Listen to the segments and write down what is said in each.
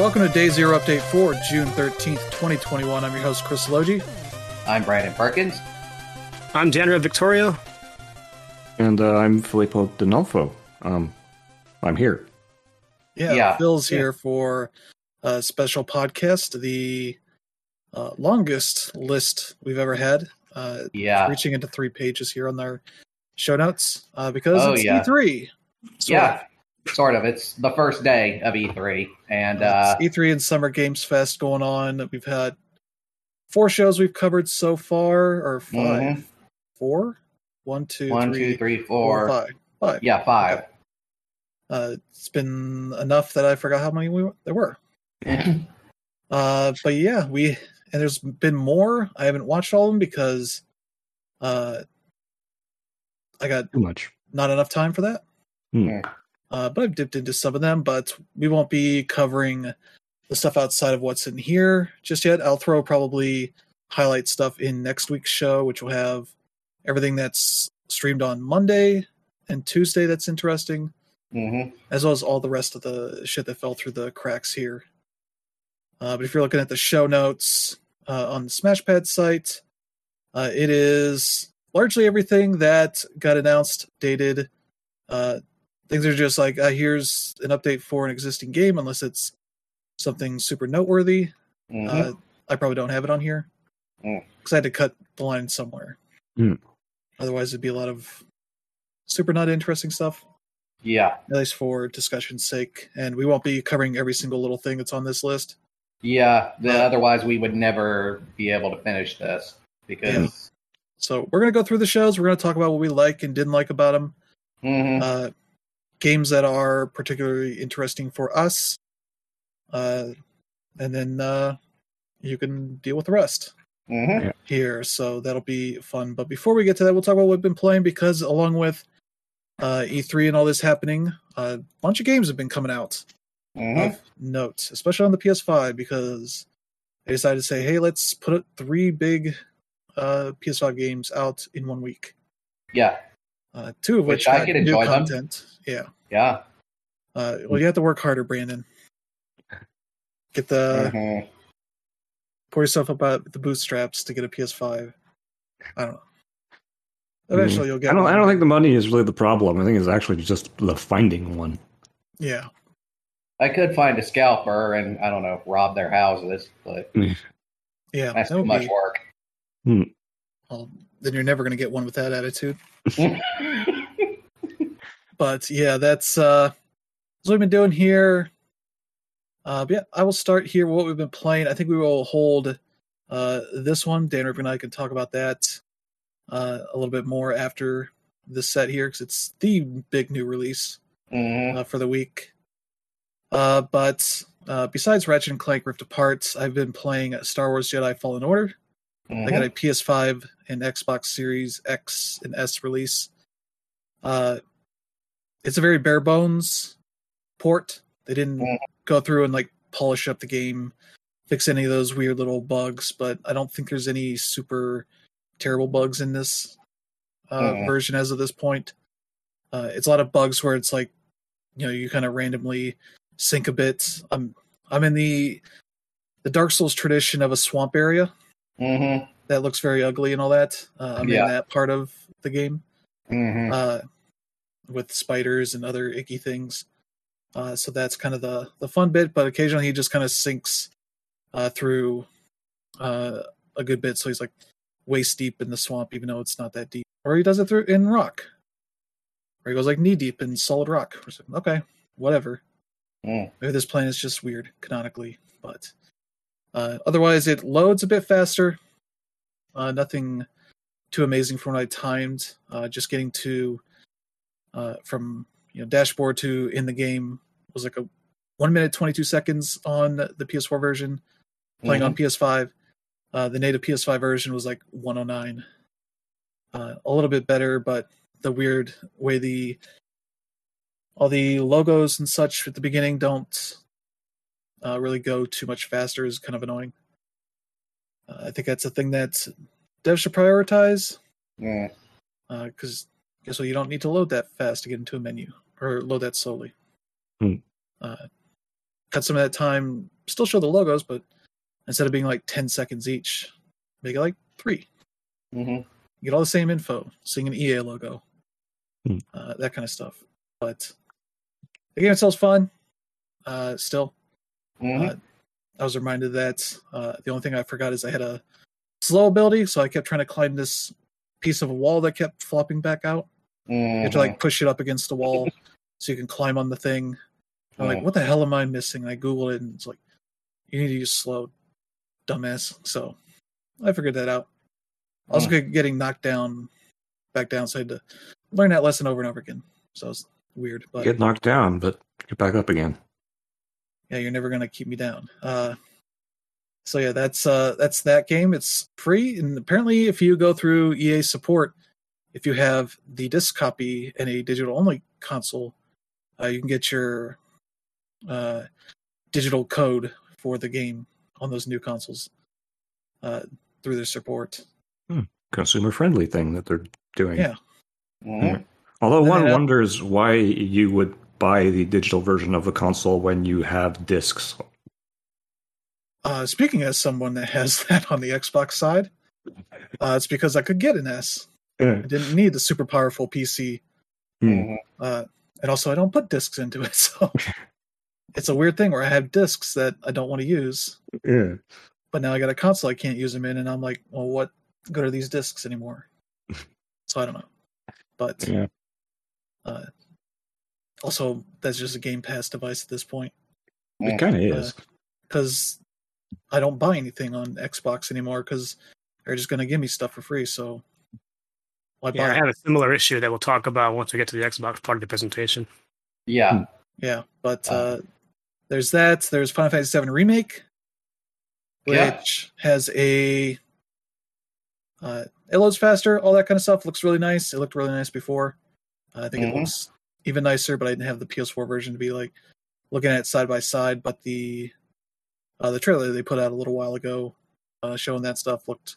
Welcome to Day Zero Update for June 13th, 2021. I'm your host, Chris Logi. I'm Brandon Perkins. I'm January Victoria. And uh, I'm Filippo D'Onofrio. Um, I'm here. Yeah, Yeah. Phil's Yeah. here for a special podcast, the uh, longest list we've ever had, uh, Yeah. reaching into three pages here on our show notes uh, because Oh, it's yeah. E3. sort yeah. Sort of. It's the first day of E3. And uh, E3 and Summer Games Fest going on. We've had four shows we've covered so far, or 5 Mhm. Four? One, two, one, three, two, three, four, four. five. Five. Yeah, five. Uh, it's been enough that I forgot how many we, there were. Uh, but yeah, we and there's been more. I haven't watched all of them because uh, I got Too much. not enough time for that. Hmm. Uh, but I've dipped into some of them, but we won't be covering the stuff outside of what's in here just yet. I'll throw probably highlight stuff in next week's show, which will have everything that's streamed on Monday and Tuesday that's interesting, hmm as well as all the rest of the shit that fell through the cracks here. Uh, but if you're looking at the show notes uh, on the Smashpad site, uh, it is largely everything that got announced, dated. Things are just like, uh, here's an update for an existing game, unless it's something super noteworthy. hmm Uh, I probably don't have it on here Mm. because I had to cut the line somewhere. Mm. Otherwise, it'd be a lot of super not interesting stuff yeah. at least for discussion's sake. And we won't be covering every single little thing that's on this list. Yeah. The, Uh, otherwise, we would never be able to finish this because. So we're going to go through the shows. We're going to talk about what we like and didn't like about them. Mhm. Uh, games that are particularly interesting for us. Uh, and then uh, you can deal with the rest Mhm. here. So that'll be fun. But before we get to that, we'll talk about what we've been playing because along with uh, E3 and all this happening, a bunch of games have been coming out. Mhm. of note, especially on the PS5, because they decided to say, "Hey, let's put three big uh, PS5 games out in one week." Yeah. Uh, two of which, Which I got can new enjoy them. content. Yeah. Yeah. Uh, well, you have to work harder, Brandon. Get the Mhm. pour yourself up at the bootstraps to get a PS5. I don't know. Eventually, you'll get. I don't. one. I don't think the money is really the problem. I think it's actually just the finding one. Yeah. I could find a scalper and, I don't know, rob their houses, but Yeah. that's that too much be- work. well, then you're never going to get one with that attitude. but yeah, that's uh that's what we've been doing here. Uh but yeah, I will start here with what we've been playing. I think we will hold uh this one. Dan Ripper and I can talk about that uh a little bit more after this set here because it's the big new release Mhm. uh, for the week. Uh but uh besides Ratchet and Clank Rift Apart, I've been playing Star Wars Jedi Fallen Order. I got a PS5 and Xbox Series X and S release. Uh, it's a very bare bones port. They didn't Mhm. go through and like polish up the game, fix any of those weird little bugs. But I don't think there's any super terrible bugs in this uh, Mhm. version as of this point. Uh, it's a lot of bugs where it's like, you know, you kind of randomly sink a bit. I'm I'm in the the Dark Souls tradition of a swamp area Mhm. That looks very ugly and all that. Uh, I'm Yeah. in that part of the game Mhm. uh, with spiders and other icky things. Uh, so that's kind of the the fun bit. But occasionally he just kind of sinks uh, through uh, a good bit, so he's like waist deep in the swamp, even though it's not that deep. Or he does it through in rock, or he goes like knee deep in solid rock. Okay, whatever. Mm. Maybe this plane is just weird canonically, but uh, otherwise it loads a bit faster. Uh, nothing too amazing from what I timed. Uh, just getting to uh, from you know dashboard to in the game was like a one minute twenty two seconds on the PS4 version. Playing on PS5, uh, the native PS5 version was like one oh nine. Uh, a little bit better, but the weird way the all the logos and such at the beginning don't uh, really go too much faster is kind of annoying. Uh, I think that's a thing that devs should prioritize Yeah. because guess what? You don't need to load that fast to get into a menu or load that slowly. Hmm. Uh, cut some of that time, still show the logos, but instead of being like 10 seconds each, make it like three. hmm get all the same info, seeing an EA logo, Hmm. uh, that kind of stuff. But the game itself's fun. Uh, still, hmm Uh, I was reminded that uh, the only thing I forgot is I had a slow ability, so I kept trying to climb this piece of a wall that kept flopping back out. You have to like push it up against the wall so you can climb on the thing. I'm like, Mm. what the hell am I missing? I googled it and it's like, you need to use slow, dumbass. So I figured that out. I was Mm. getting knocked down, back down, so I had to learn that lesson over and over again. So it's weird, but Get knocked down, but get back up again. Yeah, you're never gonna keep me down. Uh, so yeah, that's uh, that's that game. It's free, and apparently, if you go through EA support, if you have the disc copy and a digital only console, uh, you can get your uh, digital code for the game on those new consoles uh, through their support. Consumer friendly thing that they're doing. Yeah. Mhm. Although Then one wonders why you would buy the digital version of the console when you have discs. Uh, speaking as someone that has that on the Xbox side, uh, it's because I could get an S. Yeah. I didn't need the super powerful PC. Mhm. uh, and also I don't put discs into it, so it's a weird thing where I have discs that I don't want to use, Yeah. but now I got a console I can't use them in, and I'm like, well, what good are these discs anymore? so I don't know, but Yeah. uh, also that's just a Game Pass device at this point It kind of Uh, is. because I don't buy anything on Xbox anymore because they're just going to give me stuff for free. So why Yeah, I buy? had a similar issue that we'll talk about once we get to the Xbox part of the presentation. Yeah. Yeah, but Uh, uh, there's that. There's Final Fantasy VII Remake, which Yeah. has a uh, it loads faster, all that kind of stuff. Looks really nice. It looked really nice before. I think Mhm. it looks even nicer, but I didn't have the PS4 version to be like looking at it side by side. But the uh, the trailer they put out a little while ago, uh, showing that stuff looked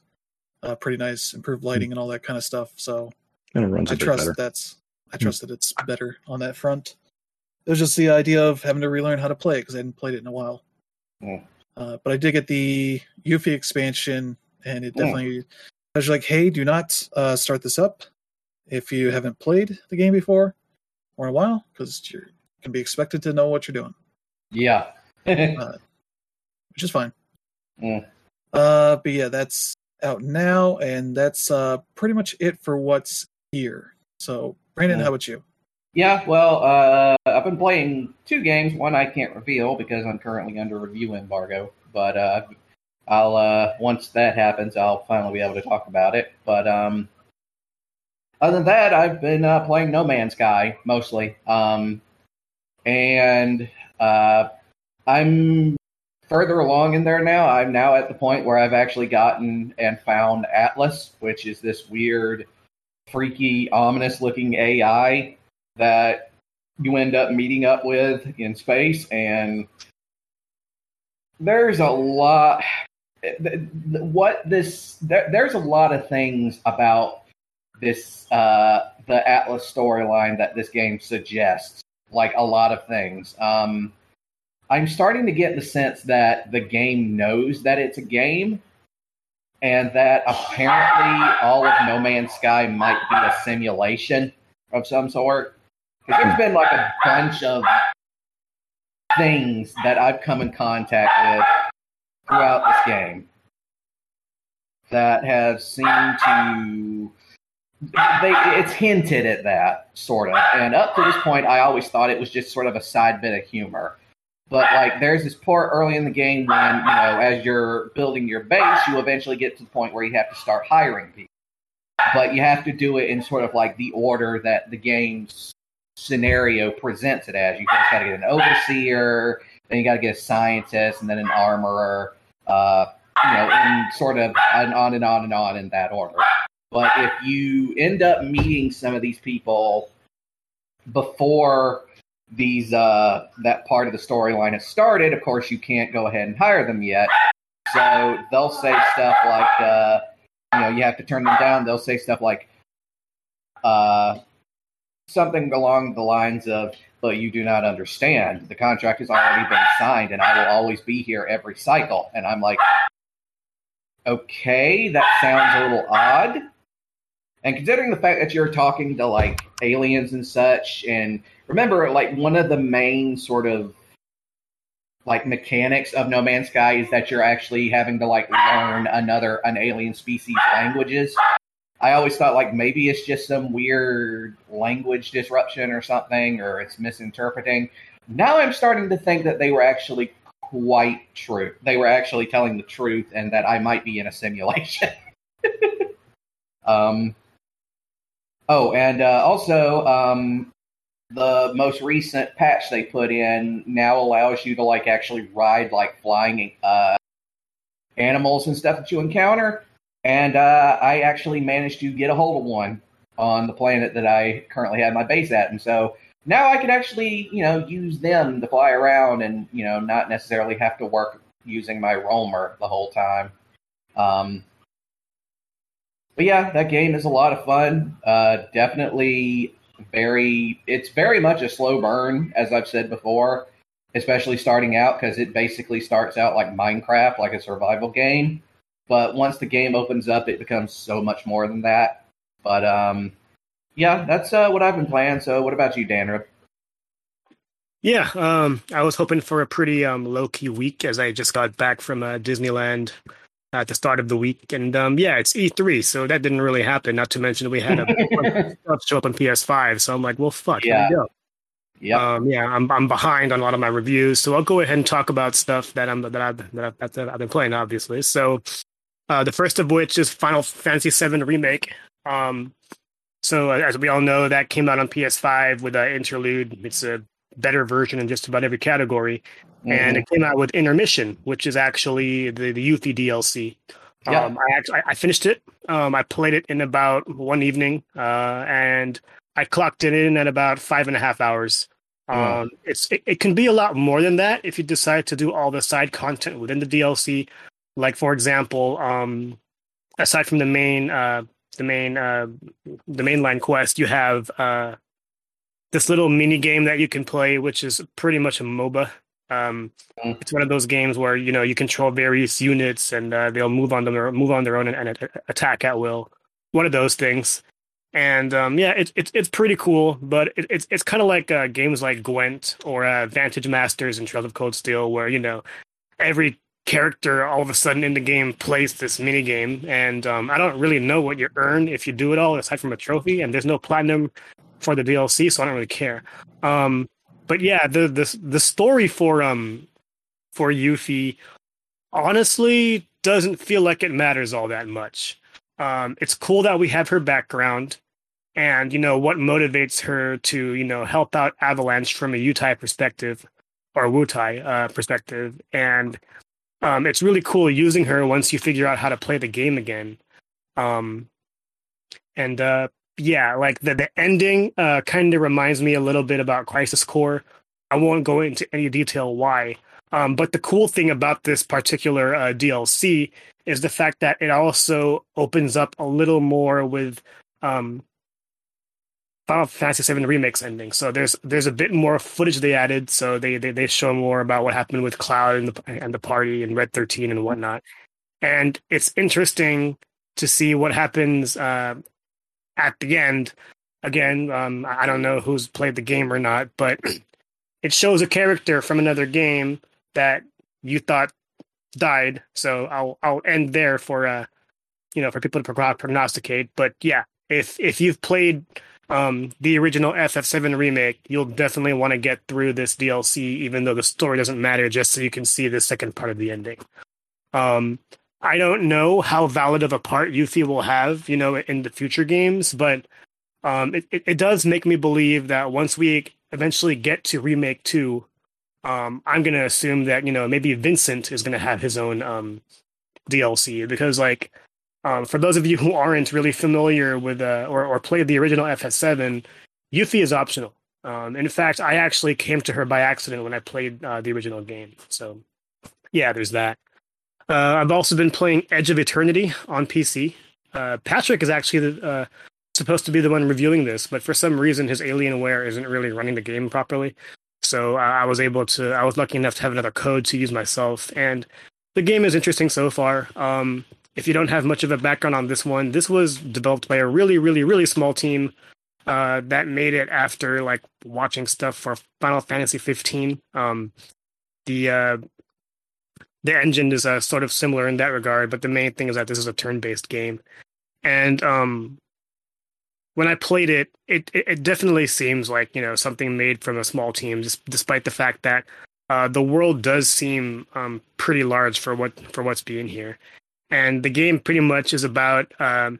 uh, pretty nice. Improved lighting and all that kind of stuff. So And it runs I trust better. that's I trust that it's better on that front. It was just the idea of having to relearn how to play it because I hadn't played it in a while. Mm. Uh, but I did get the Yuffie expansion, and it Mm. definitely I was like, "Hey, do not uh, start this up if you haven't played the game before or a while, because you can be expected to know what you're doing, Yeah. which is fine." Mm. Uh, but yeah, that's out now, and that's uh, pretty much it for what's here. So, Brandon, Mm. how about you? Yeah, well, uh, I've been playing two games. One I can't reveal because I'm currently under review embargo. But uh, I'll uh, once that happens, I'll finally be able to talk about it. But um, other than that, I've been uh, playing No Man's Sky mostly, um, and uh, I'm further along in there now. I'm now at the point where I've actually gotten and found Atlas, which is this weird, freaky, ominous-looking AI that you end up meeting up with in space and there's a lot th- what this there, there's a lot of things about this uh the atlas storyline that this game suggests like a lot of things. Um i'm starting to get the sense that the game knows that it's a game and that apparently all of no man's sky might be a simulation of some sort. There's been like a bunch of things that I've come in contact with throughout this game that have seemed to they it's hinted at that sort of and up to this point i always thought it was just sort of a side bit of humor but like there's this part early in the game when you know as you're building your base you eventually get to the point where you have to start hiring people but you have to do it in sort of like the order that the game's scenario presents it as. You first got to get an overseer, then you got to get a scientist, and then an armorer. Uh, you know, and sort of on and on and on in that order. But if you end up meeting some of these people before these uh, that part of the storyline has started, of course you can't go ahead and hire them yet. So they'll say stuff like, uh, you know, you have to turn them down. They'll say stuff like, uh, something along the lines of, "But you do not understand. The contract has already been signed, and I will always be here every cycle." And I'm like, "Okay, that sounds a little odd." And considering the fact that you're talking to like aliens and such, and remember, like one of the main sort of like mechanics of No Man's Sky is that you're actually having to like learn another an alien species languages. I always thought like maybe it's just some weird language disruption or something, or it's misinterpreting. Now I'm starting to think that they were actually quite true. They were actually telling the truth, and that I might be in a simulation. um. Oh, and uh, also, um, the most recent patch they put in now allows you to like actually ride like flying uh, animals and stuff that you encounter. And uh, I actually managed to get a hold of one on the planet that I currently have my base at, and so now I can actually you know use them to fly around and you know not necessarily have to work using my roamer the whole time. Um, but yeah, that game is a lot of fun. Uh, definitely very. It's very much a slow burn, as I've said before, especially starting out because it basically starts out like Minecraft, like a survival game. But once the game opens up, it becomes so much more than that. But um, yeah, that's uh, what I've been playing. So, what about you, Danra? Yeah, um, I was hoping for a pretty um, low key week as I just got back from uh, Disneyland at the start of the week, and um, yeah, it's E3, so that didn't really happen. Not to mention we had a stuff show up on PS5, so I'm like, well, fuck, Yeah. here we go. Yeah, Um, yeah, I'm I'm behind on a lot of my reviews, so I'll go ahead and talk about stuff that I'm that I've that I've, that I've been playing, obviously. So, uh, the first of which is Final Fantasy VII Remake. Um, so as we all know, that came out on PS5 with an interlude. It's a better version in just about every category, and Mhm. it came out with Intermission, which is actually the the Yuffie DLC. Yeah. Um, I actually I finished it. Um, I played it in about one evening, uh, and I clocked it in at about five and a half hours. Yeah. Um, it's it, it can be a lot more than that if you decide to do all the side content within the DLC. Like for example, um, aside from the main uh, the main uh, the mainline quest, you have uh, this little mini game that you can play, which is pretty much a MOBA. Um, Mm. it's one of those games where you know you control various units and uh, they'll move on them or move on their own and, and attack at will. One of those things, and um, yeah, it's it's it's pretty cool. But it, it's it's kind of like uh, games like Gwent or uh, Vantage Masters and Trails of Cold Steel, where you know every character all of a sudden in the game plays this mini game, and um, I don't really know what you earn if you do it all aside from a trophy, and there's no platinum for the DLC, so I don't really care. Um, but yeah, the the the story for um for Yuffie honestly doesn't feel like it matters all that much. Um, it's cool that we have her background and you know what motivates her to you know help out Avalanche from a Utai perspective or Wutai uh, perspective, and um, it's really cool using her once you figure out how to play the game again. Um, and uh, yeah, like the the ending uh, kind of reminds me a little bit about Crisis Core. I won't go into any detail why, um, but the cool thing about this particular uh, DLC is the fact that it also opens up a little more with um, Final Fantasy VII Remake's ending. So there's there's a bit more footage they added. So they they, they show more about what happened with Cloud and the and the party and Red Thirteen and whatnot. And it's interesting to see what happens uh, at the end. Again, um, I don't know who's played the game or not, but it shows a character from another game that you thought died. So I'll I'll end there for uh you know for people to prognosticate. But yeah, if if you've played um the original FF7 remake, you'll definitely want to get through this DLC, even though the story doesn't matter, just so you can see the second part of the ending. Um, I don't know how valid of a part Yuffie will have, you know, in the future games, but um, it, it, it does make me believe that once we eventually get to remake two, um, I'm gonna assume that you know maybe Vincent is gonna have his own um, DLC because like um, for those of you who aren't really familiar with uh, or or played the original FF7, Yuffie is optional. Um, in fact, I actually came to her by accident when I played uh, the original game. So yeah, there's that. Uh, I've also been playing Edge of Eternity on PC. Uh, Patrick is actually the, uh, supposed to be the one reviewing this, but for some reason his Alienware isn't really running the game properly. So uh, I was able to. I was lucky enough to have another code to use myself, and the game is interesting so far. Um, if you don't have much of a background on this one, this was developed by a really, really, really small team uh, that made it after like watching stuff for Final Fantasy 15. Um, the uh, the engine is uh, sort of similar in that regard, but the main thing is that this is a turn-based game, and um, when I played it, it, it definitely seems like you know something made from a small team, just despite the fact that uh, the world does seem um, pretty large for what for what's being here, and the game pretty much is about um,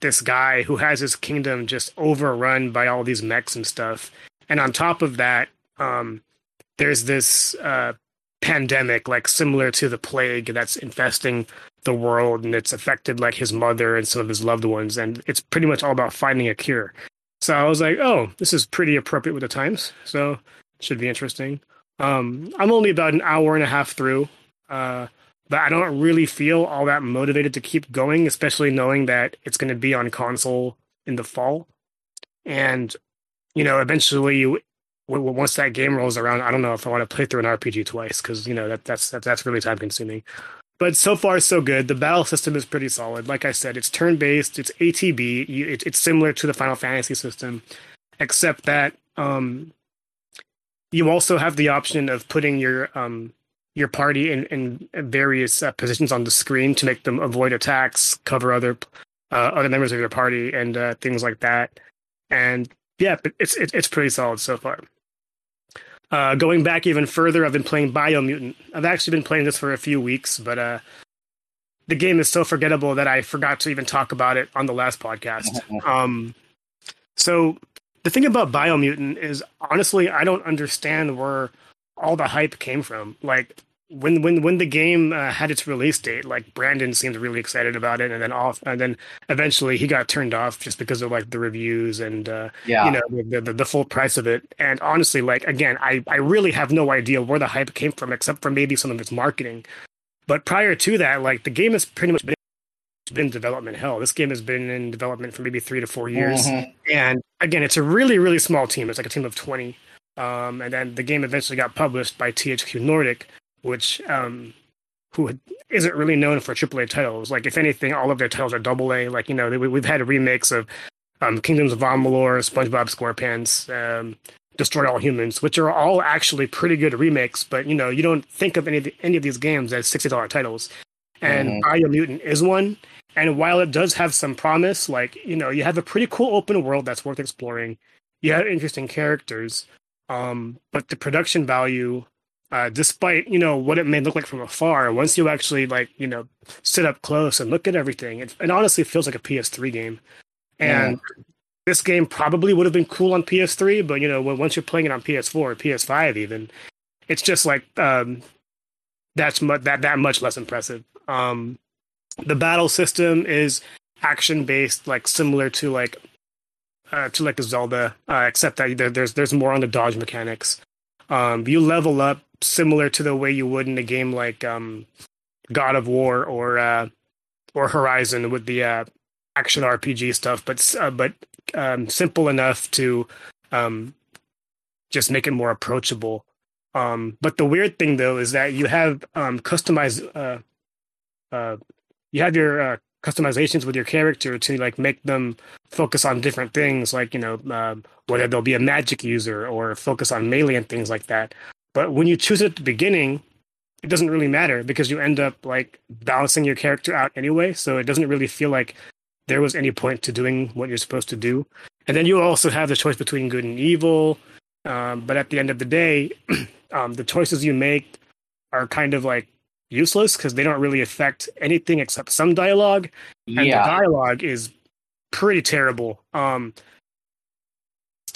this guy who has his kingdom just overrun by all these mechs and stuff, and on top of that, um, there's this uh, pandemic like similar to the plague that's infesting the world and it's affected like his mother and some of his loved ones and it's pretty much all about finding a cure. So i was like oh this is pretty appropriate with the times so should be interesting. Um i'm only about an hour and a half through uh but i don't really feel all that motivated to keep going especially knowing that it's going to be on console in the fall. And you know eventually once that game rolls around, I don't know if I want to play through an RPG twice because you know that that's that, that's really time consuming. But so far, so good. The battle system is pretty solid. Like I said, it's turn based. It's ATB. it, it's similar to the Final Fantasy system, except that um, you also have the option of putting your um, your party in, in various uh, positions on the screen to make them avoid attacks, cover other uh, other members of your party, and uh, things like that. And yeah, it's it's pretty solid so far. Uh, going back even further, I've been playing Biomutant. I've actually been playing this for a few weeks, but uh, the game is so forgettable that I forgot to even talk about it on the last podcast. Um, so the thing about Biomutant is honestly, I don't understand where all the hype came from. Like when when when the game uh, had its release date, like Brandon seemed really excited about it, and then off, and then eventually he got turned off just because of like the reviews and uh, yeah. you know the, the, the full price of it. And honestly, like again, I I really have no idea where the hype came from, except for maybe some of its marketing. But prior to that, like the game has pretty much been been development hell. This game has been in development for maybe three to four years, mm-hmm. and again, it's a really really small team. It's like a team of twenty. Um, and then the game eventually got published by THQ Nordic, which um, who isn't really known for AAA titles. Like, if anything, all of their titles are double A. Like, you know, we've had remakes of um, Kingdoms of Amalur, SpongeBob SquarePants, um, Destroy All Humans, which are all actually pretty good remakes. But you know, you don't think of any of the, any of these games as sixty dollar titles. And mm-hmm. Biomutant is one. And while it does have some promise, like you know, you have a pretty cool open world that's worth exploring. You have interesting characters, um, but the production value uh, despite you know what it may look like from afar, once you actually like you know sit up close and look at everything, it, it honestly feels like a PS3 game. And yeah. this game probably would have been cool on PS3, but you know when, once you're playing it on PS4 or PS5, even it's just like um, that's mu- that that much less impressive. Um, the battle system is action based, like similar to like uh, to like a Zelda, uh, except that there, there's there's more on the dodge mechanics. Um, you level up similar to the way you would in a game like um, God of War or uh, or Horizon with the uh, action RPG stuff, but uh, but um, simple enough to um, just make it more approachable. Um, but the weird thing though is that you have um, customized uh, uh, you have your uh, customizations with your character to like make them focus on different things, like you know whether they'll be a magic user or focus on melee and things like that. But when you choose it at the beginning, it doesn't really matter because you end up like balancing your character out anyway. So it doesn't really feel like there was any point to doing what you're supposed to do. And then you also have the choice between good and evil. Um, but at the end of the day, um, the choices you make are kind of like useless because they don't really affect anything except some dialogue. And yeah. the dialogue is pretty terrible. Um,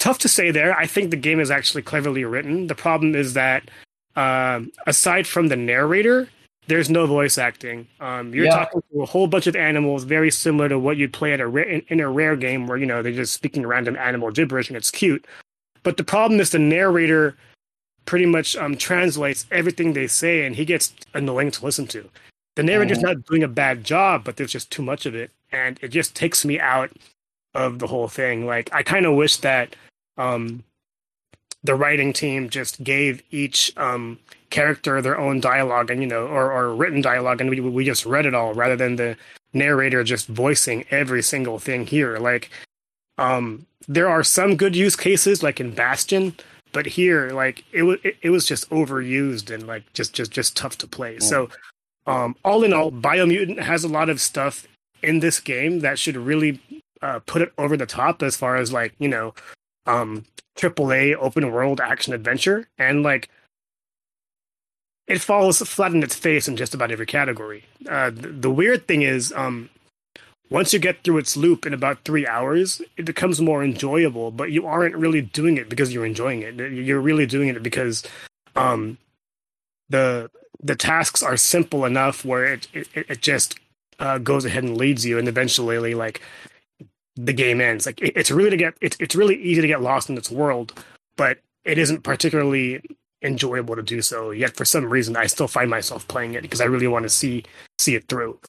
tough to say there. I think the game is actually cleverly written. The problem is that um, aside from the narrator, there's no voice acting. Um, you're yeah. talking to a whole bunch of animals, very similar to what you'd play at a in, in, a rare game, where you know they're just speaking random animal gibberish and it's cute. But the problem is the narrator pretty much um, translates everything they say, and he gets annoying to listen to. The narrator's mm-hmm. not doing a bad job, but there's just too much of it, and it just takes me out of the whole thing. Like I kind of wish that um, the writing team just gave each um, character their own dialogue and you know or, or written dialogue and we, we just read it all rather than the narrator just voicing every single thing here. Like um there are some good use cases like in bastion but here like it was it, it was just overused and like just just just tough to play. So um all in all biomutant has a lot of stuff in this game that should really uh, put it over the top as far as like you know um AAA open world action adventure and like it falls flat in its face in just about every category. Uh, the, the weird thing is, um, once you get through its loop in about three hours, it becomes more enjoyable. But you aren't really doing it because you're enjoying it. You're really doing it because um, the the tasks are simple enough where it it, it just uh, goes ahead and leads you, and eventually, like the game ends. Like it, it's really to get it's it's really easy to get lost in its world, but it isn't particularly enjoyable to do so. Yet for some reason, I still find myself playing it because I really want to see see it through.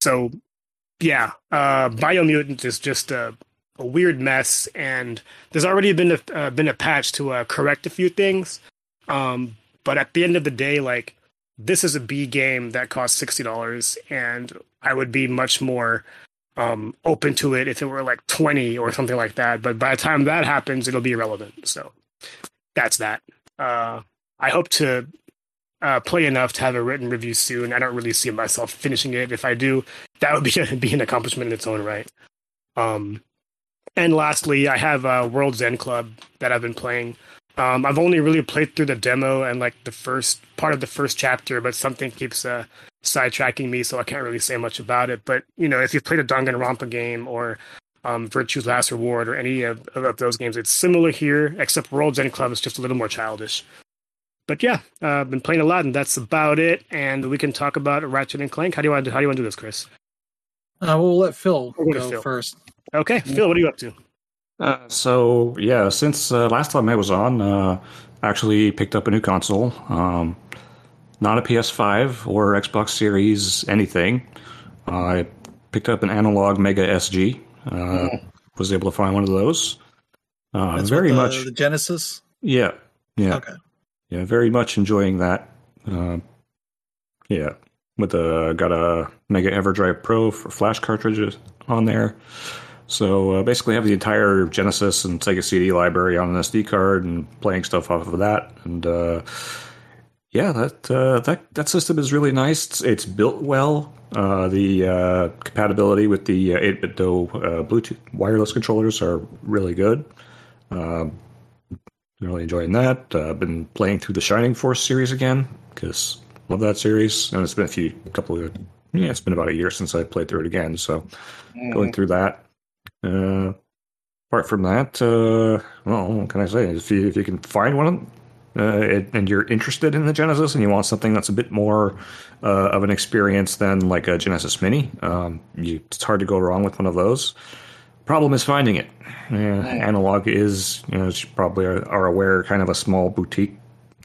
So yeah, uh, Biomutant is just a, a weird mess, and there's already been a uh, been a patch to uh, correct a few things. Um, but at the end of the day, like this is a B game that costs sixty dollars, and I would be much more um, open to it if it were like twenty or something like that. But by the time that happens, it'll be irrelevant. So that's that. Uh, I hope to uh, play enough to have a written review soon. I don't really see myself finishing it. If I do, that would be, be an accomplishment in its own right. Um, and lastly, I have uh, World's End Club that I've been playing. Um, I've only really played through the demo and like the first part of the first chapter, but something keeps uh, sidetracking me, so I can't really say much about it. But you know, if you've played a Danganronpa game or um, Virtue's Last Reward or any of, of those games, it's similar here, except World's End Club is just a little more childish but yeah, uh, I've been playing a lot, and that's about it. And we can talk about Ratchet and Clank. How do you want to do, how do you want to do this, Chris? Uh, we'll let Phil go Phil. first. Okay, Phil, what are you up to? Uh, so yeah, since uh, last time I was on, uh, I actually picked up a new console. Um, not a PS5 or Xbox Series anything. I picked up an Analogue Mega SG. Uh, Was able to find one of those. Uh, very the, much, the Genesis. yeah, yeah, Okay. yeah, very much enjoying that. Uh, yeah, with a got a Mega EverDrive Pro for flash cartridges on there. So uh, basically, I have the entire Genesis and Sega CD library on an SD card and playing stuff off of that. And uh, yeah, that uh, that that system is really nice. It's, it's built well. Uh, the uh, compatibility with the uh, 8BitDo uh, Bluetooth wireless controllers are really good. Um, really enjoying that. Uh, I've been playing through the Shining Force series again because love that series, and it's been a few couple of yeah, it's been about a year since I played through it again. So going through that. Uh, apart from that, uh, well, what can I say? If you if you can find one, uh, and and you're interested in the Genesis and you want something that's a bit more uh, of an experience than like a Genesis Mini, um, you, it's hard to go wrong with one of those. Problem is finding it. Uh, Analogue is, you know, as you probably are, are aware, kind of a small boutique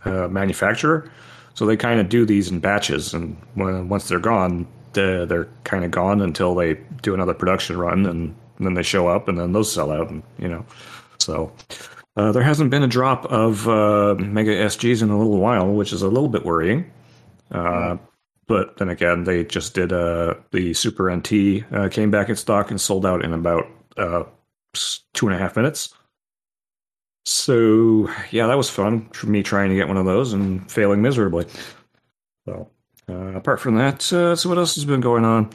uh, manufacturer. So they kind of do these in batches, and when, once they're gone, they're, they're kind of gone until they do another production run, and then they show up, and then those sell out, and you know. So uh, there hasn't been a drop of uh, Mega SGs in a little while, which is a little bit worrying. Uh, but then again, they just did uh, the Super NT uh, came back in stock and sold out in about uh, two and a half minutes. So yeah, that was fun for me trying to get one of those and failing miserably. So apart from that, so what else has been going on?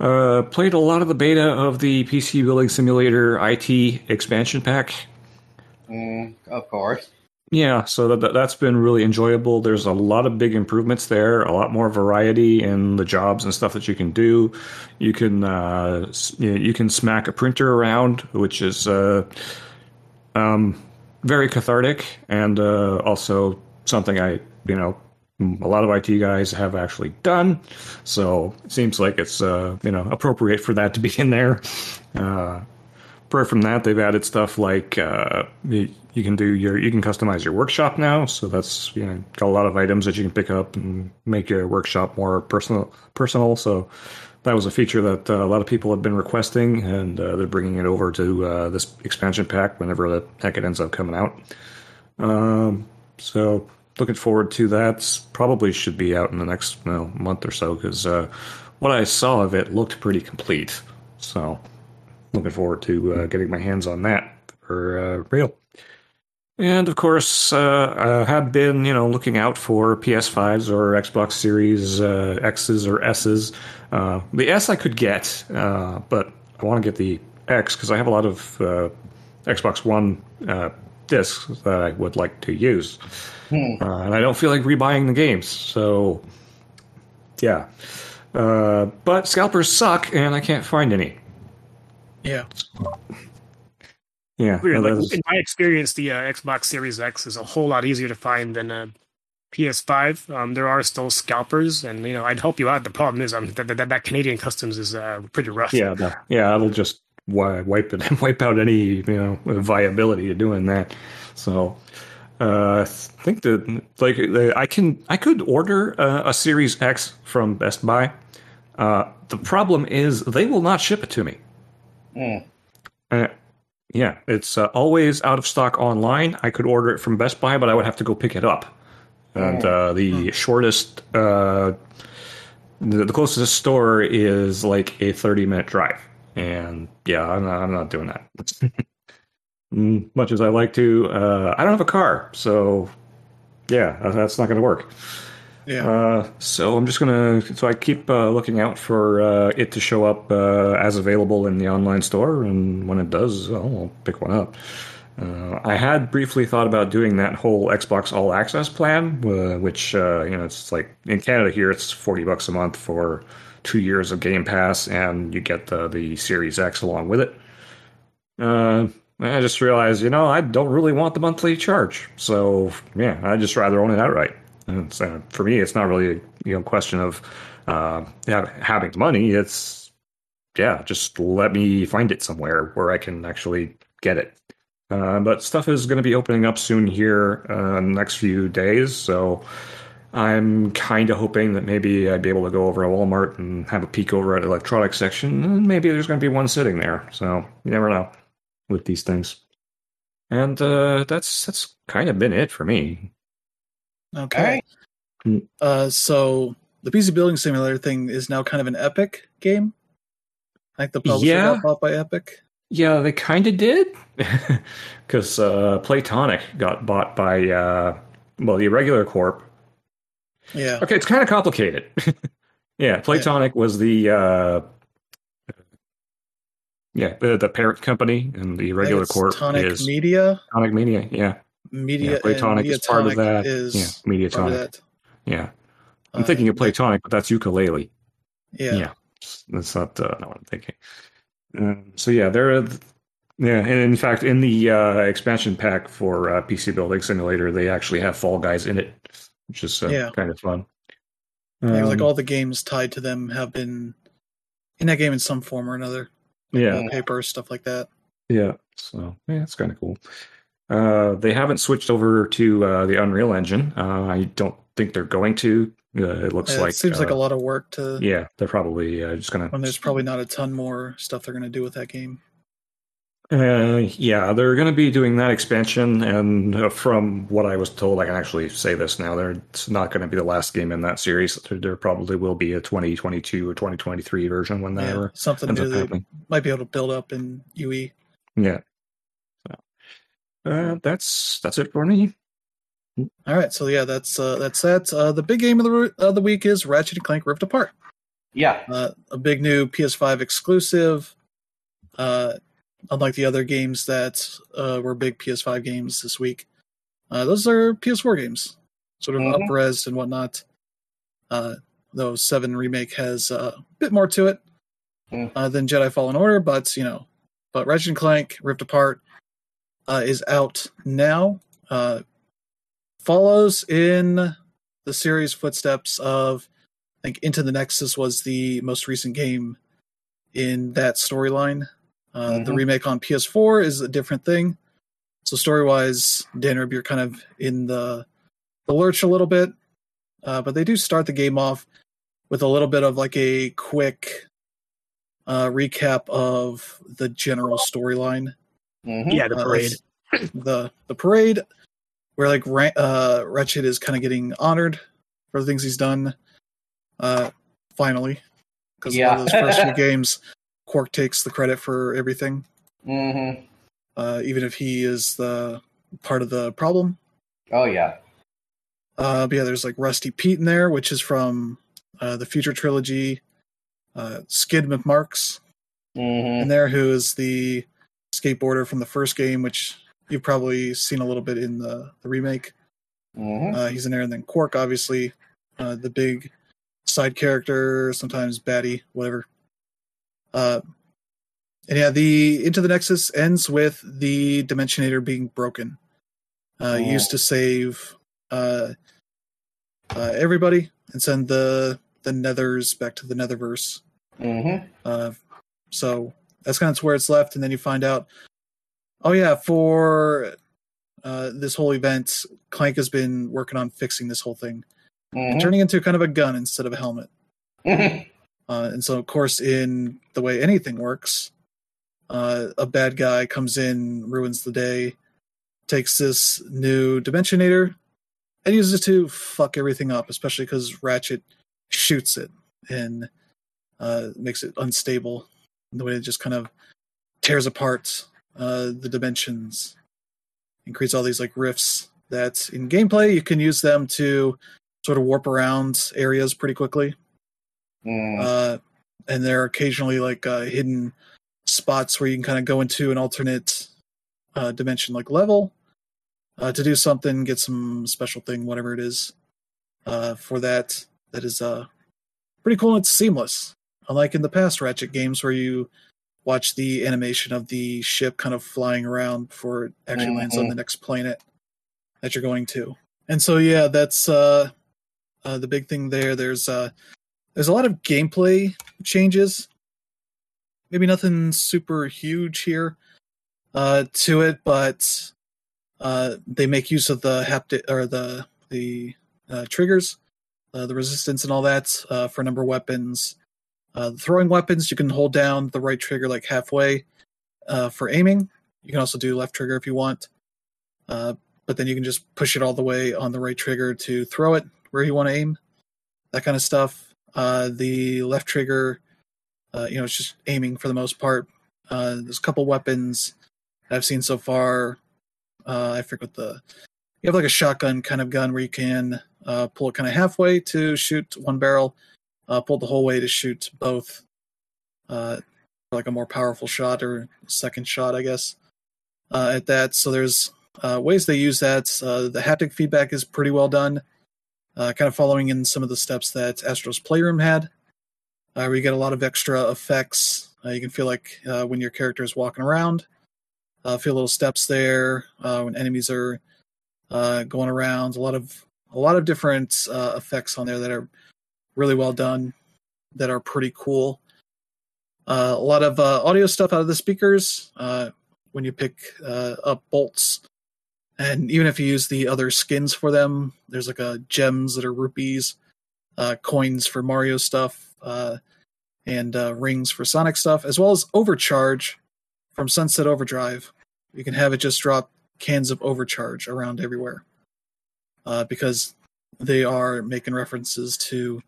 Uh, played a lot of the beta of the PC Building Simulator IT expansion pack. Mm, of course. Yeah, so that, that, that's been really enjoyable. There's a lot of big improvements there, a lot more variety in the jobs and stuff that you can do. You can uh, you can smack a printer around, which is uh, um, very cathartic and uh, also something I you know a lot of IT guys have actually done. So it seems like it's uh, you know appropriate for that to be in there. Uh, apart from that, they've added stuff like uh, you, you can do your you can customize your workshop now. So that's you know got a lot of items that you can pick up and make your workshop more personal. Personal. So that was a feature that uh, a lot of people have been requesting, and uh, they're bringing it over to uh, this expansion pack whenever the heck it ends up coming out. Um, so looking forward to that. Probably should be out in the next you know, month or so because uh, what I saw of it looked pretty complete. So looking forward to uh, getting my hands on that for uh, real. And of course, uh, I have been, you know, looking out for PS5s or Xbox Series uh, X's or S's. Uh, the S I could get, but I want to get the X because I have a lot of Xbox One discs that I would like to use, and I don't feel like rebuying the games. So, yeah. but scalpers suck, and I can't find any. Yeah. Yeah, Weird. Like, is- in my experience, the uh, Xbox Series X is a whole lot easier to find than a PS5. Um, there are still scalpers, and you know I'd help you out. The problem is um, that, that that Canadian customs is uh, pretty rough. yeah, that- yeah, it'll just wi- wipe it, wipe out any you know viability of doing that. So, uh, I think that like I can, I could order uh, a Series X from Best Buy. Uh, the problem is they will not ship it to me. Mm. Uh, yeah, it's uh, always out of stock online. I could order it from Best Buy, but I would have to go pick it up. And uh, the shortest, uh, the, the closest store is like a thirty-minute drive. And yeah, I'm not, I'm not doing that. Mm, Much as I like to, uh, I don't have a car, so yeah, that's not going to work. Yeah. Uh, so I'm just gonna. So I keep uh, looking out for uh, it to show up uh, as available in the online store, and when it does, I'll pick one up. Uh, I had briefly thought about doing that whole Xbox All Access plan, uh, which uh, you know it's like in Canada here it's forty bucks a month for two years of Game Pass, and you get the the Series X along with it. Uh, I just realized, you know, I don't really want the monthly charge, so yeah, I'd just rather own it outright. And so for me, it's not really a you know question of uh, ha- having money. It's yeah, just let me find it somewhere where I can actually get it. Uh, but stuff is going to be opening up soon here uh, next few days, so I'm kind of hoping that maybe I'd be able to go over to Walmart and have a peek over at the electronics section, and maybe there's going to be one sitting there. So you never know with these things. And uh, that's that's kind of been it for me. Okay. All right. Mm. Uh, so the PC Building Simulator thing is now kind of an Epic game. I think the publisher Yeah. got bought by Epic. Yeah, they kind of did, because uh, Playtonic got bought by uh, well, the Irregular Corp. Yeah. Okay, it's kind of complicated. yeah, Playtonic was the uh, yeah the, the parent company, and the regular think Irregular it's Corp Tonic is Media. Tonic Media. Yeah, Media. yeah, Playtonic is part of that. Is yeah, Mediatonic. part of that. Yeah, I'm Uh, thinking of Playtonic, but that's Yooka-Laylee. Yeah. yeah. That's not, uh, not what I'm thinking. Um, so yeah, there. Are, yeah, and in fact, in the uh, expansion pack for uh, PC Building Simulator, they actually have Fall Guys in it, which is uh, Yeah. kind of fun. Yeah, like Um, all the games tied to them have been in that game in some form or another. yeah, paper stuff like that. yeah. So yeah, it's kind of cool. Uh, they haven't switched over to uh, the Unreal Engine. Uh, I don't think they're going to. Uh, it looks Uh, like it seems like uh, a lot of work to Yeah, they're probably uh, just gonna. when there's probably not a ton more stuff they're going to do with that game. Uh, yeah, they're going to be doing that expansion, and uh, from what I was told, I can actually say this now. They're, it's not going to be the last game in that series. There, there probably will be a 2022 or 2023 version when that Yeah, something ends new up happening. might be able to build up in. UE. Yeah. So, uh, that's that's it for me. All right, so yeah, that's uh, that's that. Uh, the big game of the of the week is Ratchet and Clank Rift Apart. Yeah. Uh, a big new PS5 exclusive. Uh, unlike the other games that uh, were big PS5 games this week, uh, those are PS4 games, sort of Mhm. up-res and whatnot. Uh, though Seven Remake has a bit more to it Mm. uh, than Jedi Fallen Order, but you know, but Ratchet and Clank Rift Apart uh, is out now. Uh, follows in the series footsteps of I think Into the Nexus was the most recent game in that storyline. Uh, The Mhm. remake on PS4 is a different thing. So story wise, Dan Rib, you're kind of in the the lurch a little bit, uh, but they do start the game off with a little bit of like a quick uh, recap of the general storyline. Mhm. Yeah, the Uh, parade. the the parade, where like Ra- uh, Ratchet is kind of getting honored for the things he's done. Uh, finally, because a lot of those first few games, Quark takes the credit for everything, Mhm. uh, even if he is the part of the problem. Oh yeah. Uh, but yeah, there's like Rusty Pete in there, which is from uh, the Future trilogy. Uh, Skidd McMarx Mhm. in there, who is the skateboarder from the first game, which you've probably seen a little bit in the, the remake. Mhm. Uh, he's in there, and then Quark, obviously, uh, the big side character, sometimes baddie, whatever. Uh, and yeah, the Into the Nexus ends with the Dimensionator being broken. Uh, Oh. Used to save uh, uh, everybody and send the the Nethers back to the Netherverse. Mhm. Uh, so that's kind of where it's left, and then you find out, oh yeah, for uh, this whole event, Clank has been working on fixing this whole thing, and Mhm. turning into kind of a gun instead of a helmet. Mhm. Uh, and so, of course, in the way anything works, uh, a bad guy comes in, ruins the day, takes this new Dimensionator, and uses it to fuck everything up, especially because Ratchet shoots it and uh, makes it unstable. The way it just kind of tears apart uh, the dimensions and creates all these like rifts that in gameplay you can use them to sort of warp around areas pretty quickly Mhm. uh, and there are occasionally like uh, hidden spots where you can kind of go into an alternate uh, dimension like level uh, to do something get some special thing whatever it is uh, for that that is uh, pretty cool and it's seamless unlike in the past ratchet games where you watch the animation of the ship kind of flying around before it actually lands on Mhm. the next planet that you're going to and so yeah that's uh, uh, the big thing there there's uh, there's a lot of gameplay changes. Maybe nothing super huge here uh, to it, but uh, they make use of the haptic or the the uh, triggers, uh, the resistance, and all that uh, for a number of weapons. Uh, throwing weapons, you can hold down the right trigger like halfway for aiming. You can also do left trigger if you want, but then you can just push it all the way on the right trigger to throw it where you want to aim. That kind of stuff. Uh, the left trigger, uh, you know, it's just aiming for the most part. Uh, there's a couple weapons I've seen so far. Uh, I forget the. You have like a shotgun kind of gun where you can uh, pull it kind of halfway to shoot one barrel, pull the whole way to shoot both. Like a more powerful shot or second shot, I guess. At that, so there's ways they use that. The haptic feedback is pretty well done uh, kind of following in some of the steps that Astro's Playroom had, uh, where you get a lot of extra effects. Uh, you can feel like uh, when your character is walking around, uh, feel little steps there uh, when enemies are going around. A lot of a lot of different effects on there that are really well done, that are pretty cool. A lot of audio stuff out of the speakers when you pick up bolts and even if you use the other skins for them, there's like a gems that are rupees, uh, coins for Mario stuff, uh, and uh, rings for Sonic stuff, as well as Overcharge from Sunset Overdrive. You can have it just drop cans of Overcharge around everywhere uh, because they are making references to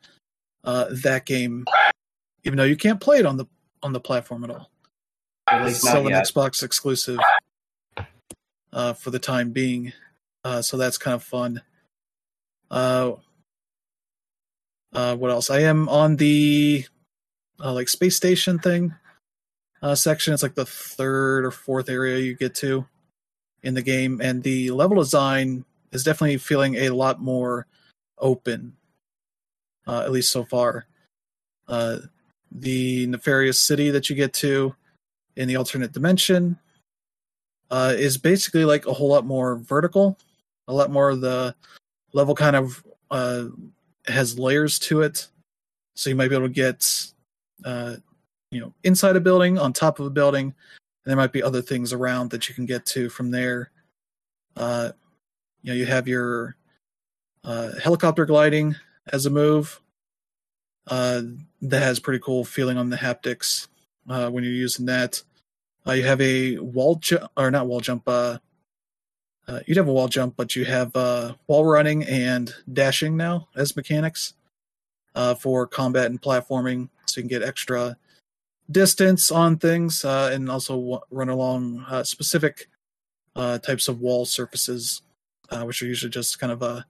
uh, that game, even though you can't play it on the on the platform at all. It's still an. Xbox exclusive uh, for the time being. Uh, so that's kind of fun. Uh, uh, what else? I am on the uh, like space station thing uh, section. It's like the third or fourth area you get to in the game, and the level design is definitely feeling a lot more open, uh, at least so far. Uh, the nefarious city that you get to in the alternate dimension uh, is basically like a whole lot more vertical. A lot more of the level kind of uh, has layers to it, so you might be able to get, uh, you know, inside a building, on top of a building, and there might be other things around that you can get to from there. Uh, you know, you have your uh, helicopter gliding as a move. Uh, that has pretty cool feeling on the haptics. uh, when you're using that. Uh, you have a wall jump, or not wall jump. Uh, uh, you'd have a wall jump, but you have uh, wall running and dashing now as mechanics uh, for combat and platforming, so you can get extra distance on things uh, and also w- run along uh, specific uh, types of wall surfaces, uh, which are usually just kind of uh,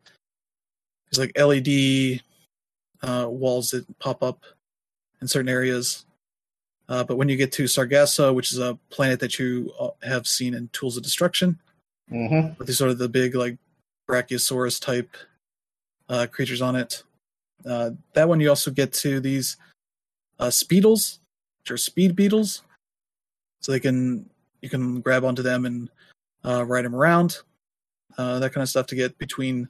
it's like LED uh, walls that pop up in certain areas. Uh, but when you get to Sargasso, which is a planet that you uh, have seen in Tools of Destruction, Mm-hmm. with these sort of the big like Brachiosaurus type uh, creatures on it. Uh, that one you also get to these uh, speetles, which are speed beetles, so they can you can grab onto them and uh, ride them around, uh, that kind of stuff to get between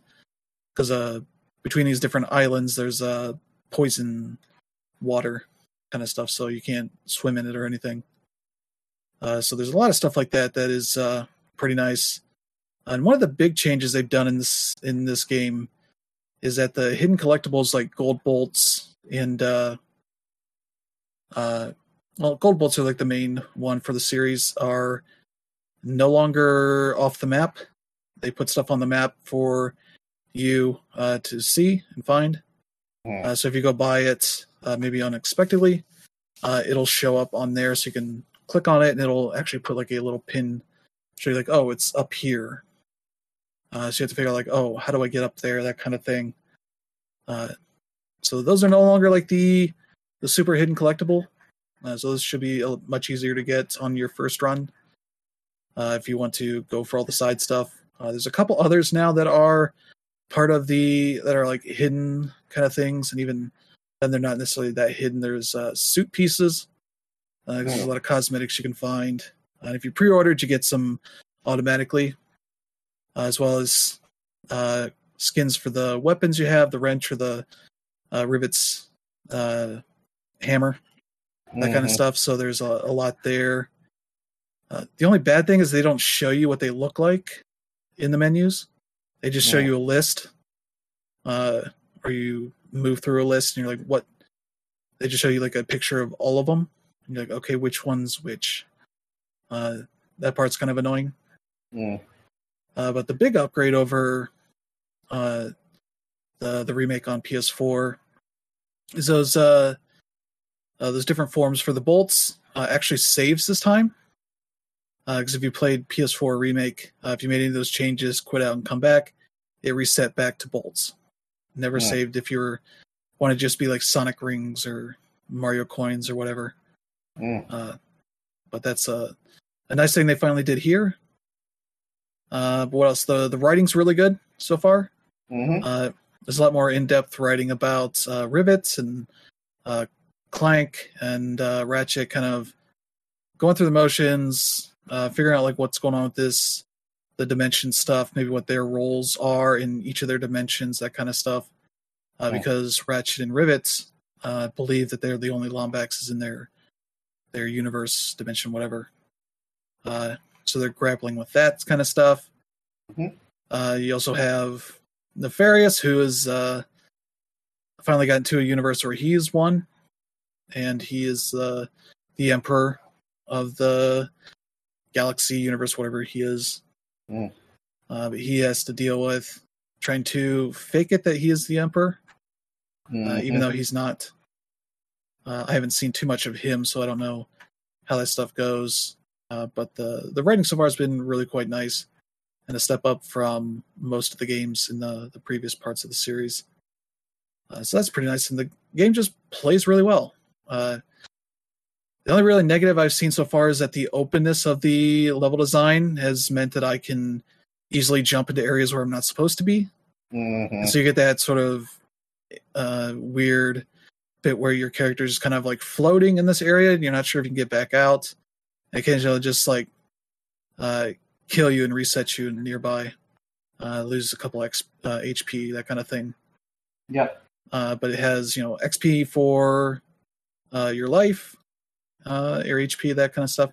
because uh, between these different islands there's uh, poison water kind of stuff, so you can't swim in it or anything. Uh, so there's a lot of stuff like that that is uh, pretty nice. And one of the big changes they've done in this in this game is that the hidden collectibles like gold bolts and uh uh well gold bolts are like the main one for the series are no longer off the map. They put stuff on the map for you uh to see and find. Hmm. Uh, so if you go buy it uh, maybe unexpectedly, uh, it'll show up on there so you can click on it and it'll actually put like a little pin show you like oh it's up here uh, so you have to figure out like, oh, how do I get up there? That kind of thing. Uh, so those are no longer like the the super hidden collectible. Uh, so those should be much easier to get on your first run uh, if you want to go for all the side stuff. Uh, there's a couple others now that are part of the that are like hidden kind of things, and even then they're not necessarily that hidden. There's uh, suit pieces. Uh, there's a lot of cosmetics you can find, and if you pre-ordered, you get some automatically uh, as well as uh, skins for the weapons you have, the wrench or the uh, rivets, uh, hammer, that kind of stuff. So there's a, a lot there. Uh, the only bad thing is they don't show you what they look like in the menus. They just show Yeah. you a list, uh, or you move through a list and you're like, what? They just show you like a picture of all of them. And you're like, okay, which one's which? Uh, that part's kind of annoying. Mm. Uh, but the big upgrade over uh, the the remake on PS4 is those uh, uh, those different forms for the bolts uh, actually saves this time. Because if you played PS4 remake, uh, if you made any of those changes, quit out and come back, it reset back to bolts. Never Yeah. saved if you were want to just be like Sonic rings or Mario coins or whatever. Mm. Uh, but that's a a nice thing they finally did here. Uh, but what else? The the writing's really good so far. Mhm. Uh, there's a lot more in depth writing about uh, rivets and uh, Clank and uh, Ratchet, kind of going through the motions, uh, figuring out like what's going on with this, the dimension stuff, maybe what their roles are in each of their dimensions, that kind of stuff. Uh. Because Ratchet and Rivets uh, believe that they're the only Lombaxes in their their universe, dimension, whatever. Uh, so they're grappling with that kind of stuff. Mhm. Uh, you also have Nefarious, who is uh, finally got into a universe where he is one, and he is uh, the emperor of the galaxy universe, whatever he is. Mm. Uh, but he has to deal with trying to fake it that he is the emperor, uh, Mhm. even though he's not. Uh, I haven't seen too much of him, so I don't know how that stuff goes. Uh, but the the writing so far has been really quite nice, and a step up from most of the games in the the previous parts of the series. Uh, so that's pretty nice, and the game just plays really well. The only really negative I've seen so far is that the openness of the level design has meant that I can easily jump into areas where I'm not supposed to be. Mhm. So you get that sort of uh, weird bit where your character is kind of like floating in this area and you're not sure if you can get back out. And occasionally just like uh, kill you and reset you nearby, uh, lose a couple X, uh, HP, that kind of thing. Yep. Uh, but it has you know XP for uh, your life, uh, your HP, that kind of stuff.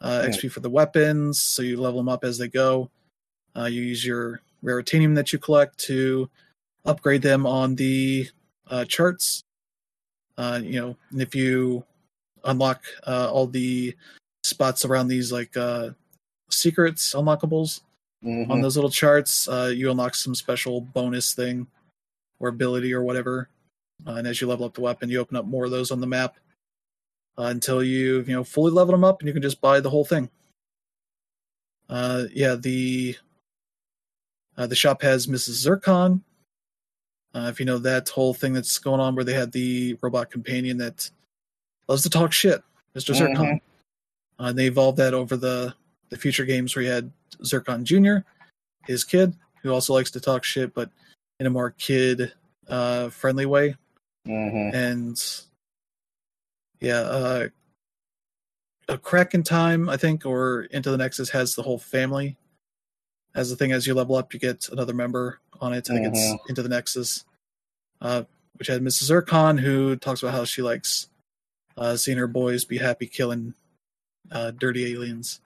Uh. XP for the weapons, so you level them up as they go. Uh, you use your raritanium that you collect to upgrade them on the uh, charts. Uh, you know, and if you unlock uh, all the spots around these like uh, secrets unlockables Mhm. on those little charts, uh, you unlock some special bonus thing or ability or whatever. Uh, and as you level up the weapon, you open up more of those on the map uh, until you you know fully level them up, and you can just buy the whole thing. Uh, yeah, the uh, the shop has Mrs. Zurkon. Uh, if you know that whole thing that's going on where they had the robot companion that loves to talk shit, Mr. Zurkon. Mhm. Uh, they evolved that over the the future games where you had Zurkon Jr., his kid, who also likes to talk shit, but in a more kid uh, friendly way. Mhm. And yeah, uh, a crack in time, I think, or Into the Nexus has the whole family. As the thing, as you level up, you get another member on it. I think it's Mhm. Into the Nexus, uh, which had Mrs. Zurkon, who talks about how she likes uh, seeing her boys be happy killing uh, dirty aliens,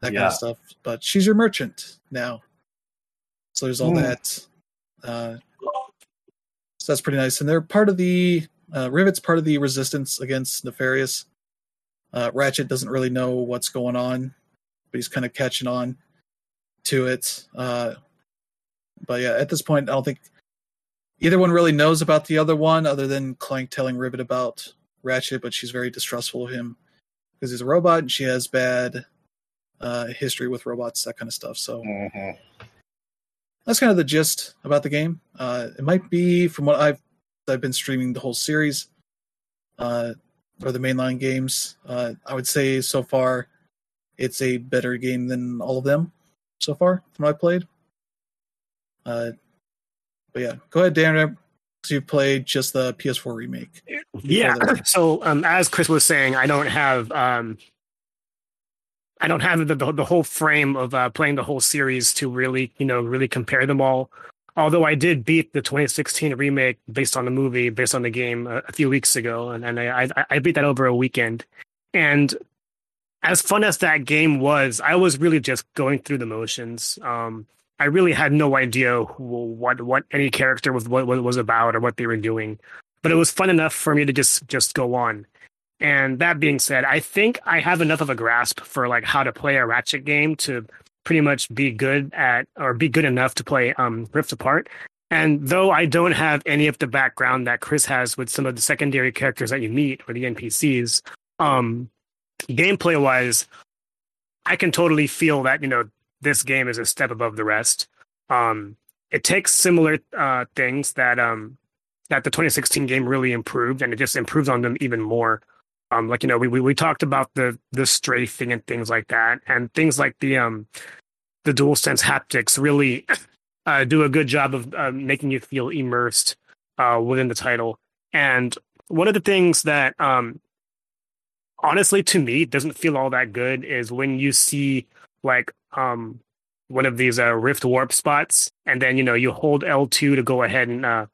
that kind of stuff. But she's your merchant now, so there's all Hmm. that. Uh, so that's pretty nice, and they're part of the uh, Rivet's part of the resistance against Nefarious. Uh, Ratchet doesn't really know what's going on, but he's kind of catching on to it. Uh, but yeah, at this point, I don't think either one really knows about the other one, other than Clank telling Rivet about Ratchet. But she's very distrustful of him because he's a robot and she has bad uh, history with robots, that kind of stuff. So Mhm. that's kind of the gist about the game. Uh, it might be from what I've I've been streaming the whole series, uh, or the mainline games. Uh, I would say so far, it's a better game than all of them so far from what I played. Uh, but yeah, go ahead, Dan. Because you played just the PS4 remake. Yeah. So um, as Chris was saying, I don't have um, I don't have the, the the whole frame of uh, playing the whole series to really you know really compare them all. Although I did beat the 2016 remake based on the movie, based on the game a, a few weeks ago, and, and I, I I beat that over a weekend. And as fun as that game was, I was really just going through the motions. Um, I really had no idea who, what what any character was what, what was about or what they were doing, but it was fun enough for me to just just go on. And that being said, I think I have enough of a grasp for like how to play a Ratchet game to pretty much be good at or be good enough to play um, Rift Apart. And though I don't have any of the background that Chris has with some of the secondary characters that you meet or the NPCs, um, gameplay wise, I can totally feel that you know this game is a step above the rest. Um, it takes similar uh, things that um, that the 2016 game really improved, and it just improves on them even more. Um, like you know, we, we we talked about the the strafing and things like that, and things like the um the dual sense haptics really uh, do a good job of uh, making you feel immersed uh, within the title. And one of the things that um honestly to me doesn't feel all that good is when you see like um one of these uh, rift warp spots and then you know you hold L2 to go ahead and uh,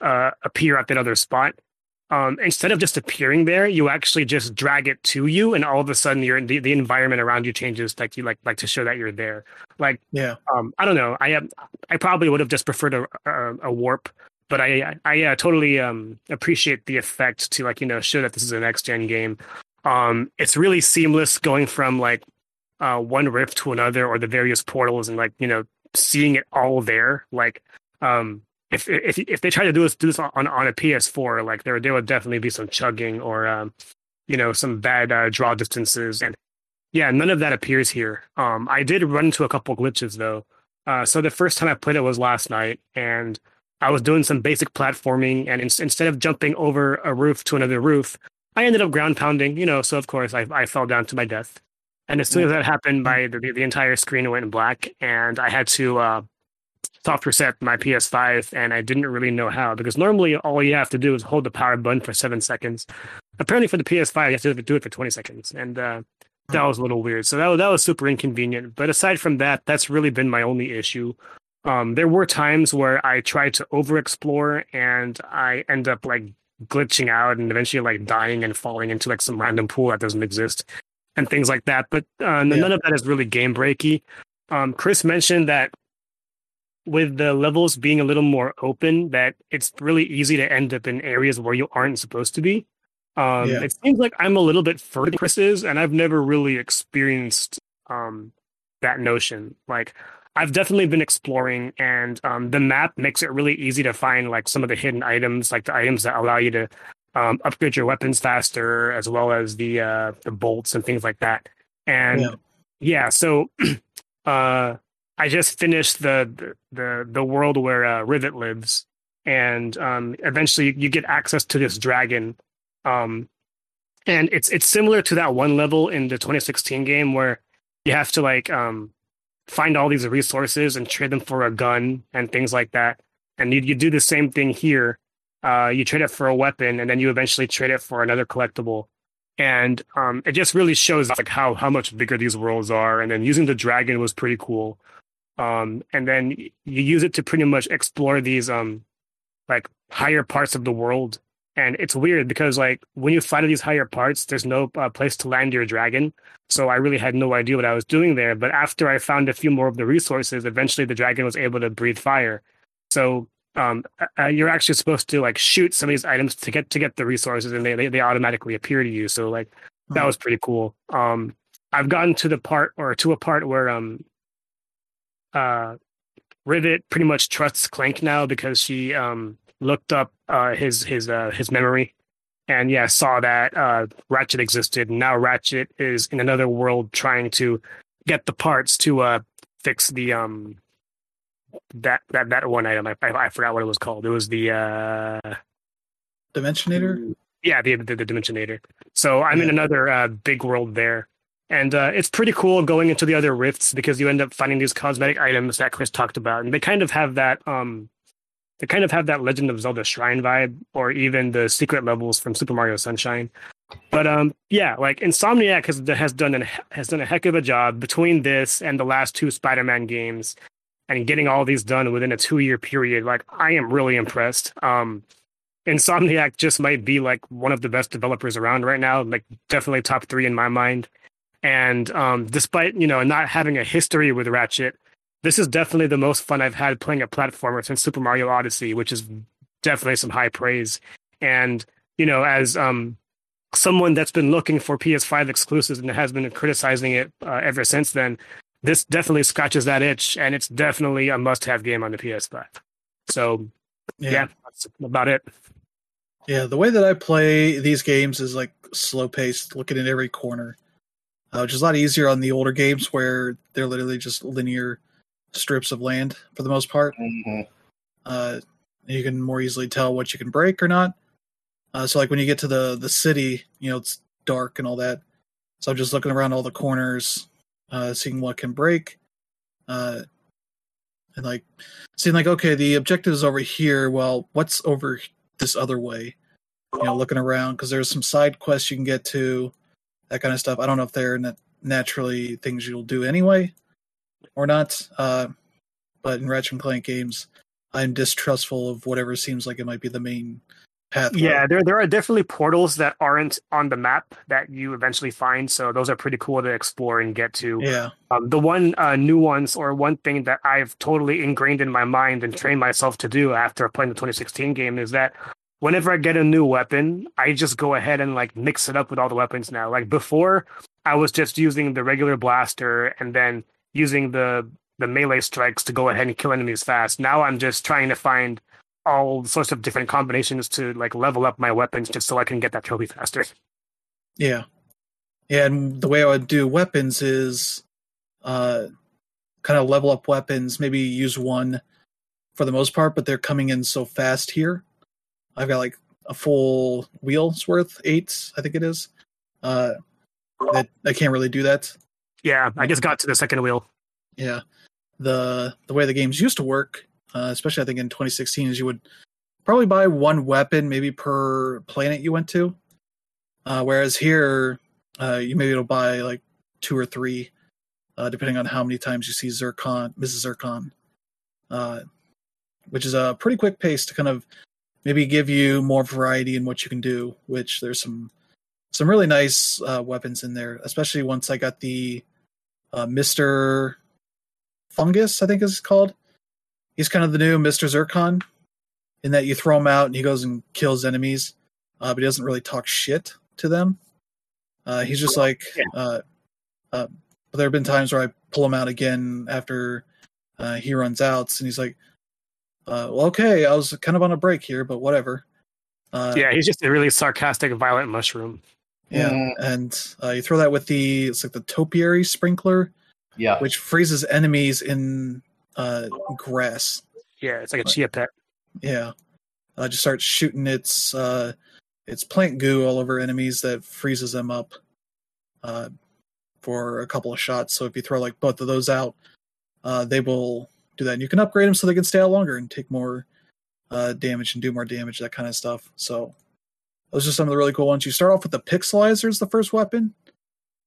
uh, appear at that other spot. Um, instead of just appearing there, you actually just drag it to you, and all of a sudden, you're the, the environment around you changes. Like you like like to show that you're there. Like Yeah, um, I don't know. I I probably would have just preferred a, a, a warp, but I I uh, totally um, appreciate the effect to like you know show that this is a next gen game. Um, it's really seamless going from like uh, one rift to another or the various portals and like you know seeing it all there. Like um, if if if they try to do this do this on on a PS4, like there there would definitely be some chugging or um, you know some bad uh, draw distances and yeah, none of that appears here. Um, I did run into a couple glitches though. Uh, so the first time I played it was last night, and I was doing some basic platforming, and in- instead of jumping over a roof to another roof, I ended up ground pounding. You know, so of course I I fell down to my death. And as soon as that happened, my the, the entire screen went black, and I had to uh, soft reset my PS5, and I didn't really know how because normally all you have to do is hold the power button for seven seconds. Apparently, for the PS5, you have to do it for twenty seconds, and uh, that was a little weird. So that was, that was super inconvenient. But aside from that, that's really been my only issue. Um, there were times where I tried to over explore, and I end up like glitching out and eventually like dying and falling into like some random pool that doesn't exist and things like that. But uh, Yeah. none of that is really game breaky. Um, Chris mentioned that with the levels being a little more open, that it's really easy to end up in areas where you aren't supposed to be. Um, Yeah. It seems like I'm a little bit further than Chris is, and I've never really experienced um, that notion. Like, I've definitely been exploring, and um, the map makes it really easy to find like some of the hidden items, like the items that allow you to um, upgrade your weapons faster, as well as the uh, the bolts and things like that. And Yeah. yeah, so uh, I just finished the the the, world where uh, Rivet lives, and um, eventually you get access to this dragon. Um, and it's it's similar to that one level in the 2016 game where you have to like um, find all these resources and trade them for a gun and things like that. And you you do the same thing here. Uh, you trade it for a weapon, and then you eventually trade it for another collectible. And um, it just really shows like how how much bigger these worlds are. And then using the dragon was pretty cool. Um, and then you use it to pretty much explore these um, like higher parts of the world. And it's weird because like when you fly to these higher parts, there's no uh, place to land your dragon. So I really had no idea what I was doing there. But after I found a few more of the resources, eventually the dragon was able to breathe fire. So um, uh, you're actually supposed to like shoot some of these items to get to get the resources, and they they, they automatically appear to you. So like that Hmm. was pretty cool. Um, I've gotten to the part or to a part where um, uh, Rivet pretty much trusts Clank now because she um looked up uh his his uh his memory and yeah saw that uh Ratchet existed. Now Ratchet is in another world trying to get the parts to uh fix the um that that that one item. I I, I forgot what it was called. It was the uh Dimensionator. yeah the the, the dimensionator. So I'm in another uh big world there. And uh, it's pretty cool going into the other rifts because you end up finding these cosmetic items that Chris talked about, and they kind of have that um, they kind of have that Legend of Zelda shrine vibe, or even the secret levels from Super Mario Sunshine. But um, yeah, like Insomniac has has done an, has done a heck of a job between this and the last two Spider-Man games, and getting all these done within a two year period. Like I am really impressed. Um, Insomniac just might be like one of the best developers around right now, like definitely top three in my mind. And um, despite you know not having a history with Ratchet, this is definitely the most fun I've had playing a platformer since Super Mario Odyssey, which is definitely some high praise. And you know, as um, someone that's been looking for PS5 exclusives and has been criticizing it uh, ever since then, this definitely scratches that itch, and it's definitely a must-have game on the PS5. So yeah, that's about it. Yeah, the way that I play these games is like slow paced, looking at every corner, uh, which is a lot easier on the older games where they're literally just linear strips of land for the most part. Mhm. Uh, you can more easily tell what you can break or not. Uh, so, like when you get to the the city, you know it's dark and all that. So I'm just looking around all the corners, uh, seeing what can break, uh, and like seeing like okay, the objective is over here. Well, what's over this other way? You know, looking around because there's some side quests you can get to, that kind of stuff. I don't know if they're nat- naturally things you'll do anyway or not. Uh, but in Ratchet and Clank games, I'm distrustful of whatever seems like it might be the main path. Yeah, there there are definitely portals that aren't on the map that you eventually find. So those are pretty cool to explore and get to. yeah, Um, the one uh, nuance or one thing that I've totally ingrained in my mind and trained myself to do after playing the 2016 game is that whenever I get a new weapon, I just go ahead and like mix it up with all the weapons now. Like before, I was just using the regular blaster and then using the the melee strikes to go ahead and kill enemies fast. Now I'm just trying to find all sorts of different combinations to like level up my weapons just so I can get that trophy faster. yeah, yeah. And the way I would do weapons is, uh, kind of level up weapons. Maybe use one for the most part, but they're coming in so fast here. I've got like a full wheel's worth, eights, I think it is. Uh, that I can't really do that. Yeah, I just got to the second wheel. Yeah, the the way the games used to work, uh, especially I think in 2016, is you would probably buy one weapon maybe per planet you went to, uh, whereas here uh, you maybe will buy like two or three, uh, depending on how many times you see Zurkon, Mrs. Zurkon, uh, which is a pretty quick pace to kind of maybe give you more variety in what you can do. Which there's some some really nice uh, weapons in there, especially once I got the uh, Mister Fungus, I think is called. He's kind of the new Mister Zurkon, in that you throw him out and he goes and kills enemies. uh, but he doesn't really talk shit to them. Uh, he's just like, uh, uh, but there have been times where I pull him out again after uh, he runs out, and he's like, uh, "Well, okay, I was kind of on a break here, but whatever." Uh, yeah, he's just a really sarcastic, violent mushroom. yeah, Mm. and uh, you throw that with the it's like the topiary sprinkler, Yeah. which freezes enemies in uh, grass. Yeah, it's like a chia pet. Yeah, uh, just starts shooting its uh, its plant goo all over enemies that freezes them up uh, for a couple of shots. So if you throw like both of those out, uh, they will do that. And you can upgrade them so they can stay out longer and take more uh, damage and do more damage, that kind of stuff. So those are some of the really cool ones. You start off with the pixelizer as the first weapon,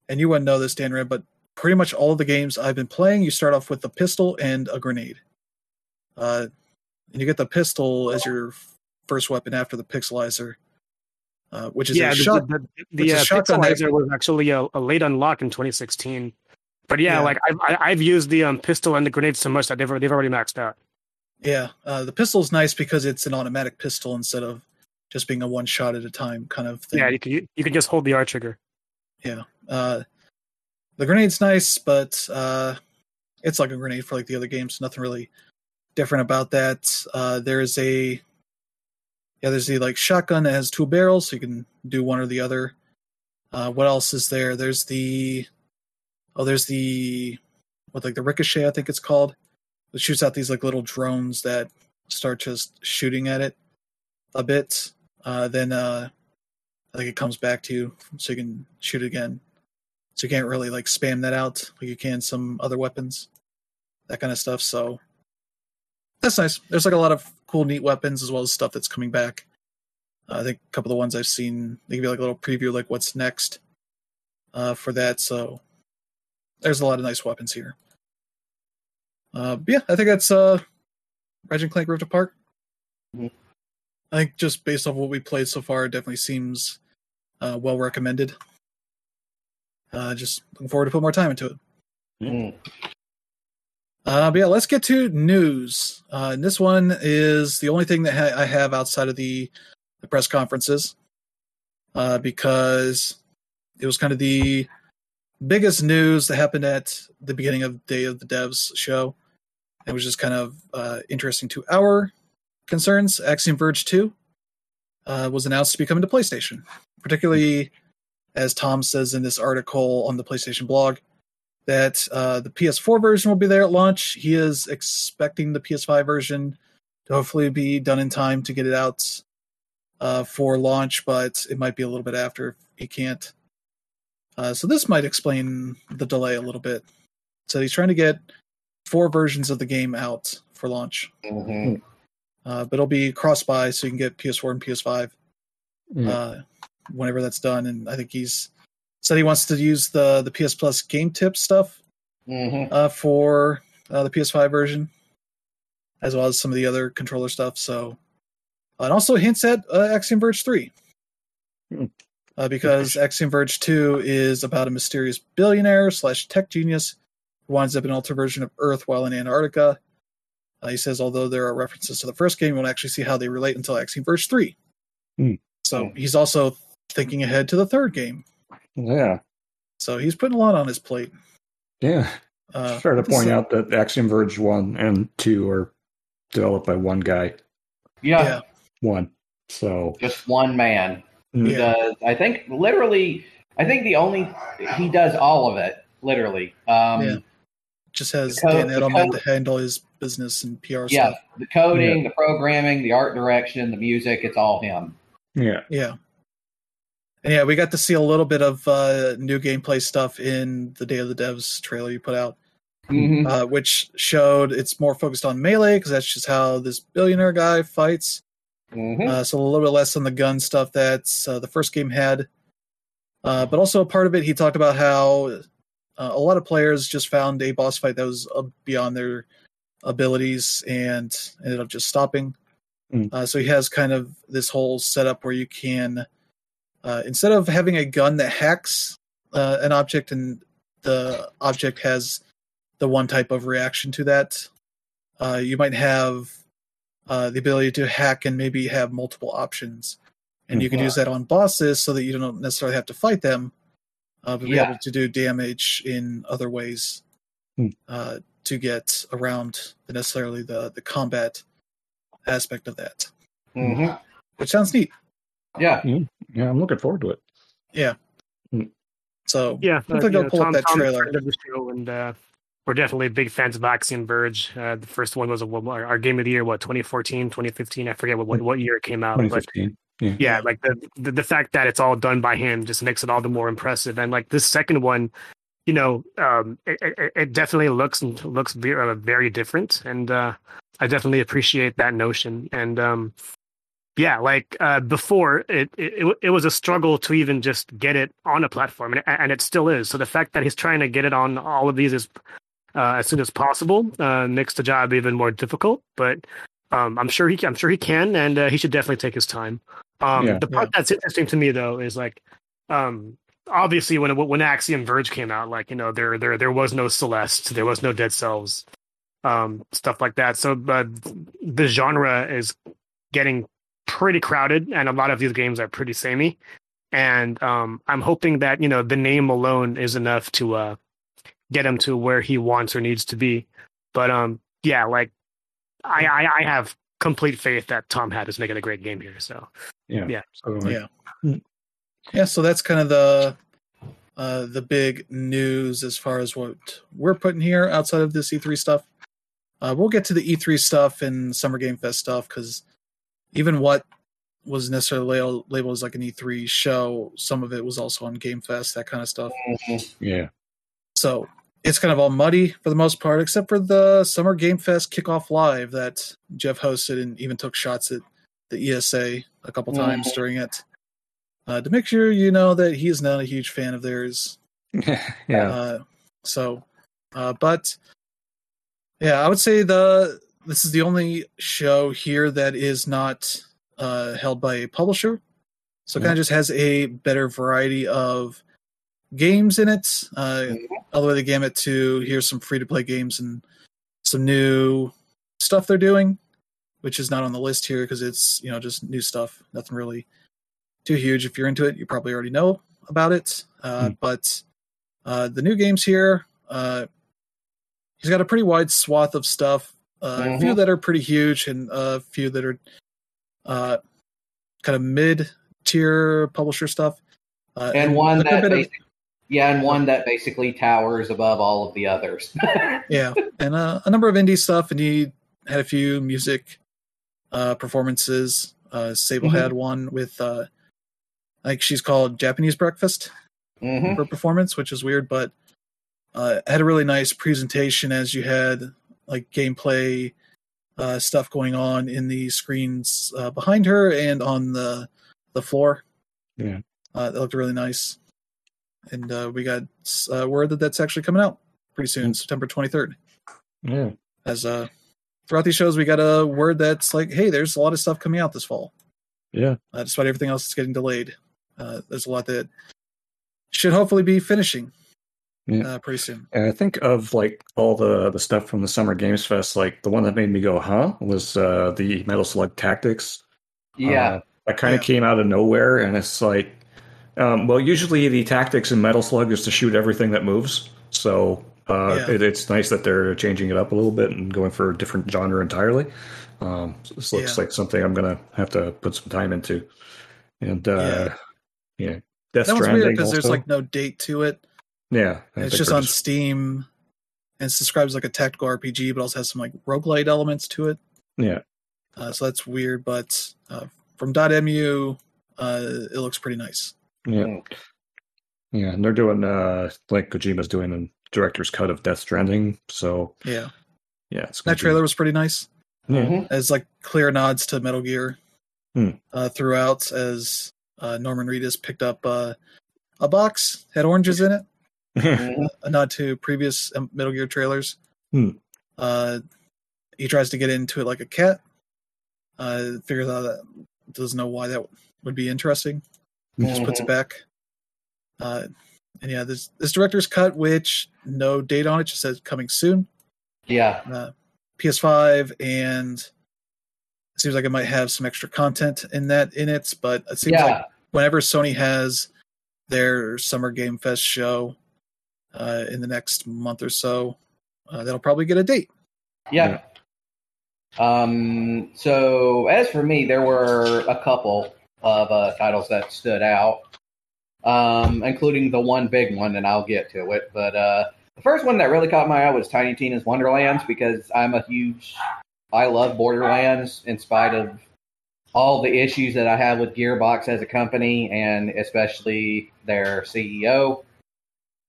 and you wouldn't know this, Dan Red, but pretty much all of the games I've been playing, you start off with the pistol and a grenade. Uh, and you get the pistol as your first weapon after the pixelizer, uh, which is yeah, a the, shot. the, which the, uh, shotgun Pixelizer was actually a, a late unlock in 2016. But yeah, Yeah. like I've, I- I've used the um, pistol and the grenade so much that they've, they've already maxed out. Yeah, uh, the pistol's nice because it's an automatic pistol instead of just being a one shot at a time kind of thing. Yeah, you can you, you can just hold the R trigger. Yeah, uh, the grenade's nice, but uh, it's like a grenade for like the other games. Nothing really different about that. Uh, there's a yeah, there's the like shotgun that has two barrels, so you can do one or the other. Uh, what else is there? There's the oh, there's the what like the ricochet, I think it's called. It shoots out these like little drones that start just shooting at it a bit. Uh, then uh, I think it comes back to you, so you can shoot again. So you can't really like spam that out like you can some other weapons, that kind of stuff. So that's nice. There's like a lot of cool, neat weapons as well as stuff that's coming back. Uh, I think a couple of the ones I've seen, they give you like a little preview, like what's next uh, for that. So there's a lot of nice weapons here. Uh, but yeah, I think that's uh, Ratchet and Clank Rift Apart. Mhm. I think just based off what we played so far, it definitely seems uh, well recommended. Uh, just looking forward to put more time into it. Mm. Uh, but yeah, let's get to news. Uh, and this one is the only thing that ha- I have outside of the, the press conferences, uh, because it was kind of the biggest news that happened at the beginning of Day of the Devs show. It was just kind of uh, interesting to our concerns. Axiom Verge 2 uh, was announced to be coming to PlayStation, particularly as Tom says in this article on the PlayStation blog that uh, the PS4 version will be there at launch. He is expecting the PS5 version to hopefully be done in time to get it out uh, for launch, but it might be a little bit after if he can't. Uh, so this might explain the delay a little bit. So he's trying to get four versions of the game out for launch, Mhm. uh, but it'll be cross-buy, so you can get PS4 and PS5 Mm. uh, whenever that's done. And I think he's said he wants to use the the PS Plus game tip stuff Mhm. uh, for uh, the PS5 version, as well as some of the other controller stuff. So, and also hints at uh, Axiom Verge 3. Hmm. Uh, because Axiom Verge 2 is about a mysterious billionaire slash tech genius who winds up in an alter version of Earth while in Antarctica. Uh, he says, although there are references to the first game, you won't actually see how they relate until Axiom Verge 3. Hmm. So he's also thinking ahead to the third game. Yeah. So he's putting a lot on his plate. Yeah. Uh, Fair to point out that Axiom Verge 1 and 2 are developed by one guy. Yeah, Yeah. One. So, just one man. He Yeah. does. I think literally. I think the only he does all of it. Literally. Um, Yeah. just has The code- Dan the Adelman code- to handle his business and PR yeah, stuff. the coding, the programming, the art direction, the music. It's all him. yeah. Yeah. And yeah, we got to see a little bit of uh, new gameplay stuff in the Day of the Devs trailer you put out, Mhm. uh, which showed it's more focused on melee because that's just how this billionaire guy fights. Mhm. Uh, so a little bit less on the gun stuff that uh, the first game had. Uh, but also a part of it, he talked about how uh, a lot of players just found a boss fight that was uh, beyond their abilities and ended up just stopping. Mm. Uh, so he has kind of this whole setup where you can, uh, instead of having a gun that hacks uh, an object and the object has the one type of reaction to that, uh, you might have uh, the ability to hack and maybe have multiple options and you can Yeah. use that on bosses so that you don't necessarily have to fight them, uh, but be Yeah. able to do damage in other ways Hmm. uh, to get around the necessarily the the combat aspect of that, hmm which sounds neat. Yeah. Yeah, I'm looking forward to it. Yeah. So Yeah, Looks uh, like you I'll know, pull up Tom, that Tom's trailer. friend of the show, and uh, we're definitely big fans of Axiom Verge. Uh, the first one was a, our, our game of the year, what 2014, 2015. I forget what what, year it came out, but 2015. yeah, like the, the the fact that it's all done by him just makes it all the more impressive. And like this second one, you know, um, it, it, it definitely looks looks very, uh, very different, and uh, I definitely appreciate that notion. And um, yeah, like uh, before, it, it it was a struggle to even just get it on a platform, and, and it still is. So the fact that he's trying to get it on all of these is uh, as soon as possible uh, makes the job even more difficult. But um, I'm sure he I'm sure he can, and uh, he should definitely take his time. Um, Yeah. the part that's interesting to me though is like, um, obviously when when Axiom Verge came out, like you know there there there was no Celeste, there was no Dead Cells, um, stuff like that. So uh, the genre is getting pretty crowded, and a lot of these games are pretty samey. And um, I'm hoping that you know the name alone is enough to uh, get him to where he wants or needs to be. But um, yeah, like I, I I have complete faith that Tom Happ is making a great game here. So Yeah. Yeah. So, Yeah. yeah, so that's kind of the uh, the big news as far as what we're putting here outside of this E3 stuff. Uh, we'll get to the E3 stuff and Summer Game Fest stuff because even what was necessarily labeled, labeled as like an E3 show, some of it was also on Game Fest, that kind of stuff. yeah. So it's kind of all muddy for the most part, except for the Summer Game Fest kickoff live that Jeff hosted and even took shots at the ESA a couple times Mhm. during it uh, to make sure you know that he is not a huge fan of theirs. yeah. Uh, so, uh, but yeah, I would say the this is the only show here that is not uh, held by a publisher. So it kind of just has a better variety of games in it, uh, all the way the gamut to here's some free to play games and some new stuff they're doing, which is not on the list here because it's you know just new stuff, nothing really too huge. If you're into it, you probably already know about it. Uh, Hmm. But uh, the new games here, uh, he's got a pretty wide swath of stuff. Uh, A few Mhm. that are pretty huge, and a few that are uh, kind of mid tier publisher stuff. Uh, And one that bit of- basic, yeah, and one that basically towers above all of the others. yeah, and uh, a number of indie stuff, and he had a few music uh, performances. Uh, Sable Mhm. had one with, uh, I think she's called Japanese Breakfast hmm for performance, which is weird, but uh, had a really nice presentation as you had like gameplay uh, stuff going on in the screens uh, behind her and on the the floor. Yeah. uh, that looked really nice, and uh, we got uh, word that that's actually coming out pretty soon, September twenty third Yeah. as uh throughout these shows we got a word that's like hey there's a lot of stuff coming out this fall Yeah. uh, despite everything else that's getting delayed uh, there's a lot that should hopefully be finishing Yeah. uh, pretty soon And I think of like all the the stuff from the Summer Games Fest, like the one that made me go, "Huh?" was uh, the Metal Slug Tactics. Yeah. Uh, that kind of Yeah. came out of nowhere, and it's like, um, well, usually the tactics in Metal Slug is to shoot everything that moves. So uh, Yeah. it, it's nice that they're changing it up a little bit and going for a different genre entirely. Um, this looks Yeah. like something I'm gonna have to put some time into. And uh, yeah, Death that one's Stranding weird because there's like no date to it yeah, I it's just on steam and it's described as like a tactical rpg but also has some like roguelite elements to it yeah. uh, so that's weird but uh, from .mu uh, it looks pretty nice Yeah. Mm. Yeah, and they're doing uh like Kojima's doing a director's cut of Death Stranding, so yeah yeah, it's gonna that trailer was pretty nice Be, yeah, Mhm. as like clear nods to Metal Gear Hmm. uh, throughout. As uh, Norman Reedus picked up uh, a box had oranges in it, Mhm. a nod to previous um, Metal Gear trailers. Hmm. Uh, he tries to get into it like a cat. Uh, figures out that doesn't know why that would be interesting. He just puts it back. Uh, and yeah, this this director's cut, which no date on it, just says coming soon. Yeah. Uh, PS5 and It seems like it might have some extra content in that in it, but it seems Yeah. like whenever Sony has their Summer Game Fest show uh, in the next month or so, uh, they'll probably get a date. Yeah. Um, so as for me, there were a couple of uh, titles that stood out, um, including the one big one, and I'll get to it. But uh, the first one that really caught my eye was Tiny Tina's Wonderlands because I'm a huge, I love Borderlands in spite of all the issues that I have with Gearbox as a company and especially their CEO.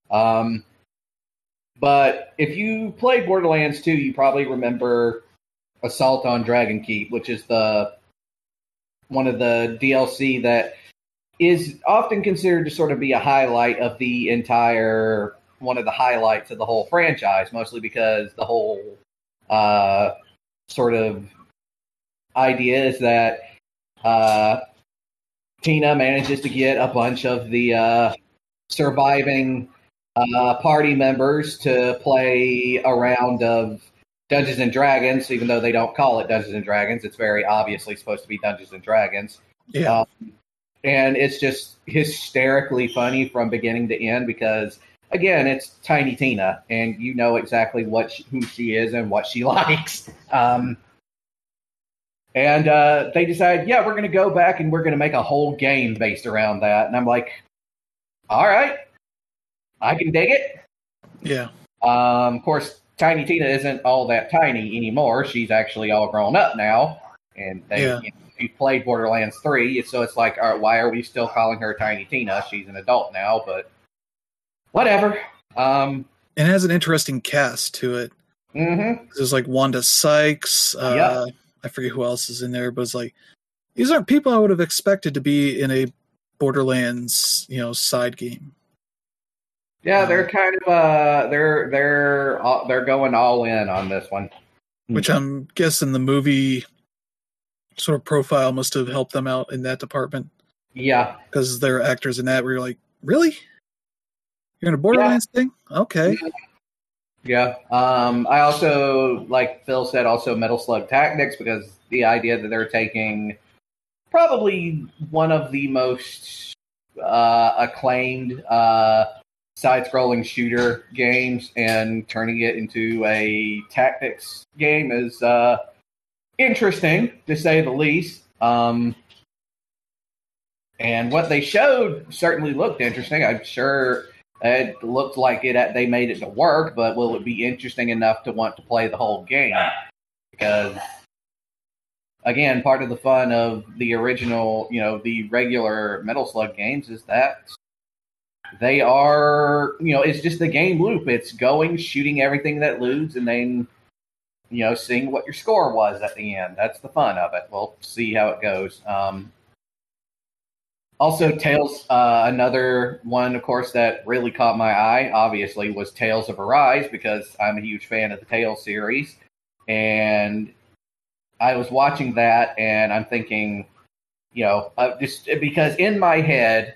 Um, but if you played Borderlands 2, you probably remember Assault on Dragon Keep, which is the one of the DLC that is often considered to sort of be a highlight of the entire one of the highlights of the whole franchise, mostly because the whole uh, sort of idea is that uh, Tina manages to get a bunch of the uh, surviving uh, party members to play a round of Dungeons and Dragons, even though they don't call it Dungeons and Dragons. It's very obviously supposed to be Dungeons and Dragons. Yeah, Um, and it's just hysterically funny from beginning to end because, again, it's Tiny Tina, and you know exactly what she, who she is and what she likes. Um, and uh, they decide, yeah, we're going to go back and we're going to make a whole game based around that. And I'm like, all right, I can dig it. yeah, Um, of course, Tiny Tina isn't all that tiny anymore. She's actually all grown up now, and they Yeah. you know, she played Borderlands three. So it's like, all right, why are we still calling her Tiny Tina? She's an adult now, but whatever. Um, and it has an interesting cast to it. hmm There's like Wanda Sykes. Uh, I forget who else is in there, but it's like these aren't people I would have expected to be in a Borderlands, you know, side game. Yeah, Uh, they're kind of uh, they're they're all, they're going all in on this one. Which I'm guessing the movie sort of profile must have helped them out in that department Yeah, because there are actors in that where you're like, really? You're in a Borderlands thing? Okay. Yeah. Um, I also, like Phil said, also Metal Slug Tactics because the idea that they're taking probably one of the most uh, acclaimed uh, side-scrolling shooter games and turning it into a tactics game is uh, interesting to say the least. Um, and what they showed certainly looked interesting. I'm sure it looked like it they made it to work, but will it be interesting enough to want to play the whole game? Because again, part of the fun of the original, you know, the regular Metal Slug games is that they are, you know, it's just the game loop. It's going, shooting everything that loots, and then, you know, seeing what your score was at the end. That's the fun of it. We'll see how it goes. Um, also, Tales, uh, another one, of course, that really caught my eye, obviously, was Tales of Arise, because I'm a huge fan of the Tales series. And I was watching that, and I'm thinking, you know, uh, just because in my head,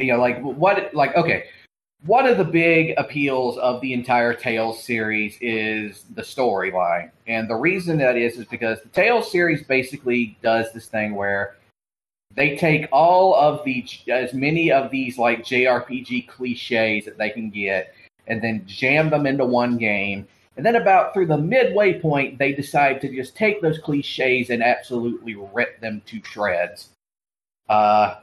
you know, like, what, like, okay, one of the big appeals of the entire Tales series is the storyline. And the reason that is, is because the Tales series basically does this thing where they take all of the as many of these like JRPG cliches that they can get and then jam them into one game. And then about through the midway point, they decide to just take those cliches and absolutely rip them to shreds. Uh,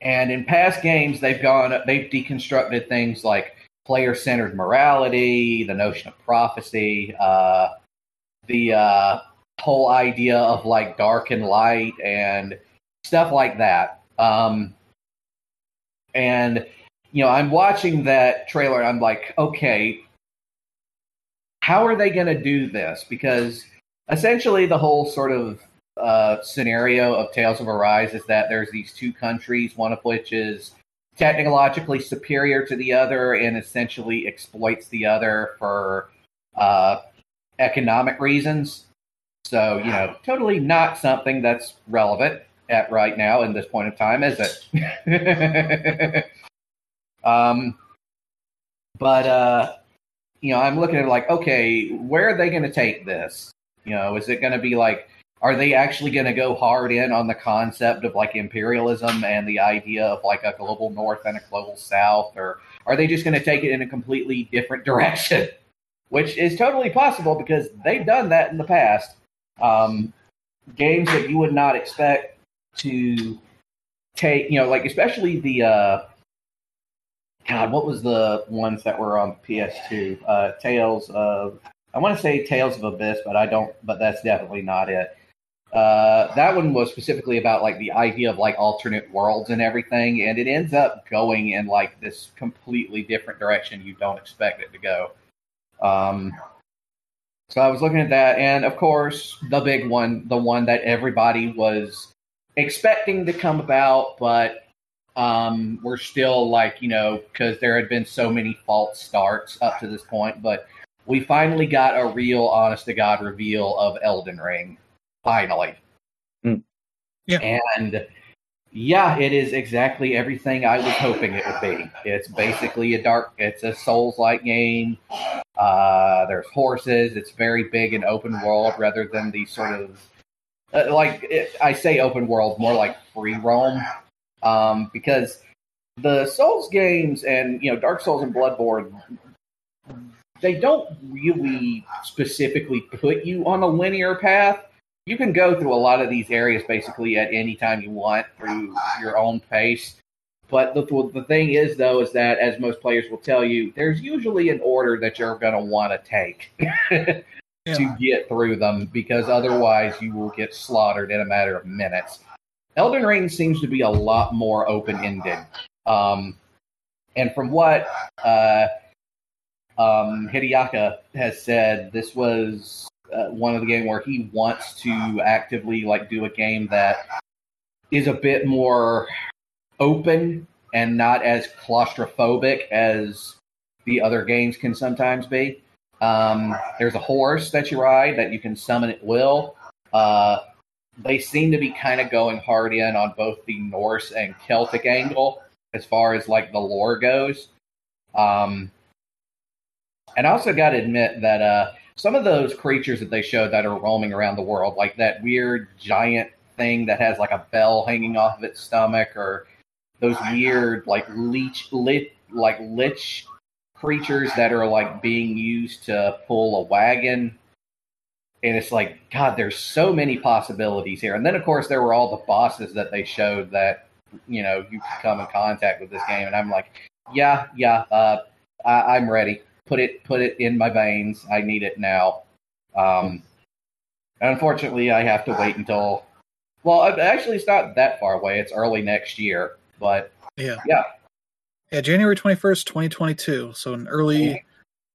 and in past games, they've gone, they've deconstructed things like player-centered morality, the notion of prophecy, uh, the uh, whole idea of like dark and light and stuff like that. Um, and you know, I'm watching that trailer and I'm like, okay, how are they going to do this? Because essentially, the whole sort of uh, scenario of Tales of Arise is that there's these two countries, one of which is technologically superior to the other and essentially exploits the other for uh, economic reasons. So, you know, totally not something that's relevant at right now in this point of time, is it? um, but, uh, you know, I'm looking at like, okay, where are they going to take this? You know, is it going to be like, are they actually going to go hard in on the concept of like imperialism and the idea of like a global north and a global south, or are they just going to take it in a completely different direction? Which is totally possible because they've done that in the past. Um, games that you would not expect to take, you know, like especially the uh, God, what was the ones that were on PS2? Uh, Tales of I want to say Tales of Abyss, but I don't. But that's definitely not it. Uh, that one was specifically about like the idea of like alternate worlds and everything, and it ends up going in like this completely different direction you don't expect it to go. Um, so I was looking at that, and of course, the big one, the one that everybody was expecting to come about, but um, we're still like, you know, because there had been so many false starts up to this point, but we finally got a real, honest to God reveal of Elden Ring. Finally. Mm. Yeah. And yeah, it is exactly everything I was hoping it would be. It's basically a dark, it's a Souls like game. Uh, there's horses. It's very big and open world rather than the sort of uh, like it, I say open world, more like free roam. Um, because the Souls games and you know Dark Souls and Bloodborne, they don't really specifically put you on a linear path. You can go through a lot of these areas basically at any time you want through your own pace. But the, the thing is, though, is that as most players will tell you, there's usually an order that you're going to want to take Yeah. to get through them because otherwise you will get slaughtered in a matter of minutes. Elden Ring seems to be a lot more open ended. Um, and from what uh, um, Hidetaka has said, this was uh, one of the game where he wants to actively like do a game that is a bit more open and not as claustrophobic as the other games can sometimes be. Um, there's a horse that you ride that you can summon at will. Uh, they seem to be kind of going hard in on both the Norse and Celtic angle as far as like the lore goes. Um, and I also got to admit that uh, some of those creatures that they showed that are roaming around the world, like that weird giant thing that has like a bell hanging off of its stomach, or those weird like leech lit like lich creatures that are like being used to pull a wagon. And it's like, God, there's so many possibilities here. And then, of course, there were all the bosses that they showed that, you know, you could come in contact with this game. And I'm like, yeah, yeah, uh, I- I'm ready. Put it, put it in my veins. I need it now. Um, unfortunately, I have to wait until. Well, actually, it's not that far away. It's early next year, but Yeah. Yeah. Yeah, January 21st, 2022. So an early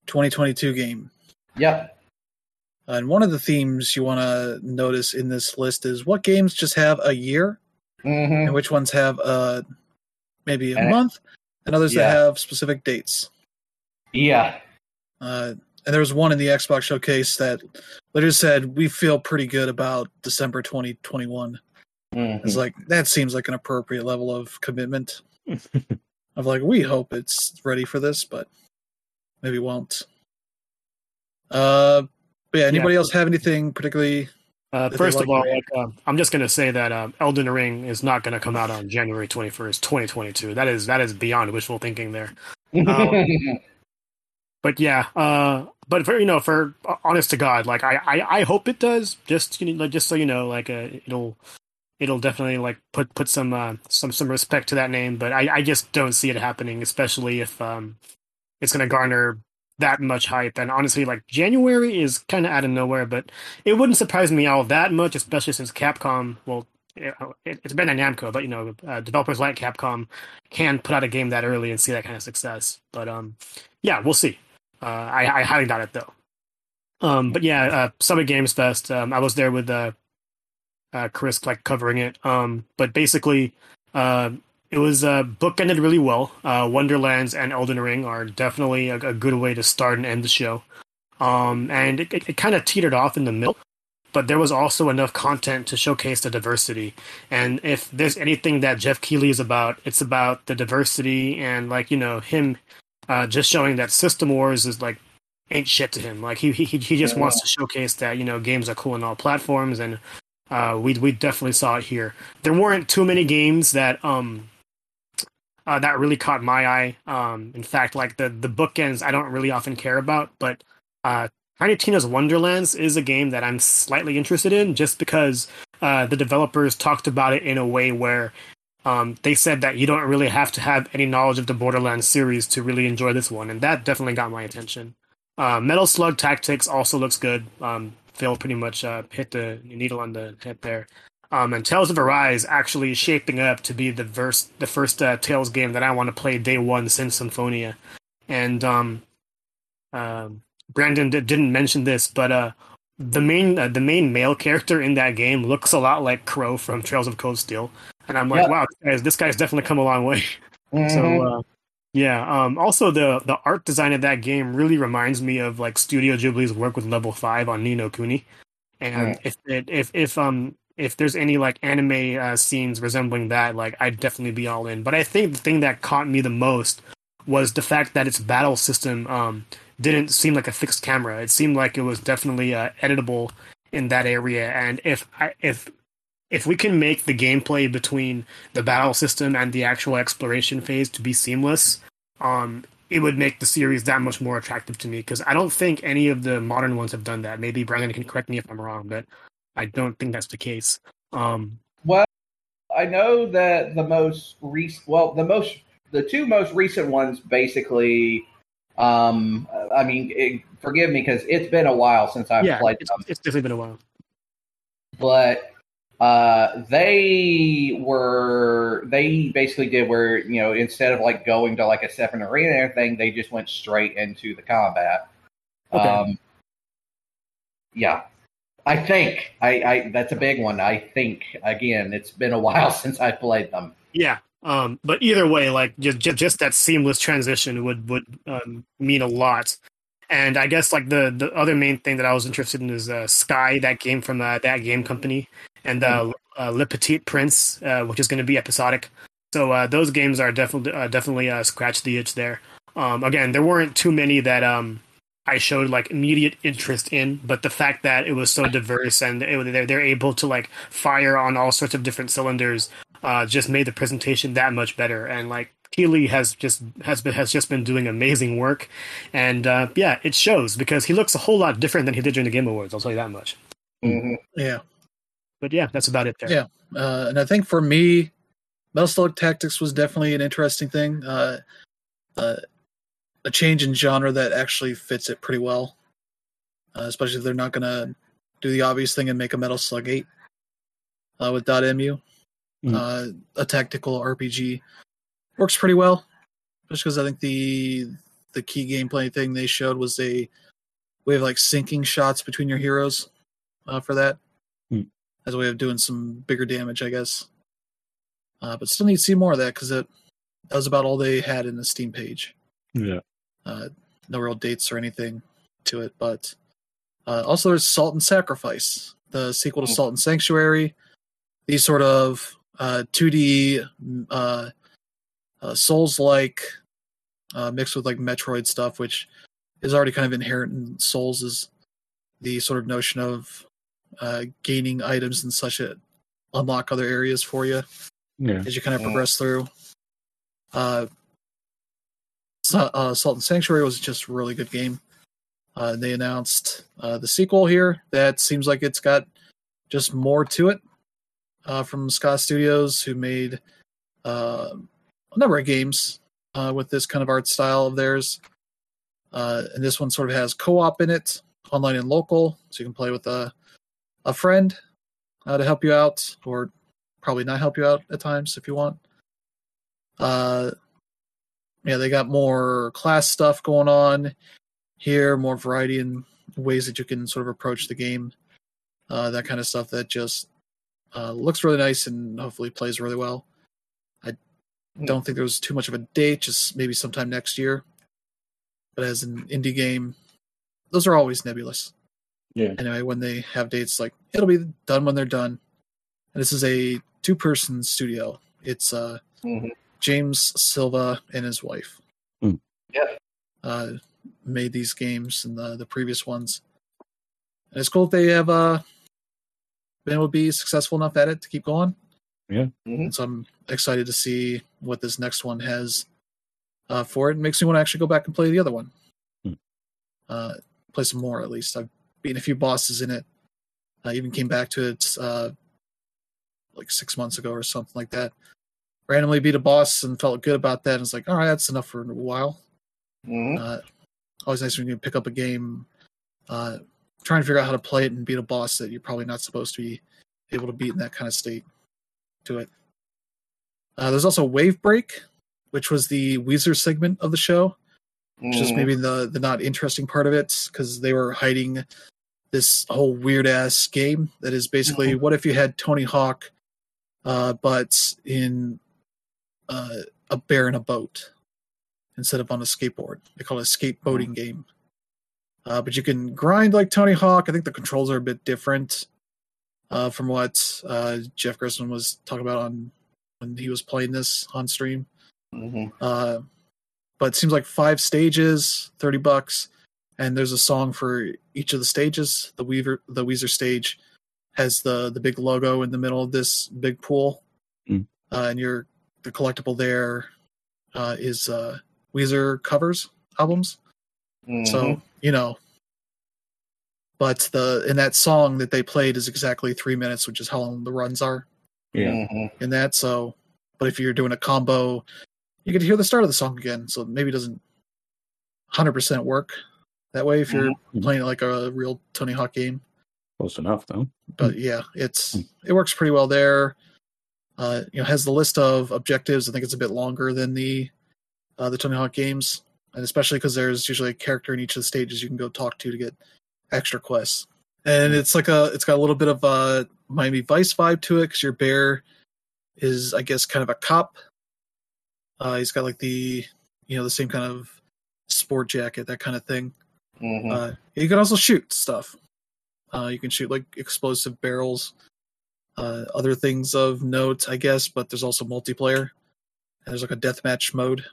2022 game. yep, and one of the themes you want to notice in this list is what games just have a year hmm and which ones have uh, maybe a And- month and others Yeah. that have specific dates. yeah, Uh, and there was one in the Xbox showcase that literally said, We feel pretty good about December 2021. Mhm. It's like, that seems like an appropriate level of commitment. of like, we hope it's ready for this, but maybe won't. Uh, but yeah, anybody else have anything particularly? Uh, first of all, like, uh, I'm just gonna say that uh, Elden Ring is not gonna come out on January 21st, 2022. That is that is beyond wishful thinking there. Um, But yeah, uh, but for you know, for honest to God, like I, I, I hope it does. Just you know, just so you know, like uh, it'll it'll definitely like put put some uh, some some respect to that name. But I, I just don't see it happening, especially if um it's gonna garner that much hype. And honestly, like January is kind of out of nowhere, but it wouldn't surprise me all that much, especially since Capcom, well, it, it's been at Namco, but you know, uh, developers like Capcom can put out a game that early and see that kind of success. But um, yeah, we'll see. Uh, I, I highly doubt it though. Um, but yeah, uh, Summer Games Fest. Um, I was there with uh, uh, Chris, like covering it. Um, but basically, uh, it was uh, bookended really well. Uh, Wonderlands and Elden Ring are definitely a, a good way to start and end the show. Um, and it, it, it kind of teetered off in the middle, but there was also enough content to showcase the diversity. And if there's anything that Geoff Keighley is about, it's about the diversity and like you know him uh, just showing that System Wars is like ain't shit to him. Like he he he just wants to showcase that you know games are cool on all platforms, and uh, we we definitely saw it here. There weren't too many games that um uh, that really caught my eye. Um, in fact, like the the bookends, I don't really often care about, but uh, Tiny Tina's Wonderlands is a game that I'm slightly interested in, just because uh, the developers talked about it in a way where um, they said that you don't really have to have any knowledge of the Borderlands series to really enjoy this one, and that definitely got my attention. Uh, Metal Slug Tactics also looks good. Um, Phil pretty much uh, hit the needle on the head there. Um, and Tales of Arise actually shaping up to be the verse, the first uh, Tales game that I want to play day one since Symphonia. And um, uh, Brandon d- didn't mention this, but uh, the main uh, the main male character in that game looks a lot like Crow from Trails of Cold Steel, and I'm like, Yep. wow, this guy's, this guy's definitely come a long way. Mhm. So uh, yeah. Um, also, the the art design of that game really reminds me of like Studio Ghibli's work with Level Five on Ni no Kuni. And Mm. if it, if if um if there's any like anime uh, scenes resembling that, like I'd definitely be all in. But I think the thing that caught me the most was the fact that its battle system um didn't seem like a fixed camera. It seemed like it was definitely uh, editable in that area. And if I, if if we can make the gameplay between the battle system and the actual exploration phase to be seamless, um, it would make the series that much more attractive to me. Because I don't think any of the modern ones have done that. Maybe Brandon can correct me if I'm wrong, but I don't think that's the case. Um, Well, I know that the most recent, well, the most, the two most recent ones, basically. Um, I mean, it, forgive me because it's been a while since I've yeah, played it's, them, it's definitely been a while. but uh, they were they basically did where you know instead of like going to like a separate arena and everything, they just went straight into the combat. Okay. Um, yeah, I think I, I that's a big one. I think again, it's been a while since I played them. Yeah. Um, but either way, like just, just that seamless transition would would um, mean a lot. And I guess like the the other main thing that I was interested in is uh, Sky, that game from uh, that game company, and uh, uh, Le Petit Prince, uh, which is going to be episodic. So uh, those games are definitely uh, definitely uh, scratch the itch there. Um, again, there weren't too many that um, I showed like immediate interest in, but the fact that it was so diverse and it, they're they're able to like fire on all sorts of different cylinders uh, just made the presentation that much better. And like Keighley has just has been has just been doing amazing work, and uh, yeah, it shows because he looks a whole lot different than he did during the Game Awards. I'll tell you that much. Mhm. Yeah. But yeah, that's about it there. Yeah. Uh, and I think for me, Metal Slug Tactics was definitely an interesting thing. Uh, uh, a change in genre that actually fits it pretty well, uh, especially if they're not going to do the obvious thing and make a Metal Slug 8 uh, with .mu. Mm. Uh, a tactical RPG works pretty well, just because I think the the key gameplay thing they showed was a way of like syncing shots between your heroes uh, for that. As a way of doing some bigger damage, I guess. Uh, but still need to see more of that because that was about all they had in the Steam page. Yeah. Uh, no real dates or anything to it, but uh, also there's Salt and Sacrifice, the sequel to Mm. Salt and Sanctuary. These sort of uh, 2D uh, uh, Souls-like uh, mixed with like Metroid stuff, which is already kind of inherent in Souls, is the sort of notion of uh, gaining items and such that unlock other areas for you Yeah. as you kind of Yeah. progress through. Uh, uh, Salt and Sanctuary was just a really good game. Uh, they announced uh, the sequel here that seems like it's got just more to it uh, from Ska Studios, who made uh, a number of games uh, with this kind of art style of theirs. Uh, and this one sort of has co-op in it, online and local, so you can play with a a friend uh, to help you out, or probably not help you out at times if you want. Uh, yeah, they got more class stuff going on here, more variety in ways that you can sort of approach the game. Uh, that kind of stuff that just uh, looks really nice and hopefully plays really well. I don't think there was too much of a date, just maybe sometime next year. But as an indie game, those are always nebulous Yeah. anyway when they have dates like it'll be done when they're done and this is a two person studio it's uh Mhm. james silva and his wife Hmm. Yeah. uh made these games and the the previous ones. And it's cool if they have uh, been able to be successful enough at it to keep going. Mhm. And so I'm excited to see what this next one has uh, for it. it. Makes me want to actually go back and play the other one. Hmm. Uh, play some more at least. I've beaten a few bosses in it. I even came back to it uh, like six months ago or something like that. Randomly beat a boss and felt good about that. And it's like, all right, that's enough for a while. Mhm. Uh, always nice when you pick up a game, uh, trying to figure out how to play it and beat a boss that you're probably not supposed to be able to beat in that kind of state to it. Uh, there's also Wave Break, which was the Weezer segment of the show, which is Mhm. maybe the the not interesting part of it because they were hiding this whole weird ass game that is basically what if you had Tony Hawk, uh, but in uh, a bear in a boat instead of on a skateboard. They call it a skateboating game. Uh, but you can grind like Tony Hawk. I think the controls are a bit different uh, from what uh, Jeff Grissom was talking about on when he was playing this on stream. Mhm. Uh, but it seems like five stages, thirty bucks, and there's a song for each of the stages. The Weaver, the Weezer stage, has the the big logo in the middle of this big pool, Mm. uh, and your the collectible there uh, is uh, Weezer covers albums. Mhm. So you know, but the in that song that they played is exactly three minutes, which is how long the runs are Yeah. Mhm. in that. So, but if you're doing a combo, you get to hear the start of the song again. So maybe it doesn't 100% work that way if you're Mhm. playing like a real Tony Hawk game. Close enough, though. But yeah, it's Mm. it works pretty well there. Uh, you know, has the list of objectives. I think it's a bit longer than the uh, the Tony Hawk games, and especially because there's usually a character in each of the stages you can go talk to to get extra quests. And it's like a it's got a little bit of a Miami Vice vibe to it because your bear is, I guess, kind of a cop. Uh, he's got like the you know the same kind of sport jacket, that kind of thing. Mhm. Uh, you can also shoot stuff. Uh, you can shoot like explosive barrels, uh, other things of note, I guess. But there's also multiplayer, and there's like a deathmatch mode.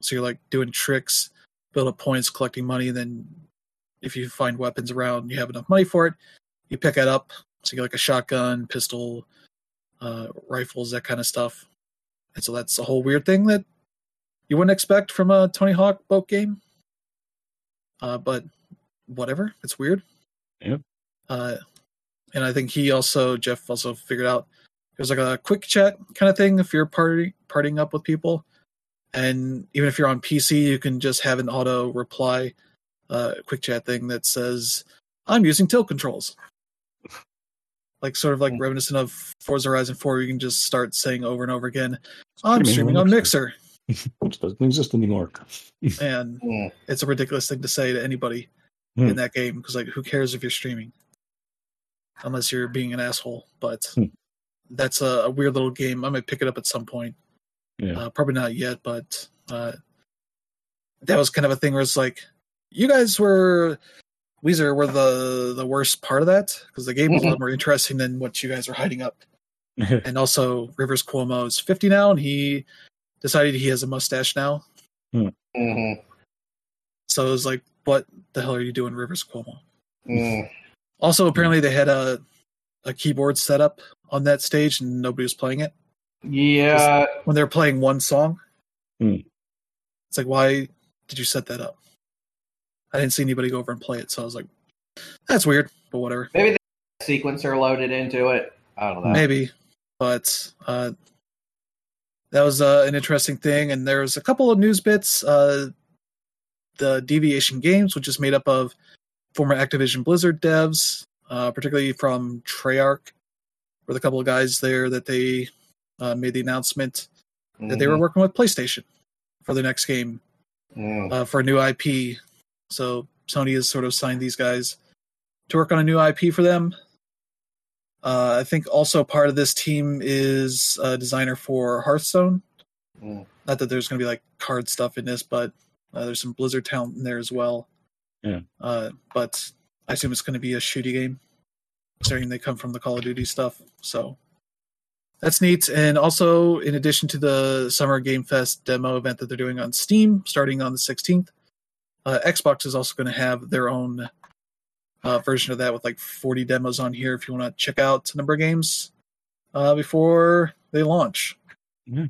So you're like doing tricks, build up points, collecting money, then if you find weapons around, and you have enough money for it, you pick it up. So you get like a shotgun, pistol, uh, rifles, that kind of stuff. And so that's a whole weird thing that you wouldn't expect from a Tony Hawk boat game. Uh, but whatever, it's weird. Yep. Uh, and I think he also Jeff also figured out there's like a quick chat kind of thing if you're party partying up with people, and even if you're on PC, you can just have an auto reply, uh, quick chat thing that says, "I'm using tilt controls." Like sort of like Hmm. reminiscent of Forza Horizon 4, you can just start saying over and over again, "I'm Streaming on Mixer," Which doesn't exist anymore. and Mhm. it's a ridiculous thing to say to anybody Hmm. in that game because like who cares if you're streaming unless you're being an asshole but Hmm. that's a, a weird little game i might pick it up at some point Yeah. uh, probably not yet but uh, that was kind of a thing where it's like you guys were Weezer were the the worst part of that because the game was a lot more interesting than what you guys are hiding up and also rivers cuomo is 50 now and he decided he has a mustache now Mhm. so it was like what the hell are you doing rivers cuomo Mhm. Also, apparently they had a a keyboard set up on that stage and nobody was playing it Yeah. when they were playing one song. Hmm. It's like, why did you set that up? I didn't see anybody go over and play it, so I was like, that's weird, but whatever. Maybe the sequencer loaded into it. I don't know. Maybe, but uh, that was uh, an interesting thing. And there's a couple of news bits. Uh, the Deviation Games, which is made up of former Activision Blizzard devs, uh, particularly from Treyarch, were the couple of guys there that they uh, made the announcement that they were working with PlayStation for the next game uh, for a new IP. So Sony has sort of signed these guys to work on a new IP for them. Uh, I think also part of this team is a designer for Hearthstone. Mhm. Not that there's going to be like card stuff in this, but uh, there's some Blizzard talent in there as well. Yeah. Uh, but I assume it's going to be a shooty game, considering they come from the Call of Duty stuff. So that's neat. And also, in addition to the Summer Game Fest demo event that they're doing on Steam starting on the 16th, uh, Xbox is also going to have their own uh, version of that with like 40 demos on here if you want to check out a number of games uh, before they launch. Yeah.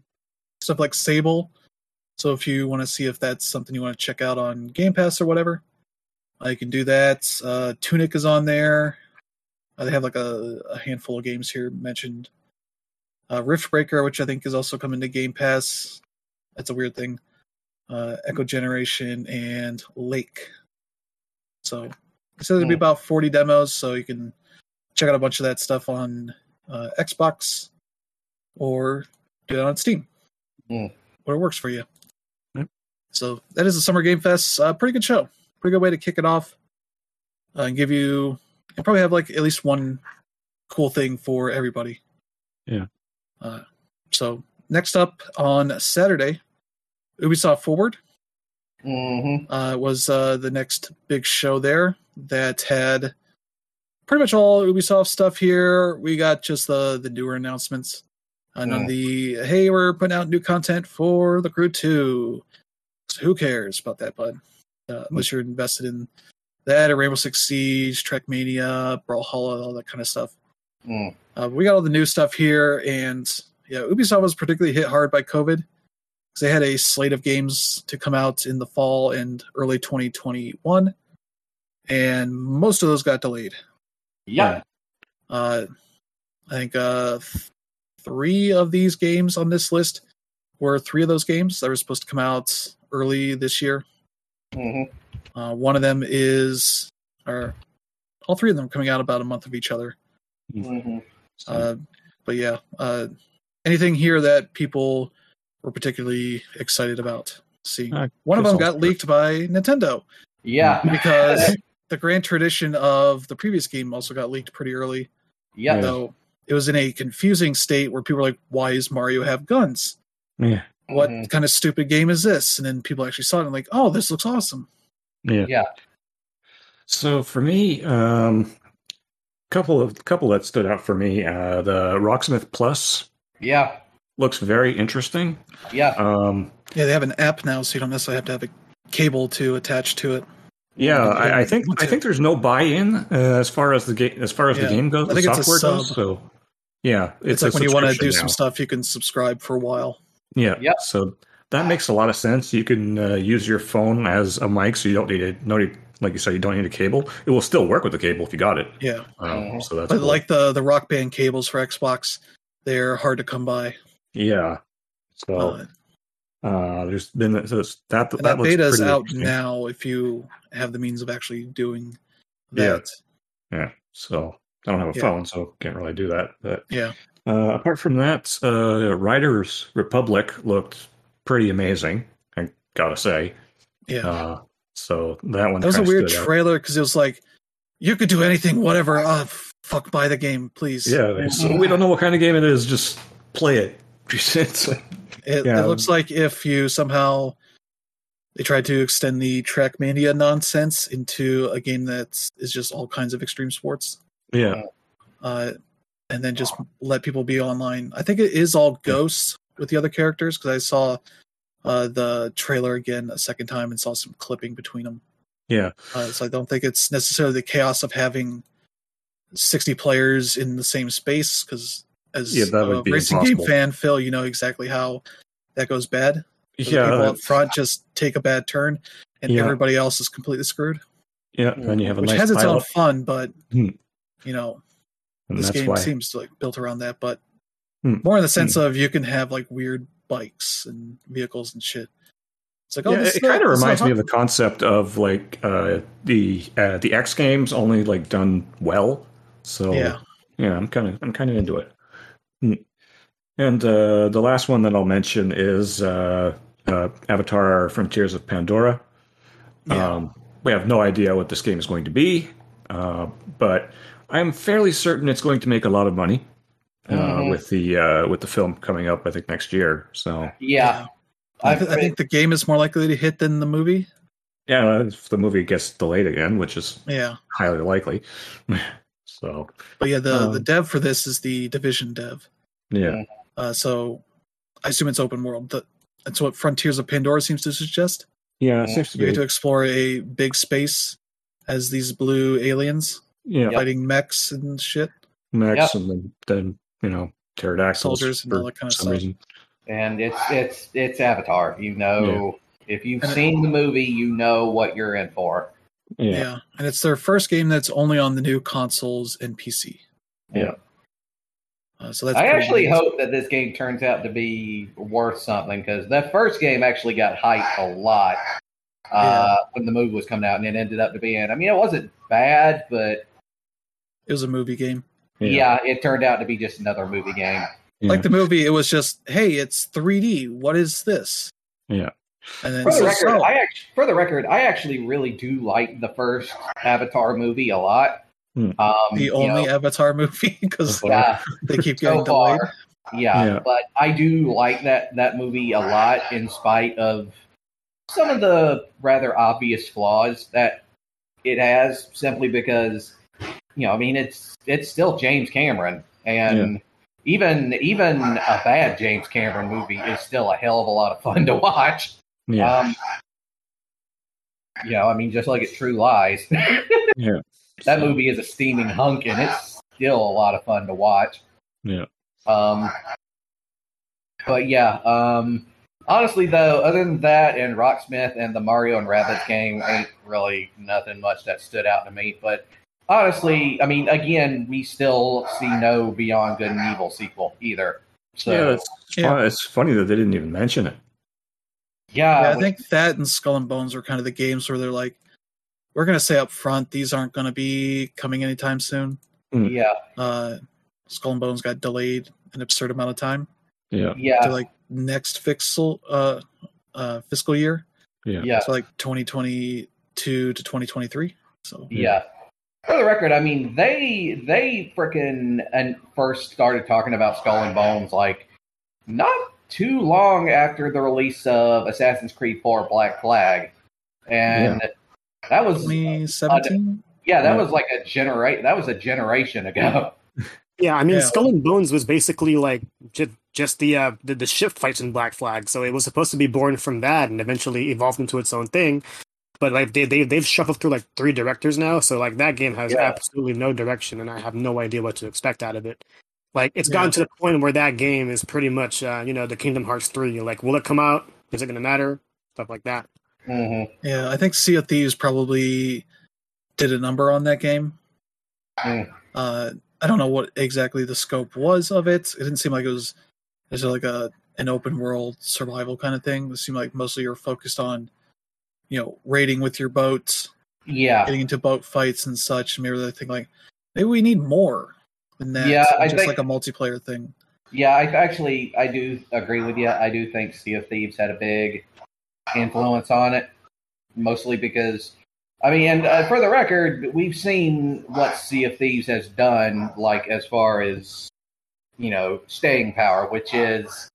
Stuff like Sable. So if you want to see if that's something you want to check out on Game Pass or whatever, uh, you can do that. Uh, Tunic is on there. Uh, they have like a, a handful of games here mentioned. Uh, Rift Breaker, which I think is also coming to Game Pass. That's a weird thing. Uh, Echo Generation and Lake. So I said there'd be Hmm. about 40 demos, so you can check out a bunch of that stuff on uh, Xbox or do it on Steam. Hmm. Where it works for you. Yep. So that is the Summer Game Fest. Uh, pretty good show. Pretty good way to kick it off. Uh, and give you, you probably have like at least one cool thing for everybody. Yeah. Uh, so next up on Saturday, Ubisoft Forward Mm-hmm. uh, was uh, the next big show there that had pretty much all Ubisoft stuff here. We got just the the newer announcements. And none of the hey, we're putting out new content for the Crew Two. So who cares about that, bud? Uh, unless you're invested in that or Rainbow Six Siege, Trackmania, Brawlhalla, all that kind of stuff. Mm. Uh, we got all the new stuff here, and yeah, Ubisoft was particularly hit hard by COVID because they had a slate of games to come out in the fall and early 2021, and most of those got delayed. Yeah. Uh, I think uh, three of these games on this list were three of those games that were supposed to come out early this year. Mm-hmm. Uh, one of them is, or all three of them coming out about a month of each other. Mm-hmm. Uh, but yeah, uh, anything here that people were particularly excited about seeing. Uh, One of them I'll got leaked by Nintendo Yeah. because the grand tradition of the previous game also got leaked pretty early. yeah. Though it was in a confusing state where people were like, "Why does Mario have guns? Yeah. What Mhm. kind of stupid game is this?" And then people actually saw it and like, "Oh, this looks awesome." Yeah. Yeah. So for me, um, couple of couple that stood out for me. Uh, the Rocksmith Plus Yeah. Looks very interesting. Yeah. Um, Yeah, they have an app now, so you don't necessarily have to have a cable to attach to it. yeah, Yeah, I, I think I think there's no buy-in uh, as far as the game as far as Yeah, the game goes. I The think it's a software goes. sub. So yeah, It's, it's, a like when you want to subscription do some stuff, you can subscribe for a while. Yeah. Yep. So that makes a lot of sense. You can uh, use your phone as a mic, so you don't need a no need, like you said, you don't need a cable. It will still work with the cable if you got it. Yeah, Um. So that's but cool. like the the Rock Band cables for Xbox, they're hard to come by. Yeah. So Uh, uh, there's been so that that, that looks beta is out now. If you have the means of actually doing Yeah. that, Yeah. So I don't have a Yeah. phone, so can't really do that. But yeah, uh, apart from that, uh, Riders Republic looked pretty amazing. I gotta say. yeah. Uh, so that one that was a weird trailer because it was like, you could do anything, whatever. Uh, fuck, buy the game, please. Yeah. So we don't know what kind of game it is. Just play it. It's like- It, Yeah. it looks like if you somehow they tried to extend the Trackmania nonsense into a game that is just all kinds of extreme sports, yeah. uh, and then just let people be online. I think it is all ghosts with the other characters because I saw uh, the trailer again a second time and saw some clipping between them. Yeah. Uh, so I don't think it's necessarily the chaos of having sixty players in the same space because as Yeah, that a be racing impossible. game fan, Phil, you know exactly how that goes bad. The Yeah. people up front just take a bad turn, and Yeah. everybody else is completely screwed. Yeah. And you have a Which nice has its own fun, but Hmm. you know and this game why. seems like built around that. But Hmm. more in the sense of you can have like weird bikes and vehicles and shit. It's like oh, yeah, this it is kind of this is a reminds me of the concept of like uh, the uh, the X Games, only like done well. So yeah. yeah, I'm kind of I'm kind of into it. Hmm. And uh, the last one that I'll mention is uh, uh, Avatar: Frontiers of Pandora. Yeah. Um, we have no idea what this game is going to be, uh, but I'm fairly certain it's going to make a lot of money uh, Mhm. with the uh, with the film coming up. I think next year. So Yeah. I, I've I think the game is more likely to hit than the movie. yeah, if the movie gets delayed again, which is Yeah, highly likely. so but yeah, the Um, the dev for this is the Division dev. yeah, Uh, so I assume it's open world. The, that's what Frontiers of Pandora seems to suggest. Yeah, it seems to You be. get to explore a big space as these blue aliens Yeah, fighting mechs and shit. mechs Yep. and then, then you know pterodactyls Soldiers and for all that kind of some stuff. reason. and it's it's it's Avatar. You know, if you've And it- seen the movie, you know what you're in for. Yeah. Yeah, and it's their first game that's only on the new consoles and PC. Yeah. Uh, so that's I actually neat. hope that this game turns out to be worth something because that first game actually got hyped a lot uh, when the movie was coming out, and it ended up to be. I mean, it wasn't bad, but it was a movie game. yeah, it turned out to be just another movie game. yeah. Like the movie, it was just, hey, it's 3D. What is this? Yeah. And then For the so- record, I actually, for the record, I actually really do like the first Avatar movie a lot. Hmm. Um, the you only know, Avatar movie because yeah, they keep getting so delayed. far, yeah, Yeah. but I do like that that movie a lot, in spite of some of the rather obvious flaws that it has. Simply because, you know, I mean, it's it's still James Cameron, and even even a bad James Cameron movie is still a hell of a lot of fun to watch. Yeah, Um, you know, I mean, just like it's True Lies, yeah, that movie is a steaming hunk, and it's still a lot of fun to watch. yeah. Um, but yeah, um, honestly though, other than that and Rocksmith and the Mario and Rabbids game, ain't really nothing much that stood out to me. But honestly, I mean, again, we still see no Beyond Good and Evil sequel either. So yeah, yeah, it's, Yeah. fun- it's funny that they didn't even mention it. Yeah, I which- think that and Skull and Bones were kind of the games where they're like, we're going to say up front, these aren't going to be coming anytime soon. yeah, Uh, Skull and Bones got delayed an absurd amount of time Yeah, yeah, to like next fiscal uh, uh, fiscal year, yeah, yeah. so like 2022 to 2023. So Yeah. For the record, I mean they they freaking and first started talking about Skull and Bones like not too long after the release of Assassin's Creed 4 Black Flag. And that was 2017. yeah, that Yeah. was like a generate that was a generation ago. Yeah, I mean, Yeah. Skull and Bones was basically like just just the, uh, the the ship fights in Black Flag, so it was supposed to be born from that and eventually evolved into its own thing. But like they they they've shuffled through like three directors now, so like that game has Yeah. absolutely no direction, and I have no idea what to expect out of it. Like it's Yeah. gotten to the point where that game is pretty much uh, you know the Kingdom Hearts three. you Like, will it come out? Is it going to matter? Stuff like that. hmm Yeah, I think Sea of Thieves probably did a number on that game. Mm. Uh, I don't know what exactly the scope was of it. It didn't seem like it was is it like a an open world survival kind of thing. It seemed like mostly you're focused on, you know, raiding with your boats, Yeah. getting into boat fights and such. Maybe they think like maybe we need more than that. Yeah, I just think- like a multiplayer thing. Yeah, I actually I do agree with you. I do think Sea of Thieves had a big influence on it, mostly because I mean, and uh, for the record, we've seen what Sea of Thieves has done, like as far as you know, staying power, which is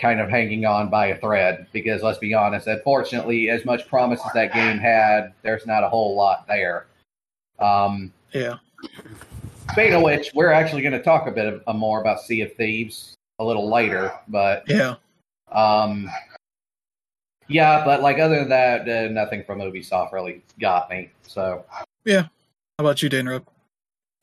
kind of hanging on by a thread. Because let's be honest, unfortunately, as much promise as that game had, there's not a whole lot there. Um, Yeah. Speaking of which, we're actually going to talk a bit of, uh, more about Sea of Thieves a little later, but Yeah. um, yeah, but like other than that, uh, nothing from Ubisoft really got me. So yeah, How about you, Danro?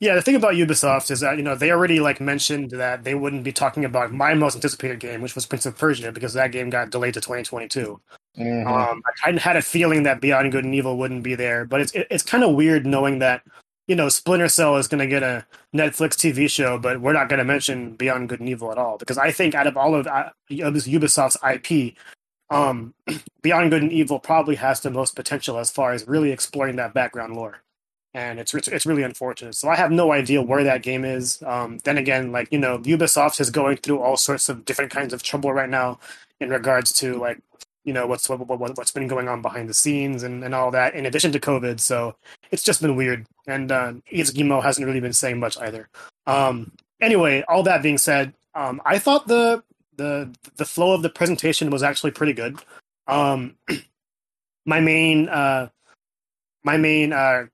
Yeah, the thing about Ubisoft is that you know they already like mentioned that they wouldn't be talking about my most anticipated game, which was Prince of Persia, because that game got delayed to 2022. mhm. Um, I kind of had a feeling that Beyond Good and Evil wouldn't be there, but it's it, it's kind of weird knowing that you know Splinter Cell is going to get a Netflix TV show, but we're not going to mention Beyond Good and Evil at all because I think out of all of uh, Ubisoft's IP, um, Beyond Good and Evil probably has the most potential as far as really exploring that background lore. And it's, it's it's really unfortunate. So I have no idea where that game is. Um, then again, like you know, Ubisoft is going through all sorts of different kinds of trouble right now in regards to like you know what's what, what what's been going on behind the scenes and, and all that in addition to covid. So it's just been weird. And uh hasn't really been saying much either. Um anyway all that being said um i thought the the the flow of the presentation was actually pretty good. Um my main uh my main uh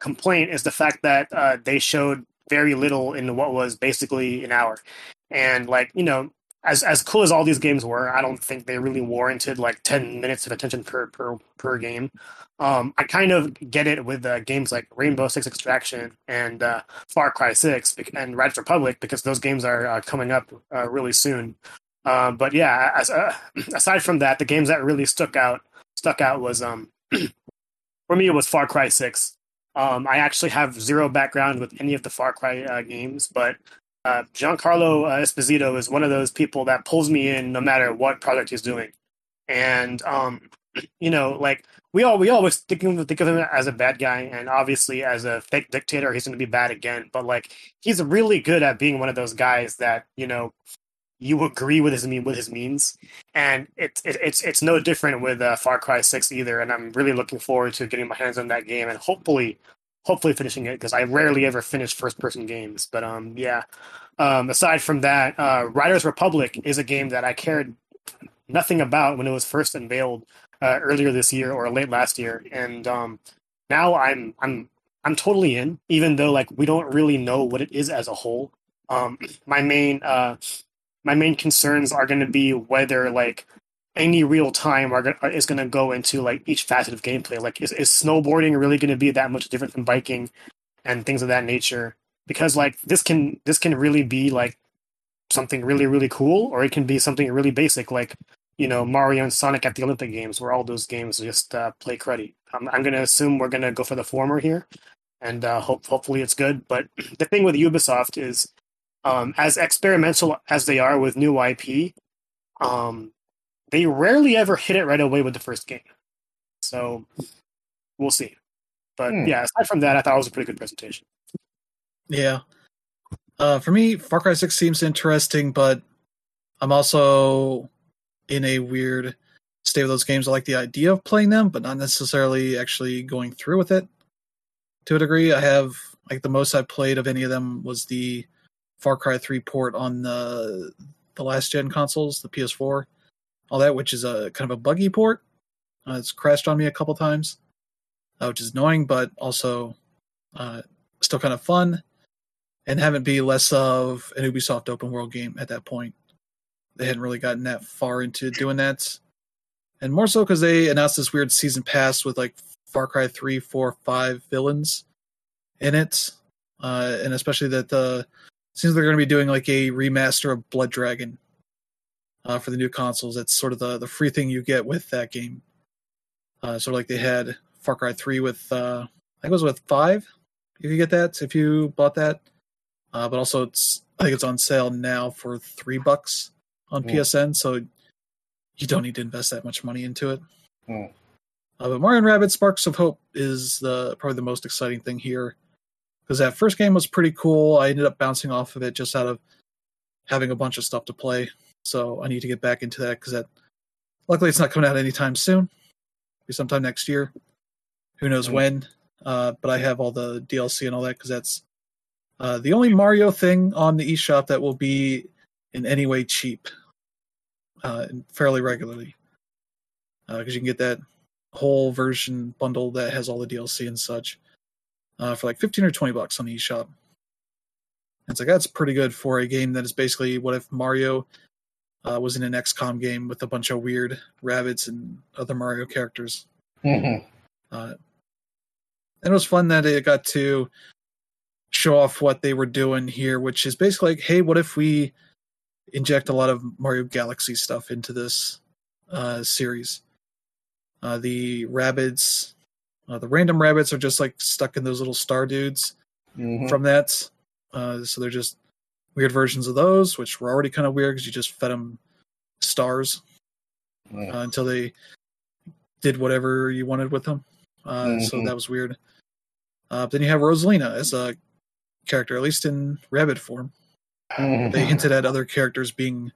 complaint is the fact that uh they showed very little in what was basically an hour. And like you know as as cool as all these games were, I don't think they really warranted like ten minutes of attention per per per game. Um, I kind of get it with uh, games like Rainbow Six Extraction and uh, Far Cry Six and Riders Republic because those games are uh, coming up uh, really soon. Um, but yeah, as, uh, aside from that, the games that really stuck out stuck out was um, for me it was Far Cry Six. Um, I actually have zero background with any of the Far Cry uh, games, but uh, Giancarlo uh, Esposito is one of those people that pulls me in no matter what project he's doing. And um, you know, like we all we always think of, think of him as a bad guy, and obviously as a fake dictator, he's going to be bad again. But like, he's really good at being one of those guys that you know you agree with his mean with his means, and it's it, it's it's no different with uh, Far Cry Six either. And I'm really looking forward to getting my hands on that game and hopefully hopefully finishing it because I rarely ever finish first person games. But um, yeah. Um, aside from that, uh, Riders Republic is a game that I cared nothing about when it was first unveiled uh, earlier this year or late last year, and um, now I'm I'm I'm totally in, even though like we don't really know what it is as a whole. Um, my main uh, my main concerns are going to be whether like any real time are, are is going to go into like each facet of gameplay. Like, is, is snowboarding really going to be that much different than biking and things of that nature? Because like this can this can really be like something really really cool, or it can be something really basic, like you know Mario and Sonic at the Olympic Games, where all those games just uh, play cruddy. I'm, I'm going to assume we're going to go for the former here, and uh, hope hopefully it's good. But the thing with Ubisoft is, um, as experimental as they are with new IP, um, they rarely ever hit it right away with the first game. So we'll see. But hmm. yeah, aside from that, I thought it was a pretty good presentation. Yeah. Uh, for me, Far Cry 6 seems interesting, but I'm also in a weird state of those games. I like the idea of playing them, but not necessarily actually going through with it to a degree. I have, like, the most I've played of any of them was the Far Cry 3 port on the the last gen consoles, the PS4 all that, which is a kind of a buggy port. Uh, it's crashed on me a couple times, uh, which is annoying, but also uh, still kind of fun. And have it be less of an Ubisoft open world game at that point. They hadn't really gotten that far into doing that, and more so because they announced this weird season pass with like Far Cry 3, 4, 5 villains in it, uh, and especially that the seems they're going to be doing like a remaster of Blood Dragon uh, for the new consoles. That's sort of the the free thing you get with that game. Uh, sort of like they had Far Cry Three with uh, I think it was with five. You could get that if you bought that. Uh, but also, it's I think it's on sale now for three bucks on mm. PSN. So you don't need to invest that much money into it. Mm. Uh, but Mario and Rabbids Sparks of Hope is the probably the most exciting thing here because that first game was pretty cool. I ended up bouncing off of it just out of having a bunch of stuff to play. So I need to get back into that because that. Luckily, it's not coming out anytime soon. Be sometime next year. Who knows mm-hmm. when? Uh, but I have all the DLC and all that because that's uh, the only Mario thing on the eShop that will be in any way cheap, uh, fairly regularly. Because uh, you can get that whole version bundle that has all the DLC and such uh, for like fifteen or twenty bucks on the eShop. It's like that's pretty good for a game that is basically what if Mario uh, was in an XCOM game with a bunch of weird rabbits and other Mario characters. Mm-hmm. Uh, and it was fun that it got to show off what they were doing here, which is basically like, hey, what if we inject a lot of Mario Galaxy stuff into this uh, series? Uh, the rabbits, uh, the random rabbits are just like stuck in those little star dudes mm-hmm. from that. Uh, so they're just weird versions of those, which were already kind of weird because you just fed them stars uh, until they did whatever you wanted with them. Uh, mm-hmm. So that was weird. Uh, then you have Rosalina as a character, at least in rabbit form. Mm-hmm. They hinted at other characters being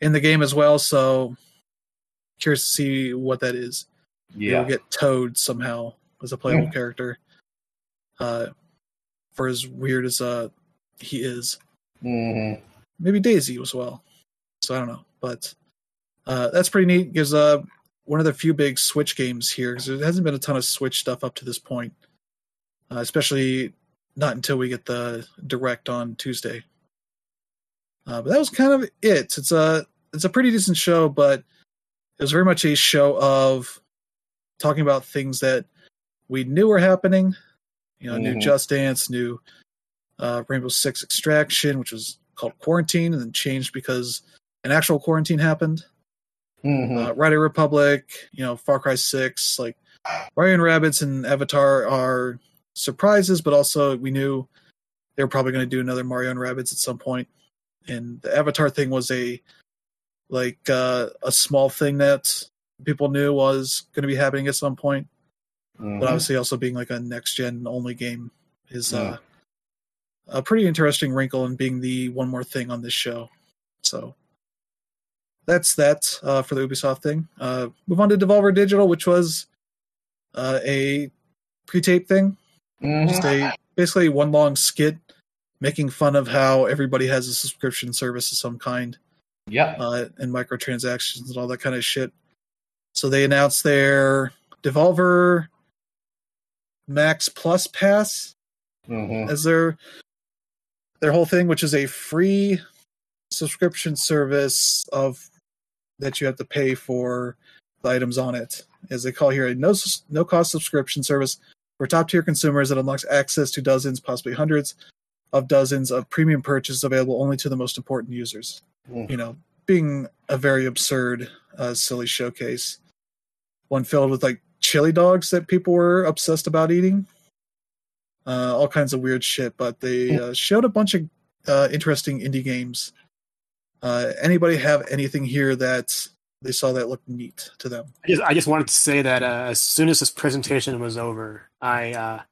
in the game as well, so curious to see what that is. Yeah, you'll get Toad somehow as a playable mm-hmm. character. Uh, for as weird as uh he is. Mm-hmm. Maybe Daisy as well. So I don't know, but uh, that's pretty neat. Gives uh, one of the few big Switch games here because there hasn't been a ton of Switch stuff up to this point, uh, especially not until we get the direct on Tuesday. Uh, but that was kind of it. It's a it's a pretty decent show, but it was very much a show of talking about things that we knew were happening. You know, new Mhm. Just Dance, new uh, Rainbow Six Extraction, which was called Quarantine, and then changed because an actual quarantine happened. Mhm. Uh, Rider Republic, you know, Far Cry Six, like Mario and Rabbids and Avatar are surprises, but also we knew they were probably going to do another Mario and Rabbids at some point. And the Avatar thing was a like uh, a small thing that people knew was going to be happening at some point, Mhm. but obviously also being like a next gen only game is Yeah. uh, a pretty interesting wrinkle in being the one more thing on this show. So that's that uh, for the Ubisoft thing. Uh, move on to Devolver Digital, which was uh, a pre-tape thing, Mhm. just a basically one long skit making fun of how everybody has a subscription service of some kind Yep. uh, and microtransactions and all that kind of shit. So they announced their Devolver Max Plus Pass Mhm. as their their whole thing, which is a free subscription service of that you have to pay for the items on it, as they call here a no no cost subscription service for top tier consumers that unlocks access to dozens, possibly hundreds of dozens of premium purchases available only to the most important users. Mhm. You know, being a very absurd, uh, silly showcase, one filled with like chili dogs that people were obsessed about eating uh, all kinds of weird shit. But they uh, showed a bunch of uh, interesting indie games. Uh, anybody have anything here that they saw that looked neat to them? I just, I just wanted to say that uh, as soon as this presentation was over, I uh,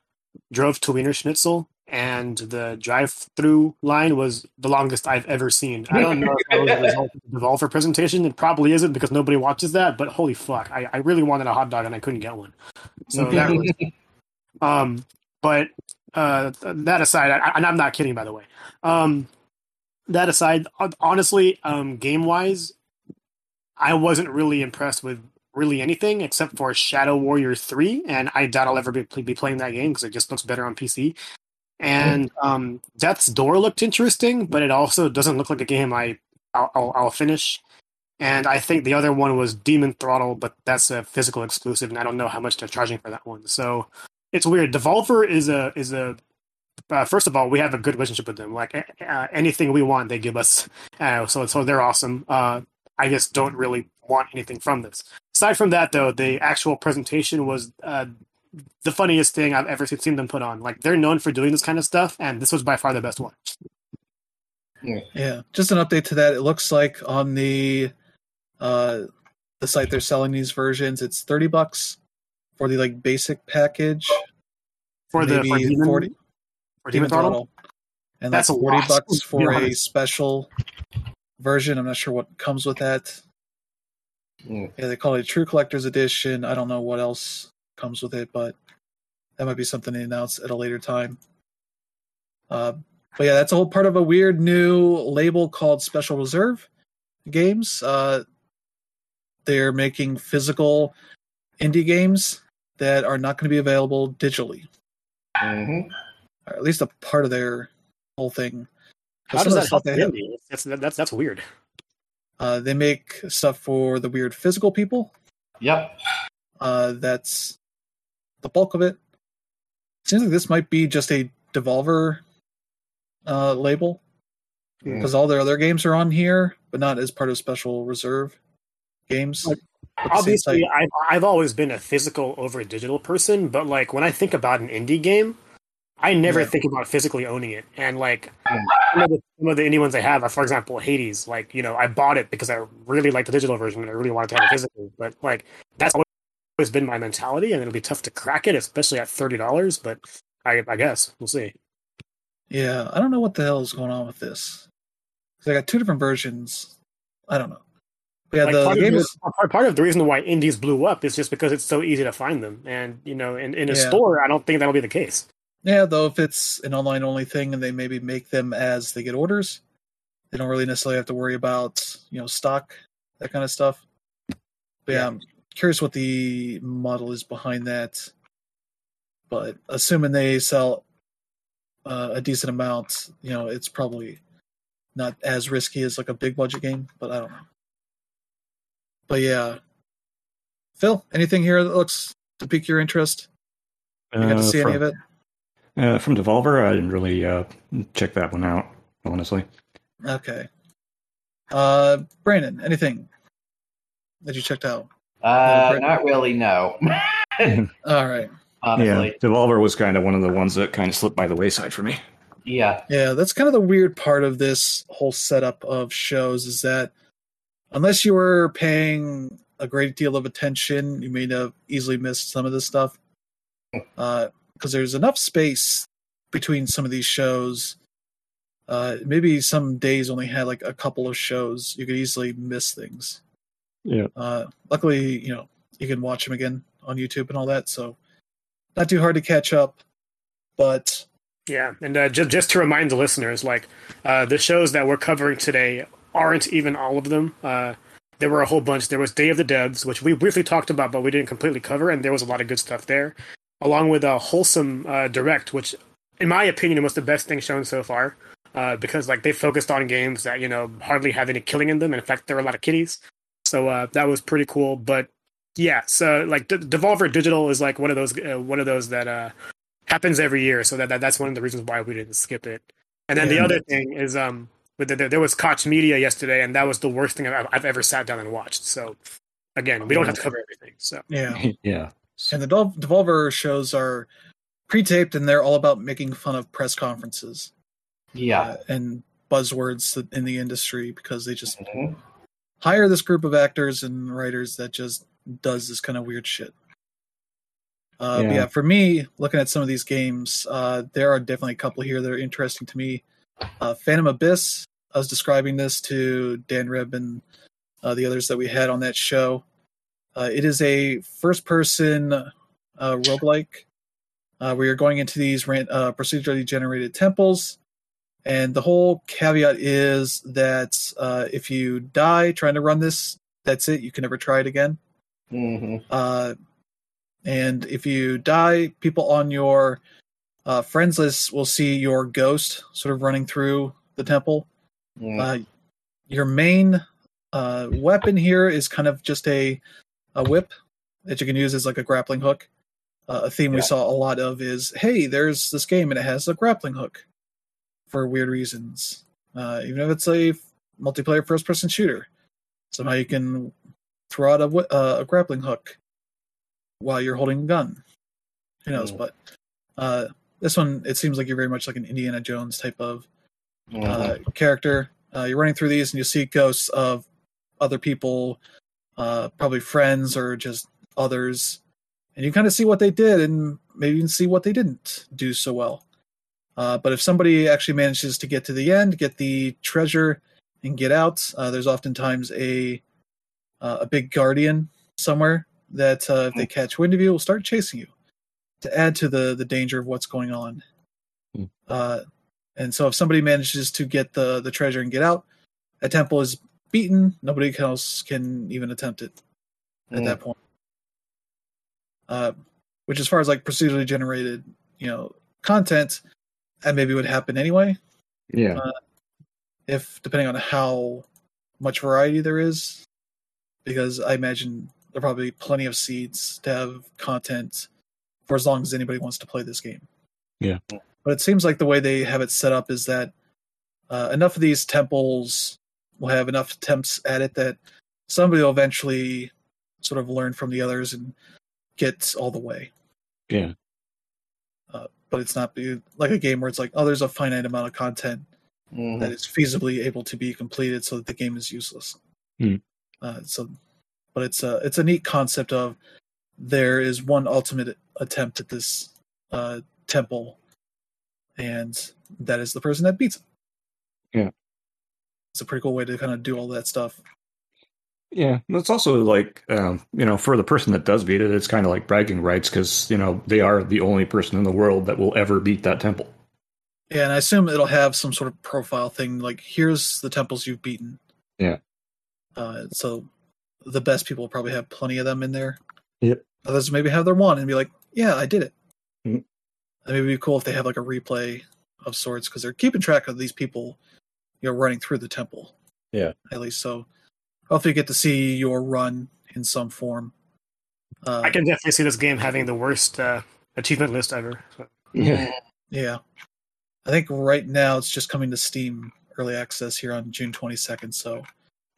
drove to Wiener Schnitzel, and the drive-through line was the longest I've ever seen. I don't know if that was a result of the Devolver presentation. It probably isn't because nobody watches that. But holy fuck, I, I really wanted a hot dog and I couldn't get one. So that was. Um, but uh, that aside, I, and I'm not kidding, by the way. Um, that aside, honestly, um, game wise, I wasn't really impressed with really anything except for Shadow Warrior 3, and I doubt I'll ever be, be playing that game because it just looks better on PC. And um, Death's Door looked interesting, but it also doesn't look like a game I I'll, I'll, I'll finish. And I think the other one was Demon Throttle, but that's a physical exclusive, and I don't know how much they're charging for that one. So it's weird. Devolver is a is a uh, first of all, we have a good relationship with them. Like uh, anything we want, they give us. Uh, so so they're awesome. Uh, I just don't really want anything from this. Aside from that, though, the actual presentation was uh, the funniest thing I've ever seen them put on. Like they're known for doing this kind of stuff, and this was by far the best one. Yeah, just an update to that. It looks like on the uh, the site they're selling these versions, it's thirty bucks for the like basic package. For the for Demon, forty for Demon Demon Throttle, Throttle, and That's that's forty lot, bucks for a special version. I'm not sure what comes with that. Mm. Yeah, they call it a True Collector's Edition. I don't know what else comes with it, but that might be something they announce at a later time. Uh, but yeah, that's a whole part of a weird new label called Special Reserve Games. Uh, they're making physical indie games that are not going to be available digitally, Mhm. or at least a part of their whole thing. how does that help have- indie? That's, that's that's weird. Uh, they make stuff for the weird physical people. Yep. Uh, that's the bulk of it. Seems like this might be just a Devolver uh, label Mm. because all their other games are on here, but not as part of Special Reserve games. Like, But the same Obviously, I've I've always been a physical over digital person, but like when I think about an indie game, I never Yeah. think about physically owning it. And like Mm. some, of the, some of the indie ones I have, are, for example, Hades. Like you know, I bought it because I really like the digital version and I really wanted to have it physically. But like that's always been my mentality, and it'll be tough to crack it, especially at thirty dollars. But I, I guess we'll see. yeah, I don't know what the hell is going on with this. I got two different versions. I don't know. Yeah, Like, the, part, the of the, is part- of the reason why indies blew up is just because it's so easy to find them, and you know, in, in a Yeah. store, I don't think that'll be the case. Yeah, though if it's an online only thing and they maybe make them as they get orders, they don't really necessarily have to worry about, you know, stock, that kind of stuff. But yeah, Yeah. I'm curious what the model is behind that. But assuming they sell uh, a decent amount, you know, it's probably not as risky as like a big budget game, but I don't know. But yeah, Phil, anything here that looks to pique your interest? You got to Uh, see from, any of it? Uh, from Devolver, I didn't really uh, check that one out, honestly. Okay. Uh, Brandon, anything that you checked out? Uh, not really. No. All right. Honestly. Yeah, Devolver was kind of one of the ones that kind of slipped by the wayside for me. Yeah. Yeah, that's kind of the weird part of this whole setup of shows is that unless you were paying a great deal of attention, you may have easily missed some of this stuff. Because there's enough space between some of these shows. Uh, maybe some days only had like a couple of shows. You could easily miss things. Yeah. Uh, luckily, you know, you can watch them again on YouTube and all that. So not too hard to catch up. But Yeah, and uh, just just to remind the listeners, like uh, the shows that we're covering today aren't even all of them. Uh, there were a whole bunch. There was Day of the Devs, which we briefly talked about, but we didn't completely cover, and there was a lot of good stuff there. Along with a wholesome uh, direct, which, in my opinion, was the best thing shown so far, uh, because like they focused on games that you know hardly have any killing in them. In fact, there were a lot of kitties, so uh, that was pretty cool. But yeah, so like D- Devolver Digital is like one of those uh, one of those that uh, happens every year. So that, that that's one of the reasons why we didn't skip it. And then the other thing is, um, with the, there was Koch Media yesterday, and that was the worst thing I've, I've ever sat down and watched. So again, we don't have to cover everything. So yeah. yeah. And the Devol- Devolver shows are pre-taped, and they're all about making fun of press conferences Yeah. uh, and buzzwords in the industry because they just Mhm. hire this group of actors and writers that just does this kind of weird shit. Uh, but Yeah. yeah, for me, looking at some of these games, uh, there are definitely a couple here that are interesting to me. Uh, Phantom Abyss. I was describing this to Dan Reb and uh, the others that we had on that show. Uh, it is a first-person uh, roguelike uh, where you're going into these ran- uh, procedurally generated temples, and the whole caveat is that uh, if you die trying to run this, that's it. You can never try it again. Mhm. Uh, and if you die, people on your uh, friends list will see your ghost sort of running through the temple. Mm. Uh, your main uh, weapon here is kind of just a a whip that you can use as like a grappling hook. Uh, a theme we saw a lot of is, hey, there's this game and it has a grappling hook for weird reasons. Uh, even if it's a multiplayer first-person shooter, somehow you can throw out a, uh, a grappling hook while you're holding a gun. Who knows? Mm. But uh, this one, it seems like you're very much like an Indiana Jones type of Uh, character. Uh, you're running through these and you see ghosts of other people, uh, probably friends or just others, and you kind of see what they did and maybe even see what they didn't do so well. Uh, but if somebody actually manages to get to the end, get the treasure, and get out, uh, there's oftentimes a uh, a big guardian somewhere that uh, if they catch wind of you, will start chasing you to add to the the danger of what's going on. Hmm. Uh, and so if somebody manages to get the the treasure and get out, a temple is beaten. Nobody else can even attempt it at Mm. that point. Uh, which, as far as like procedurally generated, you know, content, that maybe would happen anyway. Yeah. If depending on how much variety there is, because I imagine there are probably plenty of seeds to have content for as long as anybody wants to play this game. Yeah. But it seems like the way they have it set up is that uh, enough of these temples will have enough attempts at it that somebody will eventually sort of learn from the others and get all the way. Yeah. But it's not like a game where it's like, oh, there's a finite amount of content Mhm. that is feasibly able to be completed so that the game is useless. Hmm. Uh, so, but it's a it's a neat concept of there is one ultimate attempt at this uh, temple, and that is the person that beats it. Yeah. it's a pretty cool way to kind of do all that stuff. Yeah, it's also like um, you know, for the person that does beat it, it's kind of like bragging rights because you know they are the only person in the world that will ever beat that temple. Yeah, and I assume it'll have some sort of profile thing like here's the temples you've beaten. Yeah. Uh, so the best people probably have plenty of them in there. Yep. Others maybe have their one and be like, "Yeah, I did it." Mhm. And maybe it'd be cool if they have like a replay of sorts because they're keeping track of these people you know running through the temple. Yeah. at least so. Hopefully, you get to see your run in some form. Uh, I can definitely see this game having the worst uh, achievement list ever. So, Yeah. Yeah. I think right now it's just coming to Steam early access here on June 22nd, so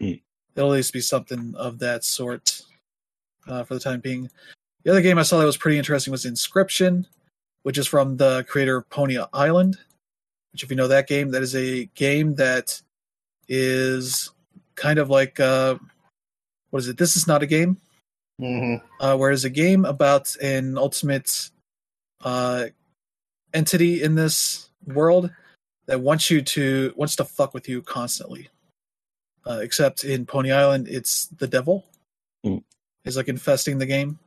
Hmm. it'll at least be something of that sort uh, for the time being. The other game I saw that was pretty interesting was Inscryption, which is from the creator of Pony Island. Which, if you know that game, that is a game that is kind of like uh, what is it? This is not a game hmm uh, whereas a game about an ultimate uh, entity in this world that wants you to wants to fuck with you constantly. Uh, except in Pony Island, it's the devil. Mm. Is like infesting the game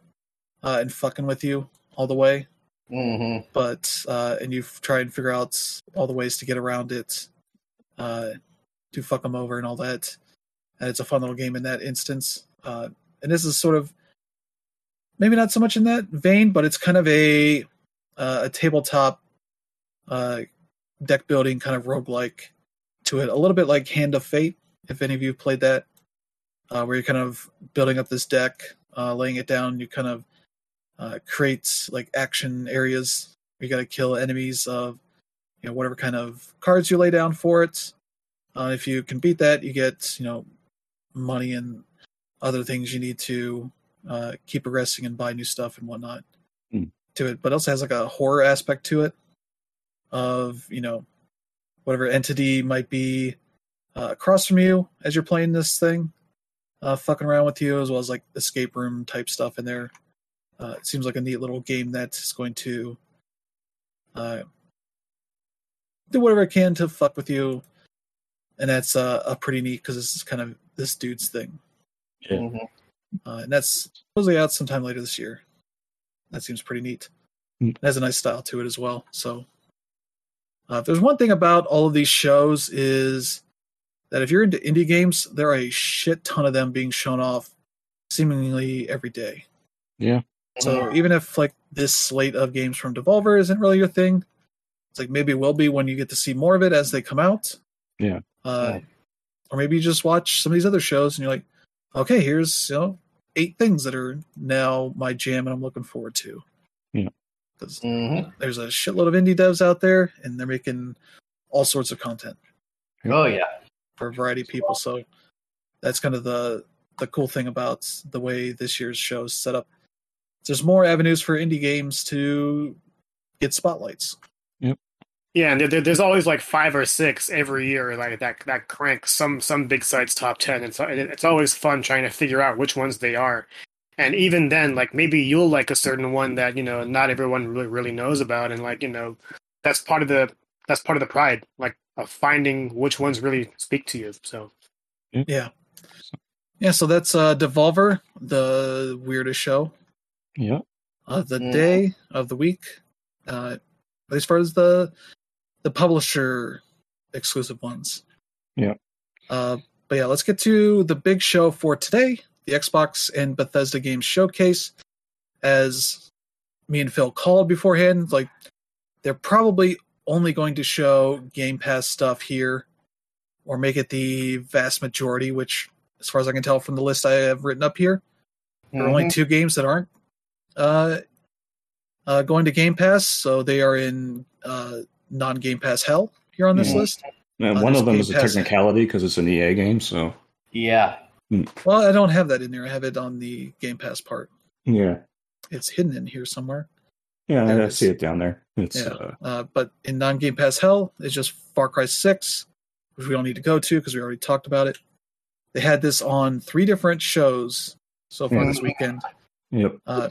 uh, and fucking with you all the way. Hmm But uh, and you try and figure out all the ways to get around it, uh, to fuck them over and all that. And it's a fun little game in that instance. Uh, and this is sort of maybe not so much in that vein, but it's kind of a uh, a tabletop uh, deck building kind of roguelike to it. A little bit like Hand of Fate, if any of you played that, uh, where you're kind of building up this deck, uh, laying it down. You kind of uh, create like action areas. where You got to kill enemies of you know whatever kind of cards you lay down for it. Uh, if you can beat that, you get you know money and other things you need to uh, keep progressing and buy new stuff and whatnot Hmm. to it. But it also has like a horror aspect to it of you know whatever entity might be uh, across from you as you're playing this thing, uh, fucking around with you, as well as like escape room type stuff in there. Uh, it seems like a neat little game that is going to uh, do whatever it can to fuck with you, and that's uh, a pretty neat because this is kind of this dude's thing. Yeah. hmm Uh, and that's supposedly out sometime later this year. That seems pretty neat. Hmm. It has a nice style to it as well. So, uh, if there's one thing about all of these shows is that if you're into indie games, there are a shit ton of them being shown off seemingly every day. Yeah. So even if like this slate of games from Devolver isn't really your thing, it's like maybe it will be when you get to see more of it as they come out. Yeah. Uh, Yeah. Or maybe you just watch some of these other shows and you're like, okay, here's you know eight things that are now my jam and I'm looking forward to. Yeah. Because hmm there's a shitload of indie devs out there and they're making all sorts of content Oh yeah. for a variety of people. So that's kind of the the cool thing about the way this year's show is set up. There's more avenues for indie games to get spotlights. Yep. yeah, and there, there- there's always like five or six every year, like that that crank some some big sites top ten. and It's it's always fun trying to figure out which ones they are. And even then, like maybe you'll like a certain one that you know not everyone really really knows about, and like you know that's part of the that's part of the pride, like of finding which ones really speak to you. So Yeah. Yeah, so that's uh Devolver, the weirdest show Yeah. of the Mhm. day of the week. Uh as far as the the publisher exclusive ones. Yeah. Uh but yeah, let's get to the big show for today, the Xbox and Bethesda Games Showcase. As me and Phil called beforehand, like they're probably only going to show Game Pass stuff here or make it the vast majority, which as far as I can tell from the list I have written up here, there are only Mhm. two games that aren't uh, uh, going to Game Pass, so they are in uh, non Game Pass hell here on this Mhm. list. And Uh, one of them Game is a Pass. technicality because it's an EA game. So Yeah. Well, I don't have that in there. I have it on the Game Pass part. yeah, It's hidden in here somewhere. yeah, There it I see it down there. It's Yeah. uh, Uh, but in non Game Pass hell, it's just Far Cry 6, which we don't need to go to because we already talked about it. They had this on three different shows so far Mhm. this weekend. Yep. uh,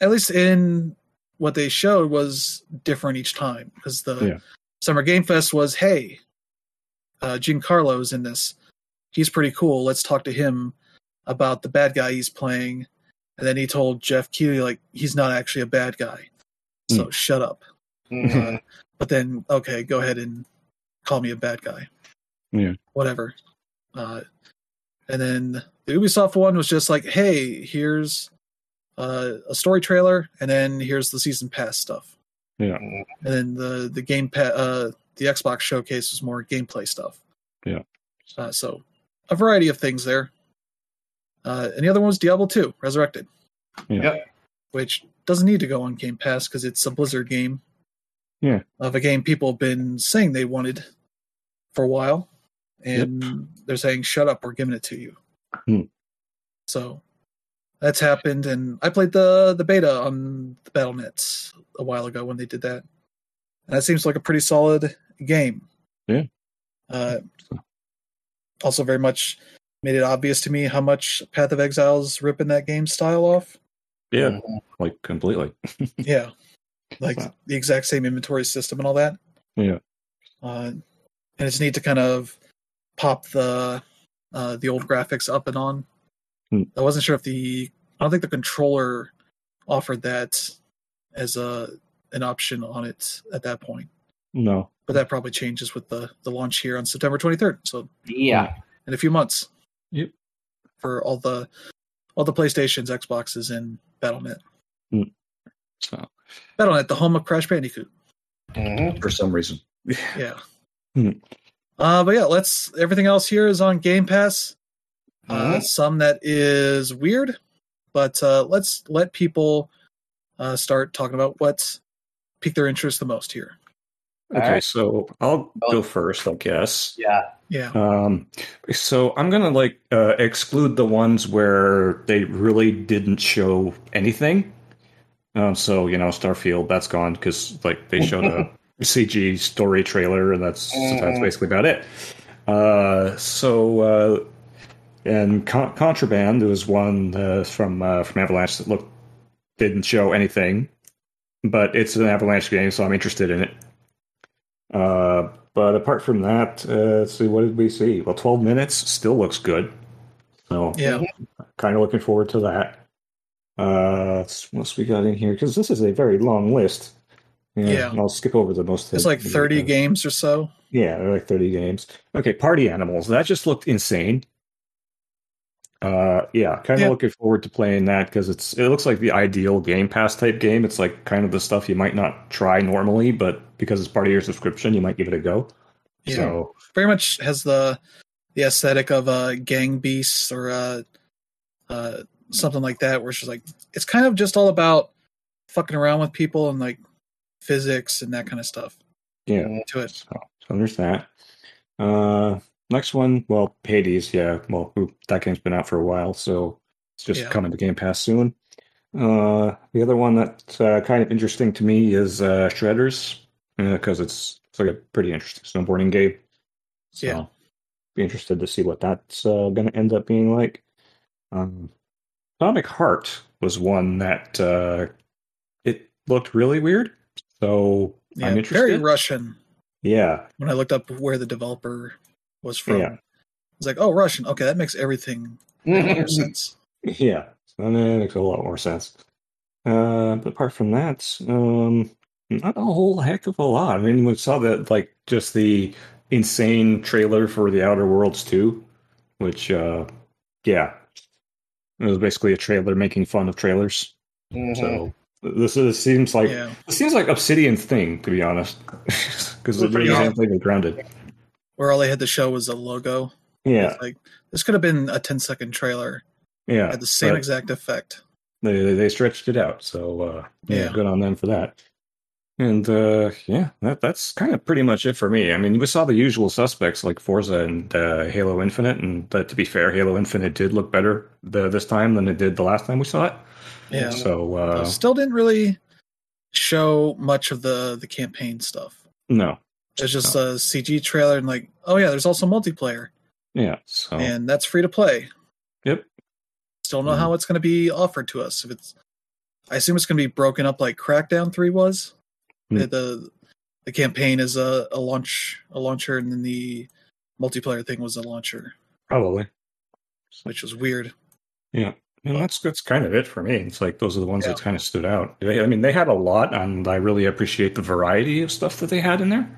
at least in what they showed was different each time because the Yeah. summer game fest was hey uh giancarlo is in this he's pretty cool let's talk to him about the bad guy he's playing and then he told geoff keighley like he's not actually a bad guy so shut up Mhm. but then okay go ahead and call me a bad guy Yeah. whatever uh and then the ubisoft one was just like hey here's uh, a story trailer and then here's the season pass stuff Yeah. And then the the game pa- uh the Xbox showcase was more gameplay stuff. Yeah. Uh, so a variety of things there. Uh, and the other one was Diablo 2 Resurrected. Yeah. Yep. Which doesn't need to go on Game Pass because it's a Blizzard game. Yeah. Of a game people have been saying they wanted for a while. And they're saying, shut up, we're giving it to you. Hmm. So that's happened. And I played the, the beta on the Battle.net a while ago when they did that. And that seems like a pretty solid game. Yeah. Uh, also, very much made it obvious to me how much Path of Exile's ripping that game style off. Yeah, Mhm. like completely. Yeah, like Wow. the exact same inventory system and all that. Yeah. Uh, and it's neat to kind of pop the uh, the old graphics up and on. Hmm. I wasn't sure if the I don't think the controller offered that as a an option on it at that point. No. But that probably changes with the the launch here on September 23rd. So Yeah. in a few months. Yep. For all the all the PlayStations, Xboxes, and Battle.net. So Battle.net, the home of Crash Bandicoot. Mhm. for some reason. Yeah. Hmm. Uh, but yeah, let's. Everything else here is on Game Pass. Uh, Mhm. some that is weird, but uh, let's let people uh, start talking about what's piqued their interest the most here. Okay, right. so I'll go first, I guess. Yeah. Yeah. Um, so I'm gonna like uh, exclude the ones where they really didn't show anything. Um, so you know, Starfield that's gone because like they showed a CG story trailer, and that's that's Mm. basically about it. Uh, so uh, and Con- Contraband was one uh, from uh, from Avalanche that looked didn't show anything, but it's an Avalanche game, so I'm interested in it. Uh, but apart from that, uh, let's see, what did we see? Well, 12 minutes still looks good. So, Yeah. kind of looking forward to that. Uh, let's- what else we got in here? Because this is a very long list. Yeah. and I'll skip over the most. It's like 30 games or so. Yeah, they're like 30 games. Okay, Party Animals. That just looked insane. Uh, yeah, kind of Yeah. looking forward to playing that because it's it looks like the ideal Game Pass type game. It's like kind of the stuff you might not try normally, but because it's part of your subscription, you might give it a go. Yeah. So Very much has the the aesthetic of uh, Gang Beasts or uh, uh, something like that, where it's just like it's kind of just all about fucking around with people and like physics and that kind of stuff yeah, to it. so, so there's that. Uh, next one, well, Hades. Yeah, well, that game's been out for a while, so it's just Yeah. coming to Game Pass soon. Uh, the other one that's uh, kind of interesting to me is uh, Shredders because it's it's like a pretty interesting snowboarding game. So, Yeah. be interested to see what that's uh, going to end up being like. Um, Atomic Heart was one that uh, it looked really weird. So Yeah, I'm interested. very Russian. yeah, When I looked up where the developer was from, Yeah. it's like, oh, Russian. Okay, that makes everything more sense. Yeah, so that makes a lot more sense. Uh, but apart from that, um, not a whole heck of a lot. I mean, we saw that like just the insane trailer for the Outer Worlds 2, which, uh, yeah, it was basically a trailer making fun of trailers. Mhm. So this is seems like yeah, it seems like Obsidian thing to be honest, because they're the same thing with Grounded. where all they had to show was a logo. Yeah, like this could have been a 10 second trailer. yeah, Had the same but- exact effect. they they they stretched it out. So uh, yeah, Yeah. good on them for that. And uh, yeah, that that's kind of pretty much it for me. I mean, we saw the usual suspects like Forza and uh, Halo Infinite, and uh, to be fair, Halo Infinite did look better the, this time than it did the last time we saw it. Yeah. So uh, Still didn't really show much of the the campaign stuff. no, It's just a CG trailer and like, oh yeah, there's also multiplayer yeah. So and that's free to play. Yep. Still don't know Mhm. how it's going to be offered to us. If it's, I assume it's going to be broken up like Crackdown Three was. Hmm. The, the campaign is a, a launch a launcher, and then the multiplayer thing was a launcher, probably. which was weird. And that's that's kind of it for me. It's like those are the ones Yeah. that kind of stood out. They- I mean, they had a lot, and I really appreciate the variety of stuff that they had in there.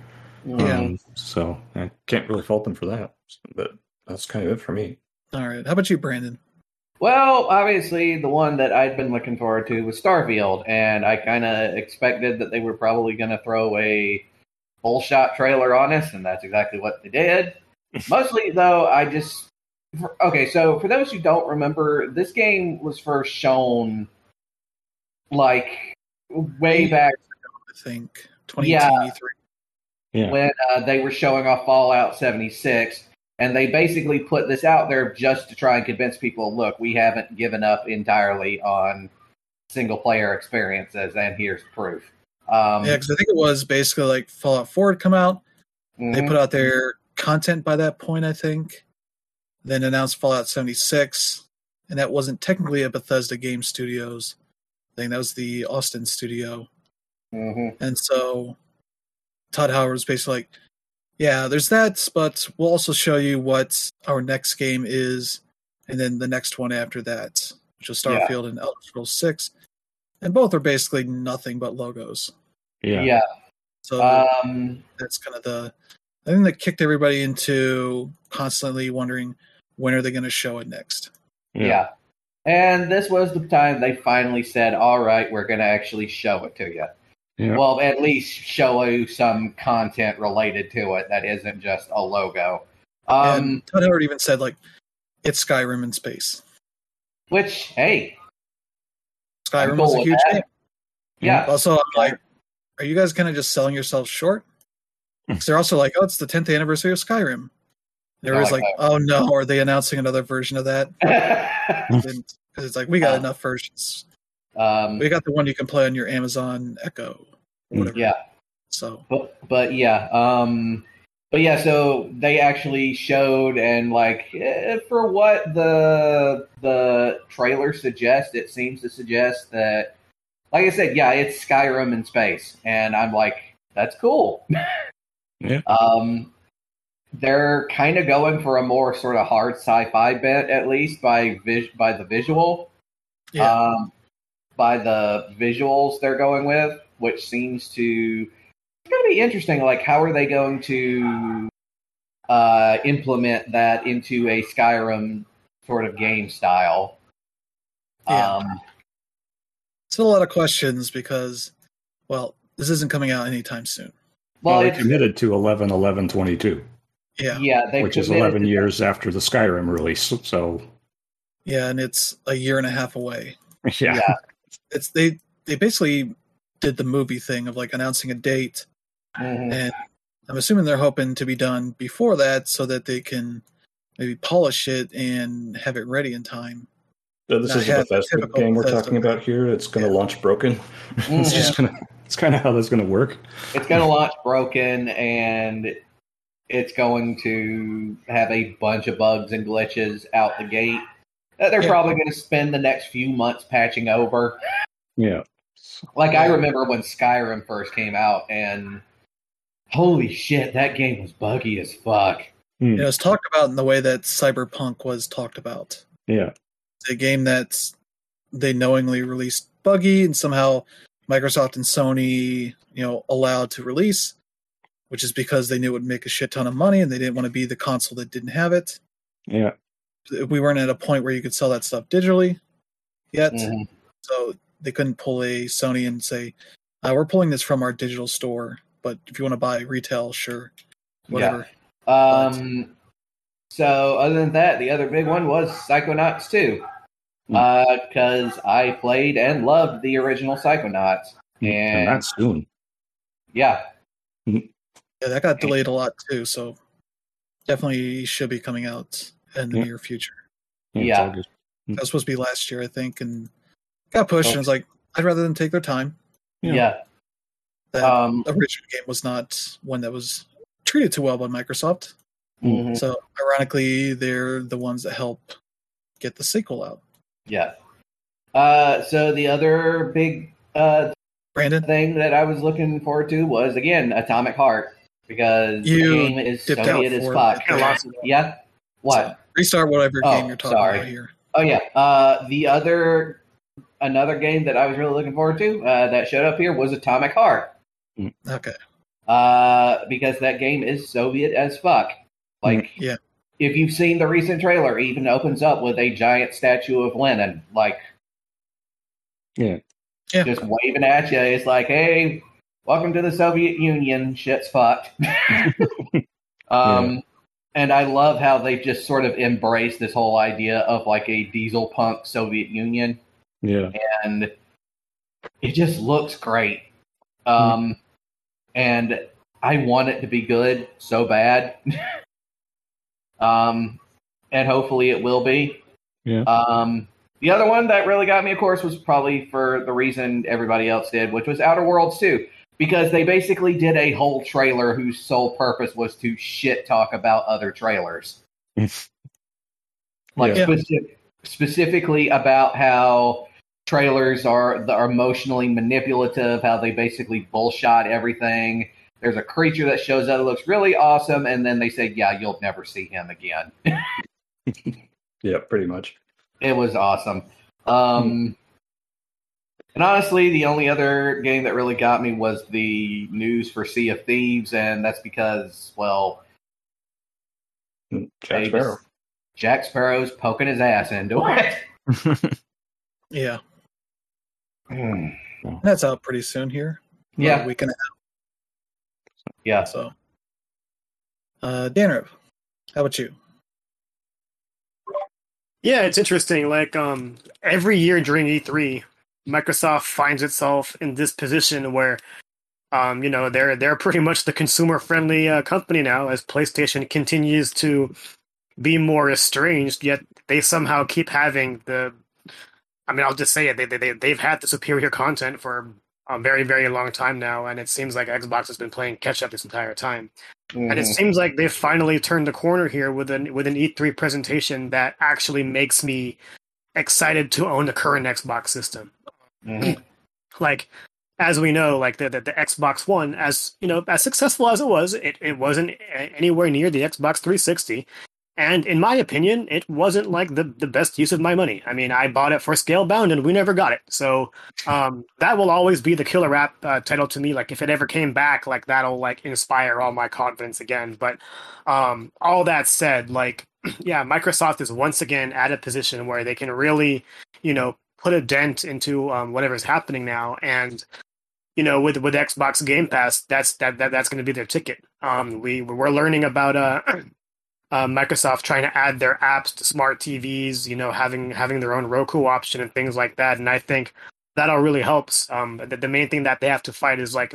Yeah. Um, so I can't really fault them for that. But that's kind of it for me. All right, how about you, Brandon? Well, obviously, the one that I'd been looking forward to was Starfield, and I kind of expected that they were probably going to throw a full shot trailer on us, and that's exactly what they did. Mostly, though, I just. For- Okay, so for those who don't remember, this game was first shown like way back I think 2018 E3. Yeah. when uh, they were showing off Fallout 76, and they basically put this out there just to try and convince people, look, we haven't given up entirely on single player experiences, and here's proof. Um, Yeah, because I think it was basically like Fallout 4 had come out. They mhm. put out their content by that point, I think. Then announced Fallout 76, and that wasn't technically a Bethesda Game Studios thing. That was the Austin studio. Mhm. And so Todd Howard was basically like, yeah, there's that, but we'll also show you what our next game is, and then the next one after that, which is Yeah. Starfield and Elder Scrolls 6. And both are basically nothing but logos. Yeah. yeah. So Um, that's kind of the I think that kicked everybody into constantly wondering when are they going to show it next. yeah. And this was the time they finally said, all right, we're going to actually show it to you. Yeah. Well, at least show you some content related to it that isn't just a logo. Um, and Todd Howard even said like it's Skyrim in space. which, hey, Skyrim cool was a huge that. game. yeah. Also, I'm like, are you guys kind of just selling yourselves short? Because they're also like, oh, it's the 10th anniversary of Skyrim. They were Oh, always like, okay. oh no, are they announcing another version of that? Because it's like we got Uh, enough versions. um, We got the one you can play on your Amazon Echo, or whatever. yeah. So but but yeah um but yeah so they actually showed and like eh, for what the the trailer suggests it seems to suggest that like i said yeah it's skyrim in space and i'm like that's cool Yeah. um they're kind of going for a more sort of hard sci-fi bent at least by vis- by the visual yeah, um, by the visuals they're going with, which seems to it's going to be interesting. Like, how are they going to uh, implement that into a Skyrim sort of game style? Yeah. Um, still a lot of questions because, well, this isn't coming out anytime soon. well, Well, they committed to 11 11 22, Yeah, yeah, they which is 11 to- years after the Skyrim release. So, yeah, and it's a year and a half away. yeah. Yeah. It's they they basically did the movie thing of like announcing a date, Mhm. and I'm assuming they're hoping to be done before that so that they can maybe polish it and have it ready in time. So this Not is a have the Bethesda game we're Bethesda talking about here. It's going to Yeah. launch broken. it's just going to. It's kind of how that's going to work. It's going to launch broken, and it's going to have a bunch of bugs and glitches out the gate that they're Yeah. probably going to spend the next few months patching over. Yeah. Like I remember when Skyrim first came out, and holy shit, that game was buggy as fuck. You know, it's talked about in the way that Cyberpunk was talked about. Yeah. It's a game that's they knowingly released buggy and somehow Microsoft and Sony, you know, allowed to release, which is because they knew it would make a shit ton of money and they didn't want to be the console that didn't have it. Yeah. We weren't at a point where you could sell that stuff digitally yet, Mhm. so they couldn't pull a Sony and say, uh, "We're pulling this from our digital store, but if you want to buy retail, sure, whatever." Um, so other than that, the other big one was Psychonauts 2. Hmm. Because I played and loved the original Psychonauts. And And, that's soon. yeah, Yeah, that got delayed a lot too, so definitely should be coming out in the Yeah. near future. it's Yeah. That was supposed to be last year, I think, and got pushed. And I was like, I'd rather them take their time. Yeah. yeah. That Um, original game was not one that was treated too well by Microsoft. mhm. So ironically, they're the ones that help get the sequel out. Yeah. Uh, so the other big uh, Brandon, thing that I was looking forward to was again Atomic Heart because You the game is dipped Soviet out as fuck. it. Lots of- Yeah. What? restart whatever Oh, game you're talking sorry. about here. Oh yeah. Uh, the other another game that I was really looking forward to uh, that showed up here was Atomic Heart. Okay. Uh, because that game is Soviet as fuck. Like Yeah. if you've seen the recent trailer, it even opens up with a giant statue of Lenin, like Yeah. Yeah. just waving at you. It's like, hey, welcome to the Soviet Union. Shit's fucked. um, and I love how they just sort of embrace this whole idea of like a diesel punk Soviet Union, Yeah. and it just looks great. Um, and I want it to be good so bad. um, and hopefully it will be. Yeah. Um, the other one that really got me, of course, was probably for the reason everybody else did, which was Outer Worlds 2. Because they basically did a whole trailer whose sole purpose was to shit talk about other trailers. Like Yeah. speci- specifically about how trailers are are emotionally manipulative, how they basically bullshot everything. There's a creature that shows up that looks really awesome, and then they say, "Yeah, you'll never see him again." Yeah, pretty much. It was awesome. Um, and honestly, the only other game that really got me was the news for Sea of Thieves, and that's because, well, Jack Sparrow. just- Jack Sparrow's poking his ass into it. Yeah, Hmm. that's out pretty soon here. Yeah. a week and a yeah. So, uh, Danrip, how about you? Yeah, it's interesting. Like um, every year during E3, Microsoft finds itself in this position where, um, you know, they're they're pretty much the consumer friendly uh, company now. As PlayStation continues to be more estranged, yet they somehow keep having the. I mean, I'll just say it. They they they've had the superior content for a very very long time now, and it seems like Xbox has been playing catch up this entire time. And it Mhm. seems like they've finally turned the corner here with an with an E3 presentation that actually makes me excited to own the current Xbox system. Mhm. Like as we know, like the, the the Xbox One, as you know, as successful as it was, it, it wasn't anywhere near the Xbox 360. And in my opinion, it wasn't like the, the best use of my money. I mean, I bought it for Scalebound and we never got it. So um, that will always be the killer app uh, title to me. Like if it ever came back, like that'll like inspire all my confidence again. But um, all that said, like yeah, Microsoft is once again at a position where they can really, you know, put a dent into um, whatever's happening now. And you know, with with Xbox Game Pass, that's that, that that's going to be their ticket. Um, we we're learning about uh. Uh, Microsoft trying to add their apps to smart TVs, you know, having having their own Roku option and things like that, and I think that all really helps. Um, the, the main thing that they have to fight is like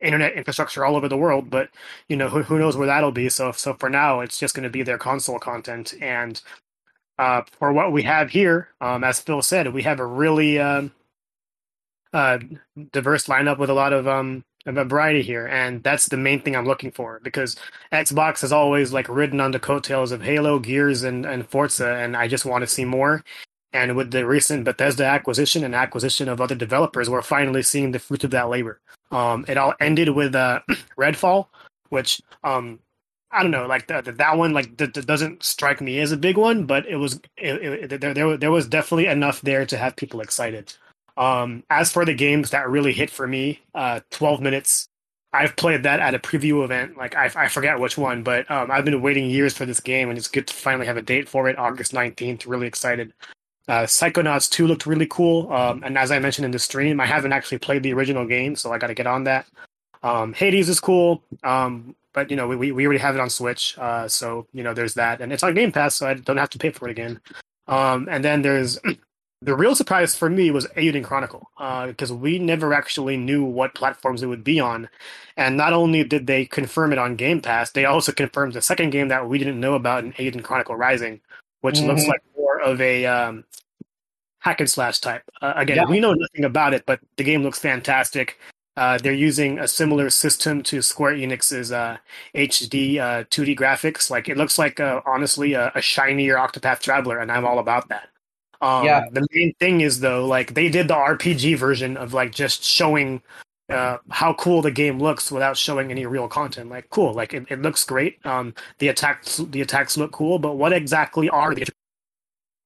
internet infrastructure all over the world, but you know who, who knows where that'll be. So so for now, it's just going to be their console content. And uh, for what we have here, um, as Phil said, we have a really um, uh, diverse lineup with a lot of um, of a variety here, and that's the main thing I'm looking for because Xbox has always like ridden on the coattails of Halo, Gears, and and Forza, and I just want to see more. And with the recent Bethesda acquisition and acquisition of other developers, we're finally seeing the fruit of that labor. Um, it all ended with uh, Redfall, which um, I don't know, like the, the, that one, like doesn't strike me as a big one, but it was it, it, there, there there was definitely enough there to have people excited. Um, as for the games that really hit for me, uh, 12 minutes. I've played that at a preview event. Like I, I forget which one, but um, I've been waiting years for this game, and it's good to finally have a date for it, August 19th. Really excited. Uh, Psychonauts 2 looked really cool. Um, and as I mentioned in the stream, I haven't actually played the original game, so I got to get on that. Um, Hades is cool, um, but you know we, we already have it on Switch, uh, so you know there's that, and it's on Game Pass, so I don't have to pay for it again. Um, and then there's the real surprise for me was Eiyuden Chronicle, because uh, we never actually knew what platforms it would be on, and not only did they confirm it on Game Pass, they also confirmed the second game that we didn't know about in Eiyuden Chronicle Rising, which mm-hmm. looks like more of a um, hack and slash type. Uh, again, yeah. we know nothing about it, but the game looks fantastic. Uh, they're using a similar system to Square Enix's uh, HD uh, 2D graphics. Like it looks like, uh, honestly, a, a, shinier Octopath Traveler, and I'm all about that. Um, yeah. The main thing is though, like they did the RPG version of like just showing uh, how cool the game looks without showing any real content. Like, cool, like it, it looks great. Um, the attacks, the attacks look cool, but what exactly are the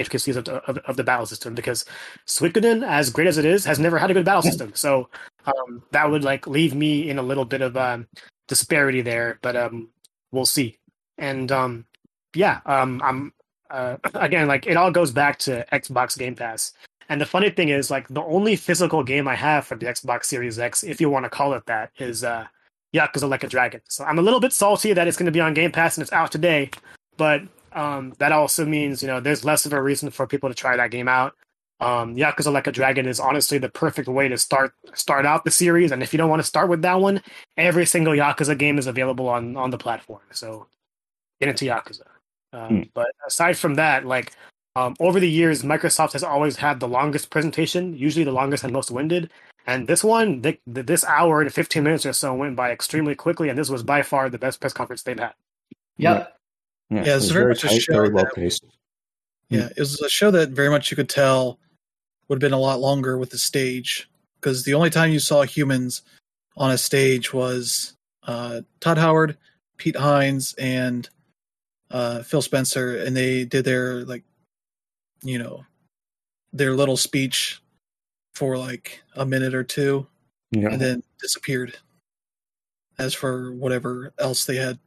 intricacies of, of, of, the battle system? Because Suikoden, as great as it is, has never had a good battle system. So um, that would like leave me in a little bit of um, disparity there. But um, we'll see. And um, yeah, um, I'm uh, again like it all goes back to Xbox Game Pass. And the funny thing is, like the only physical game I have for the Xbox Series X, if you want to call it that, is uh, Yakuza Like a Dragon. So I'm a little bit salty that it's going to be on Game Pass and it's out today, but um, that also means you know there's less of a reason for people to try that game out. Um, Yakuza Like a Dragon is honestly the perfect way to start start out the series, and if you don't want to start with that one, every single Yakuza game is available on on the platform. So get into Yakuza. Um, Hmm. But aside from that, like um, over the years, Microsoft has always had the longest presentation, usually the longest and most winded. And this one, th- th- this hour and 15 minutes or so went by extremely quickly, and this was by far the best press conference they've had. Yep. Yeah, Yeah, it it's was very very much a tight, show very well that- paced. Yeah, it was a show that very much you could tell would have been a lot longer with the stage because the only time you saw humans on a stage was uh, Todd Howard, Pete Hines, and uh, Phil Spencer, and they did their like, you know, their little speech for like a minute or two, Yeah, and then disappeared. As for whatever else they had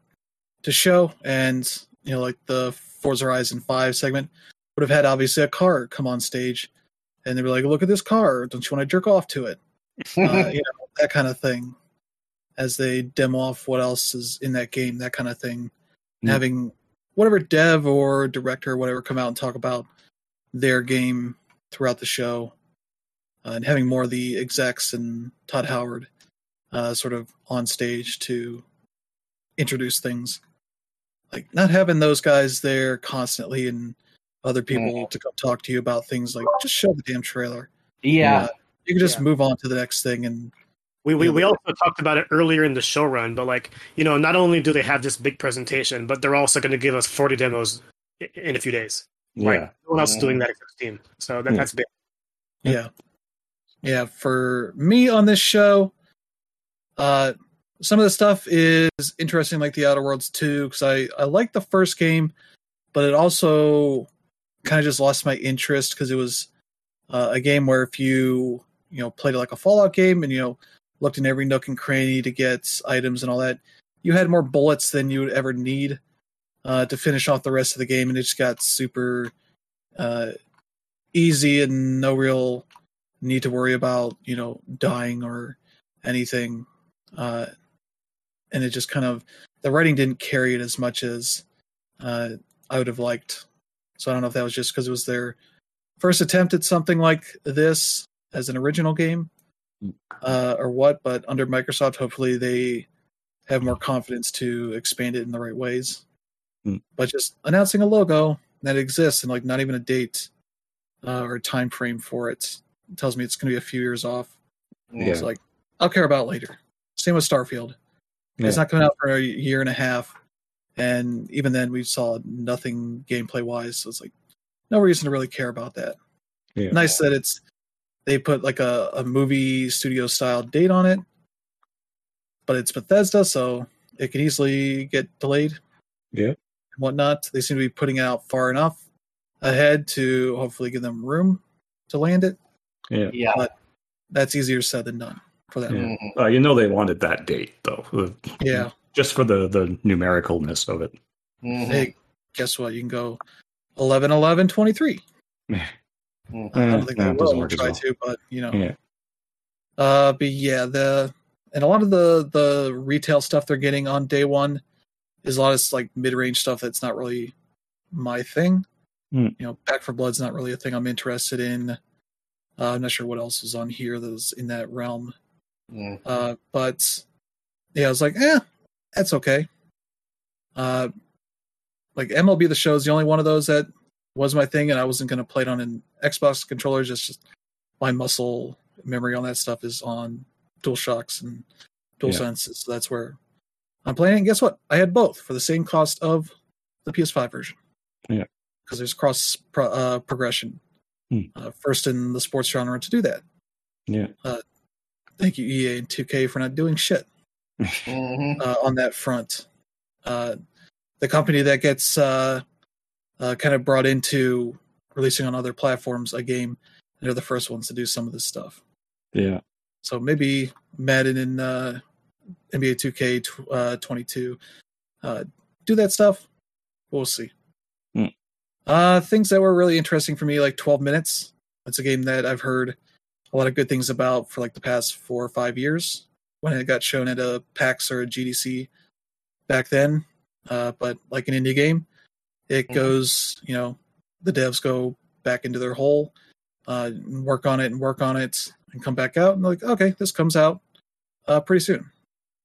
to show, and you know, like the Forza Horizon Five segment would have had obviously a car come on stage, and they were like, "Look at this car! Don't you want to jerk off to it?" Uh, you know, that kind of thing. As they demo off what else is in that game, that kind of thing. Mm. Having whatever dev or director or whatever come out and talk about their game throughout the show, uh, and having more of the execs and Todd Howard uh, sort of on stage to introduce things. Like not having those guys there constantly and other people to come talk to you about things like just show the damn trailer. yeah. Uh, you can just Yeah. move on to the next thing and We, we, we also talked about it earlier in the show run, but like, you know, not only do they have this big presentation, but they're also going to give us 40 demos in a few days. yeah, Right. No one else is doing that except Steam. So that, Yeah. that's big. yeah. Yeah, for me on this show, uh some of the stuff is interesting like the Outer Worlds 2 cuz I I like the first game, but it also kind of just lost my interest cuz it was uh, a game where if you, you know, played like a Fallout game and you know, looked in every nook and cranny to get items and all that, you had more bullets than you would ever need uh, to finish off the rest of the game, and it just got super uh, easy and no real need to worry about you know dying or anything. Uh, and it just kind of the writing didn't carry it as much as uh, I would have liked. So I don't know if that was just because it was their first attempt at something like this as an original game uh, or what, but under Microsoft, hopefully they have more confidence to expand it in the right ways. Mm. But just announcing a logo that exists and like not even a date uh, or time frame for it tells me it's going to be a few years off. Yeah. It's like I'll care about it later. Same with Starfield. Yeah. It's not coming out for a year and a half, and even then we saw nothing gameplay wise. So it's like no reason to really care about that. Yeah. Nice that it's they put like a, a movie studio style date on it, but it's Bethesda, so it could easily get delayed. Yeah. and whatnot. They seem to be putting it out far enough ahead to hopefully give them room to land it. yeah. Yeah. But That's easier said than done for them. Yeah. Uh, you know they wanted that date though, Yeah. just for the the numericalness of it. Mhm. Hey, guess what? You can go 11, 11, 23. Mhm. I Eh, don't think no, they will. doesn't We'll work as try well. to, but you know. Yeah. Uh, but yeah, the and a lot of the the retail stuff they're getting on day one is a lot of like mid range stuff that's not really my thing. Hmm. You know, Back 4 Blood's not really a thing I'm interested in. Uh, I'm not sure what else is on here that's in that realm. Mhm. Uh, but yeah, I was like, eh, that's okay. Uh, like MLB the Show is the only one of those that was my thing, and I wasn't going to play it on an Xbox controller. Just, just my muscle memory on that stuff is on DualShocks and DualSenses. So that's where I'm playing. And guess what? I had both for the same cost of the PS5 version. Yeah. because there's cross pro- uh, progression. Hmm. Uh, first in the sports genre to do that. Yeah. Thank you, EA and 2K, for not doing shit Mhm. uh, on that front. Uh, the company that gets uh, uh, kind of brought into releasing on other platforms a game, they're the first ones to do some of this stuff. Yeah. So maybe Madden and uh, NBA 2K tw- uh, 22 uh, do that stuff. We'll see. Uh, things that were really interesting for me, like 12 Minutes. It's a game that I've heard a lot of good things about for like the past four or five years when it got shown at a PAX or a GDC back then. Uh, but like an indie game, it Mhm. goes, you know, the devs go back into their hole, uh, and work on it and work on it and come back out and like, okay, this comes out uh, pretty soon.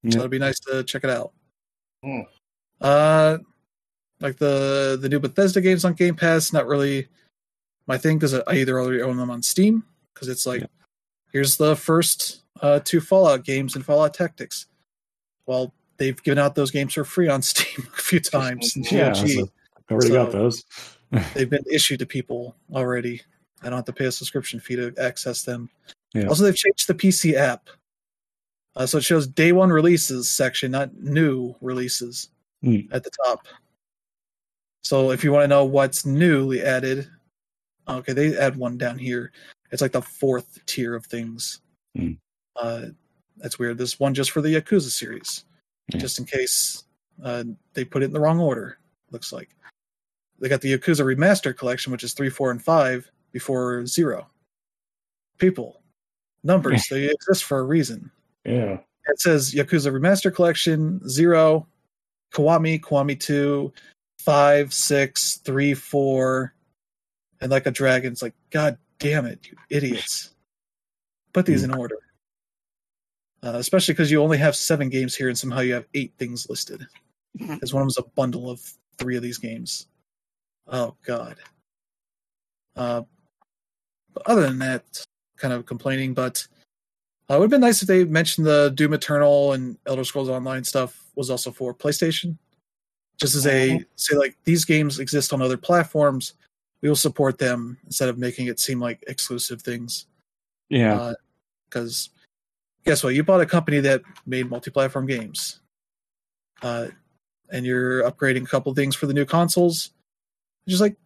Yeah. So it'd be nice to check it out. Hmm. Uh, like the the new Bethesda games on Game Pass, not really my thing because I either already own them on Steam because it's like Yeah. here's the first uh, two Fallout games and Fallout Tactics. Well, they've given out those games for free on Steam a few times. in Yeah, so I already got those. They've been issued to people already. I don't have to pay a subscription fee to access them. Yeah. Also, they've changed the PC app. Uh, so it shows day one releases section, not new releases Hmm. at the top. So if you want to know what's newly added, okay, they add one down here. It's like the fourth tier of things. Hmm. Uh, that's weird. This one just for the Yakuza series, Yeah. just in case uh, they put it in the wrong order. Looks like they got the Yakuza Remastered Collection, which is three, four, and five before zero. People, numbers, they exist for a reason. Yeah. It says Yakuza Remaster Collection, Zero, Kiwami, Kiwami 2, 5, 6, 3, 4, and like a dragon. It's like, God damn it, you idiots. Put these in order. Uh, especially because you only have seven games here and somehow you have eight things listed. Because one of them's a bundle of three of these games. Oh, God. Uh, but other than that, kind of complaining, but uh, it would have been nice if they mentioned the Doom Eternal and Elder Scrolls Online stuff was also for PlayStation. Just as a say, like these games exist on other platforms, we will support them instead of making it seem like exclusive things. Yeah. Because guess what? You bought a company that made multi-platform games, uh, and you're upgrading a couple things for the new consoles. Just like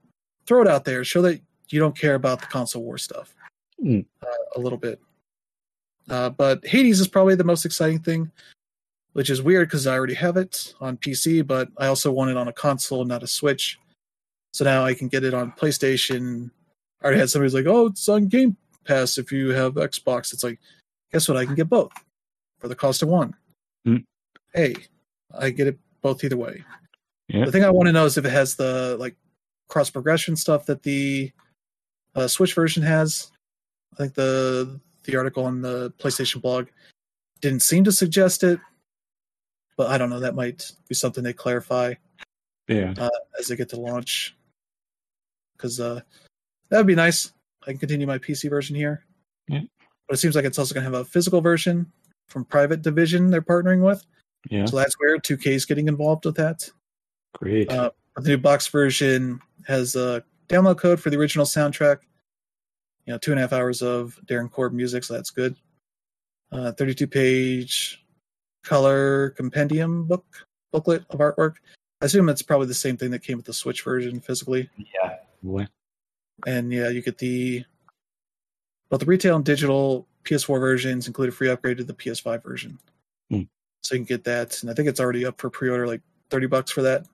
throw it out there, show that you don't care about the console war stuff Mm. uh, a little bit. Uh, but Hades is probably the most exciting thing, which is weird because I already have it on PC, but I also want it on a console, not a Switch. So now I can get it on PlayStation. I already had somebody who's like, "Oh, it's on Game Pass if you have Xbox." It's like, guess what? I can get both for the cost of one. Hmm. Hey, I get it both either way. Yeah. The thing I want to know is if it has the like cross progression stuff that the uh, Switch version has. I think the the article on the PlayStation blog didn't seem to suggest it, but I don't know. That might be something they clarify Yeah. as they get to launch. Because uh, that would be nice. I can continue my PC version here. Yeah. But it seems like it's also going to have a physical version from Private Division they're partnering with. Yeah. So that's where 2K is getting involved with that. Great. Uh, the new box version has a download code for the original soundtrack. You know, two and a half hours of Darren Korb music, so that's good. Uh, 32 page color compendium book booklet of artwork. I assume it's probably the same thing that came with the Switch version physically. Yeah. And yeah, you get the both the retail and digital PS4 versions include a free upgrade to the PS5 version. Hmm. So you can get that, and I think it's already up for pre-order, like 30 bucks for that.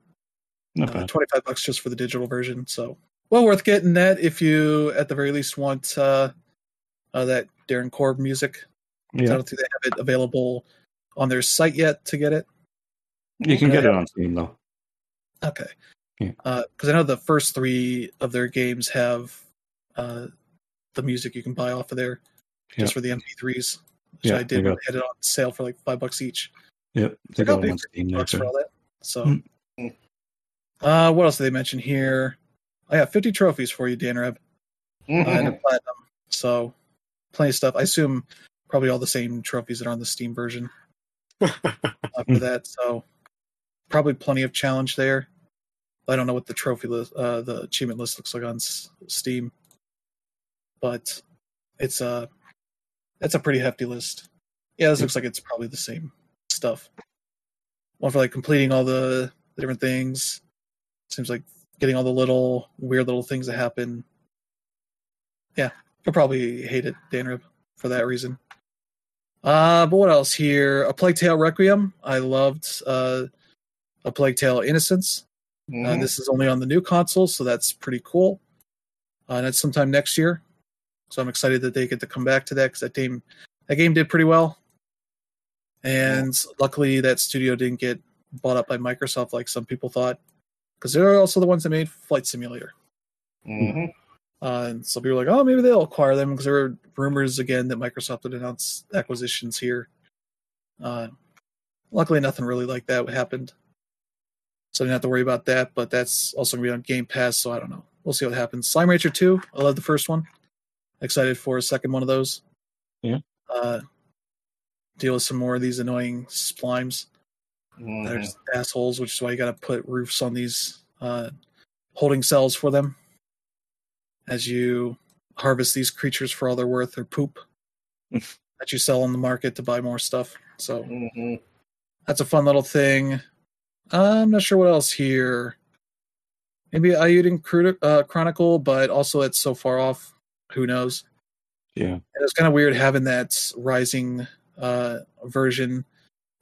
Uh. 25 bucks just for the digital version. So well worth getting that if you at the very least want uh, uh, that Darren Korb music. I don't think they have it available on their site yet to get it. You can get it on Steam though. Okay. Yeah. Because I know the first three of their games have uh, the music you can buy off of there Yeah. just for the MP3s, which Yeah, I did there you when go. they had it on sale for like five bucks each. Yep. They like, got pay it on 15 Steam bucks for all that. So, Hmm. uh, what else did they mention here? I have 50 trophies for you, Dan Reb. uh, and a platinum. So plenty of stuff. I assume probably all the same trophies that are on the Steam version uh, for that. So probably plenty of challenge there. I don't know what the trophy list, uh, the achievement list looks like on S- Steam, but it's a it's a pretty hefty list. Yeah, this looks like it's probably the same stuff. One for like completing all the, the different things. Seems like getting all the little weird little things that happen. Yeah, you'll probably hate it, Danrib, for that reason. Uh, but what else here? A Plague Tale Requiem. I loved uh, A Plague Tale Innocence. Uh, Mhm. this is only on the new console, so that's pretty cool. Uh, and it's sometime next year, so I'm excited that they get to come back to that because that game, that game did pretty well. And luckily, that studio didn't get bought up by Microsoft like some people thought, because they're also the ones that made Flight Simulator. Mhm. Uh, and so people were like, oh, maybe they'll acquire them because there were rumors again that Microsoft would announce acquisitions here. Uh, luckily, nothing really like that happened. So I didn't have to worry about that, but that's also going to be on Game Pass, so I don't know. We'll see what happens. Slime Rancher 2, I love the first one. Excited for a second one of those. Yeah. Uh, deal with some more of these annoying slimes Mhm. just assholes, which is why you got to put roofs on these uh, holding cells for them as you harvest these creatures for all they're worth or poop that you sell on the market to buy more stuff. So Mhm. that's a fun little thing. I'm not sure what else here. Maybe Eiyuden Cru- uh, Chronicle, but also it's so far off. Who knows? Yeah. And it's kind of weird having that rising uh, version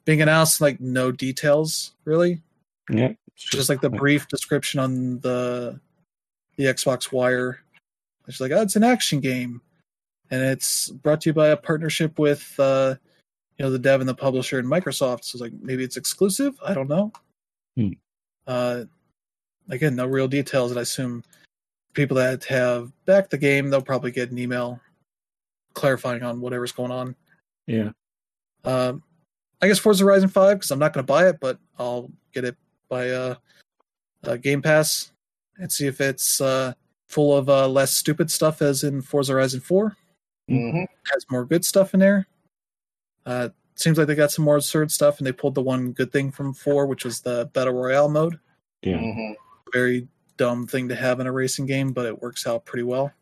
being announced, like no details really Yeah. Just like the brief description on the the Xbox Wire. It's like, oh, it's an action game, and it's brought to you by a partnership with uh, you know the dev and the publisher and Microsoft. So it's like maybe it's exclusive. I don't know. Hmm. Uh, again, no real details. And I assume people that have backed the game, they'll probably get an email clarifying on whatever's going on. Yeah. Um, I guess Forza Horizon Five because I'm not going to buy it, but I'll get it by uh, uh, Game Pass and see if it's uh, full of uh, less stupid stuff as in Forza Horizon Four. Mhm. Has more good stuff in there. Uh, seems like they got some more absurd stuff, and they pulled the one good thing from Four, which was the battle royale mode. Yeah. Mhm. Very dumb thing to have in a racing game, but it works out pretty well.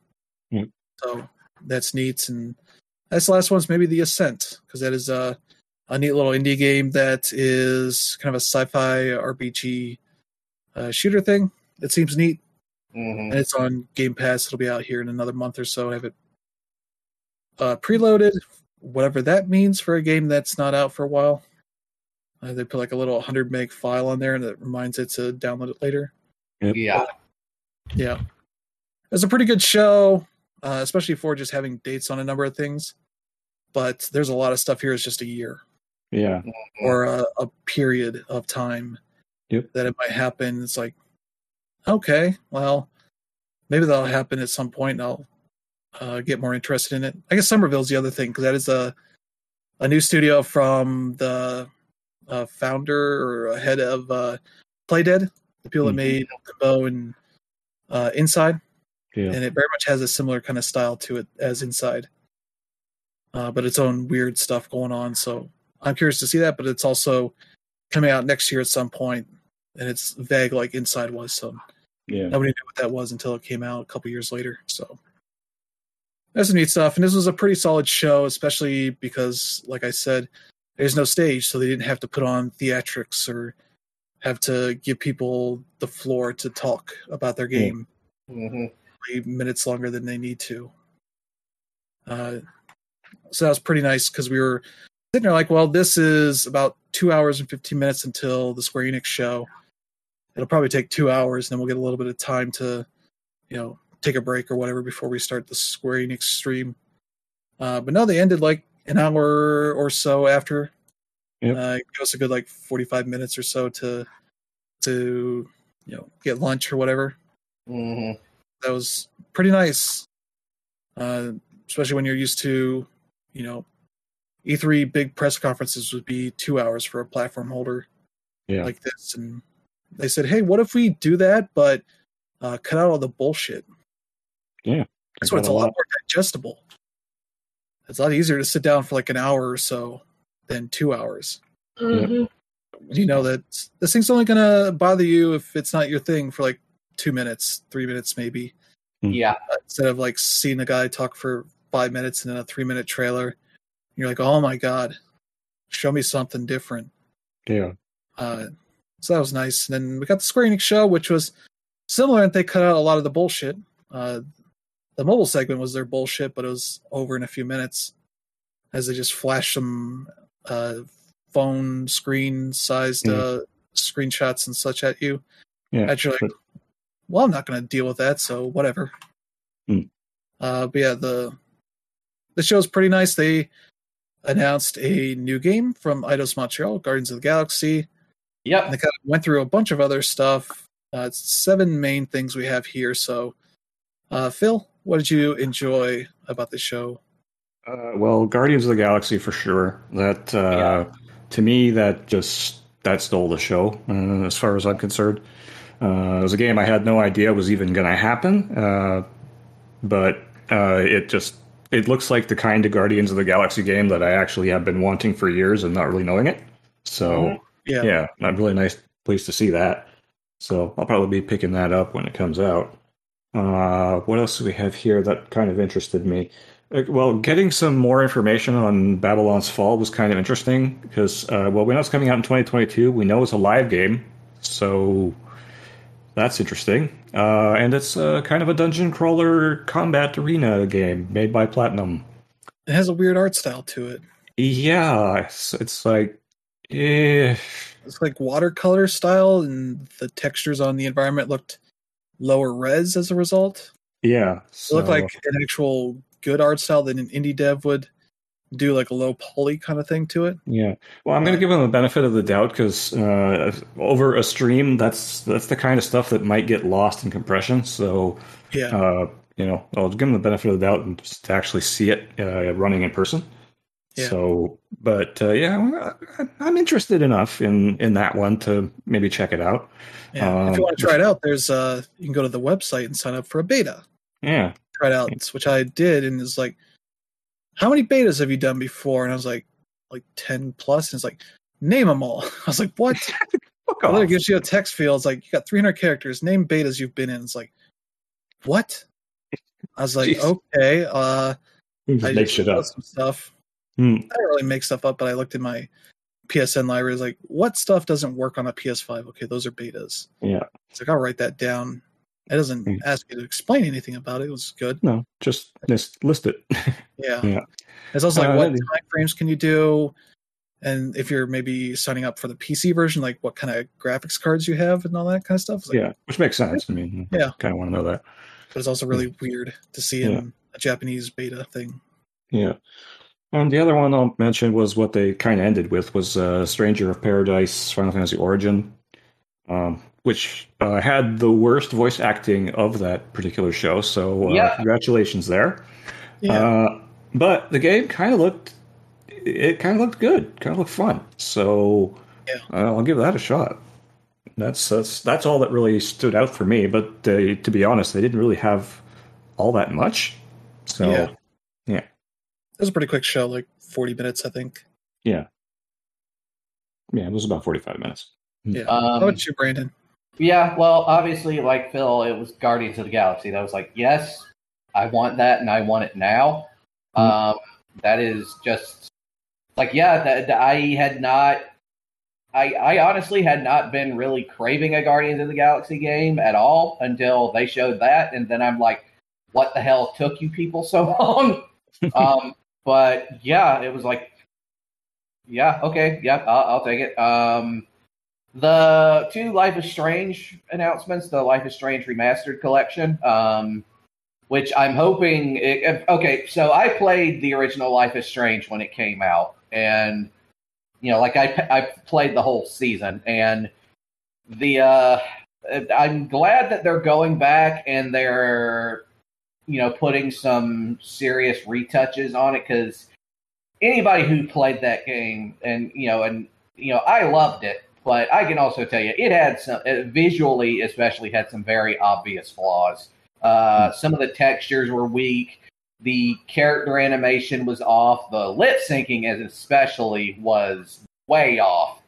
Yeah. So that's neat. And that's the last one's maybe the Ascent because that is a a neat little indie game that is kind of a sci-fi RPG uh, shooter thing. It seems neat, Mhm. and it's on Game Pass. It'll be out here in another month or so. I have it uh, preloaded, whatever that means for a game that's not out for a while. Uh, they put like a little 100 meg file on there, and it reminds it to download it later. Yeah. Yeah. It's a pretty good show, uh, especially for just having dates on a number of things. But there's a lot of stuff here. It's just a year Yeah. or a, a period of time Yep. that it might happen. It's like, okay, well, maybe that'll happen at some point and I'll uh, get more interested in it. I guess Somerville's the other thing because that is a, a new studio from the uh, founder or head of uh, Playdead, the people Mhm. that made Limbo and uh, Inside Yeah. and it very much has a similar kind of style to it as Inside, uh, but its own weird stuff going on. So I'm curious to see that, but it's also coming out next year at some point, and it's vague like Inside was. So Yeah. nobody knew what that was until it came out a couple years later. So that's some neat stuff, and this was a pretty solid show, especially because, like I said, there's no stage, so they didn't have to put on theatrics or have to give people the floor to talk about their Yeah. game Mhm. minutes longer than they need to. Uh, so that was pretty nice because we were sitting there like, well, this is about two hours and 15 minutes until the Square Enix show. It'll probably take two hours, and then we'll get a little bit of time to, you know, take a break or whatever before we start the Square Enix stream. Uh, but no, they ended like an hour or so after. Yep. Uh, it was a good like 45 minutes or so to, to, you know, get lunch or whatever Mhm. that was pretty nice. Uh, especially when you're used to, you know, E3 big press conferences would be two hours for a platform holder Yeah. like this. And they said, hey, what if we do that, but uh, cut out all the bullshit? Yeah. That's why it's a lot more digestible. It's a lot easier to sit down for like an hour or so than two hours. Mhm. You know that this thing's only going to bother you if it's not your thing for like two minutes, three minutes maybe. Yeah. instead of like seeing a guy talk for five minutes and then a three minute trailer you're like oh my god show me something different Yeah. uh, so that was nice and then we got the square enix show which was similar and they cut out a lot of the bullshit uh, the mobile segment was their bullshit but it was over in a few minutes as they just flashed some uh, phone screen sized Mhm. uh, screenshots and such at you Yeah, Actually, like, but- well, I'm not going to deal with that, so whatever. Hmm. Uh, but yeah, the the show's pretty nice. They announced a new game from Eidos Montreal, Guardians of the Galaxy. And Yep. they kind of went through a bunch of other stuff. Uh, it's seven main things we have here. So, uh, Phil, what did you enjoy about the show? Uh, well, Guardians of the Galaxy for sure. That uh, to me, that just that stole the show uh, as far as I'm concerned. Uh, it was a game I had no idea was even going to happen, uh, but uh, it just it looks like the kind of Guardians of the Galaxy game that I actually have been wanting for years and not really knowing it. So Mhm. Yeah, yeah, I'm really nice pleased to see that. So I'll probably be picking that up when it comes out. Uh, what else do we have here that kind of interested me? Uh, Well, getting some more information on Babylon's Fall was kind of interesting because, uh, well, we know it's coming out in 2022. We know it's a live game, so that's interesting. Uh, and it's uh, kind of a dungeon crawler combat arena game made by Platinum. it has a weird art style to it. Yeah, it's, it's like, eh, It's like watercolor style, and the textures on the environment looked lower res as a result. yeah. It So, looked like an actual good art style that an indie dev would do, like a low poly kind of thing to it. Yeah. Well, I'm going to give them the benefit of the doubt because uh, over a stream, that's that's the kind of stuff that might get lost in compression. So, Yeah, uh, you know, I'll give them the benefit of the doubt and just to actually see it uh, running in person. Yeah. So, but uh, yeah, I'm interested enough in in that one to maybe check it out. yeah. if um, you want to try it out, there's uh, you can go to the website and sign up for a beta. Yeah. Try it out, which I did, and it's like, how many betas have you done before? And I was like, like ten plus, and it's like, name them all. I was like, what? Fuck Well, then it gives you a text field. It's like you got 300 characters. Name betas you've been in. It's like, what? I was like, Jeez. okay. Uh, just I make just shit up. Some stuff. Hmm. I don't really make stuff up, but I looked in my PSN library. Like, what stuff doesn't work on a PS5? Okay, those are betas. Yeah. It's like I'll write that down. It doesn't Hmm. ask you to explain anything about it. It was good. No, just list list it. Yeah. Yeah. It's also like Uh, what time frames can you do? And if you're maybe signing up for the PC version, like what kind of graphics cards you have and all that kind of stuff. Like, yeah, which makes sense. I mean, Yeah. kind of want to know that. But it's also really weird to see in a Japanese beta thing. Yeah. And the other one I'll mention was what they kind of ended with was uh, Stranger of Paradise Final Fantasy Origin, um, which uh, had the worst voice acting of that particular show. So uh, Yeah. congratulations there. Yeah. Uh, but the game kind of looked, it kind of looked good, kind of looked fun. So Yeah. uh, I'll give that a shot. That's that's that's all that really stood out for me. But uh, to be honest, they didn't really have all that much. So yeah. It was a pretty quick show, like 40 minutes, I think. Yeah. Yeah, it was about 45 minutes. Yeah. Um, How about you, Brandon? Yeah, well, obviously, like Phil, it was Guardians of the Galaxy. That was like, yes, I want that, and I want it now. Um, that is just like, yeah, that, that I had not. I, I honestly had not been really craving a Guardians of the Galaxy game at all until they showed that, and then I'm like, what the hell took you people so long? um, but yeah, it was like, yeah, okay, yeah, I'll, I'll take it. Um, the two Life is Strange announcements, the Life is Strange remastered collection, um, which I'm hoping. It, okay, so I played the original Life is Strange when it came out, and you know, like I I played the whole season, and the uh, I'm glad that they're going back and they're you know putting some serious retouches on it because anybody who played that game and you know and you know I loved it but I can also tell you it had some it visually, especially, had some very obvious flaws. Uh, some of the textures were weak. The character animation was off. The lip syncing, as especially, was way off.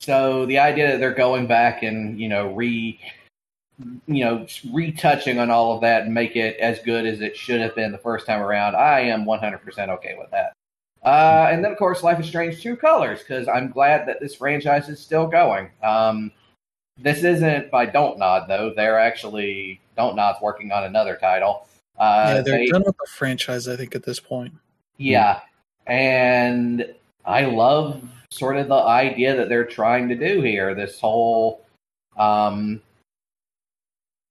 So the idea that they're going back and you know re, you know retouching on all of that and make it as good as it should have been the first time around, I am 100% okay with that. Uh, and then, of course, Life is Strange True Colors, because I'm glad that this franchise is still going. Um, this isn't by Don't Nod, though. They're actually, Don't Nod's working on another title. Uh, yeah, they're they- done with the franchise, I think, at this point. yeah. And I love sort of the idea that they're trying to do here. This whole um,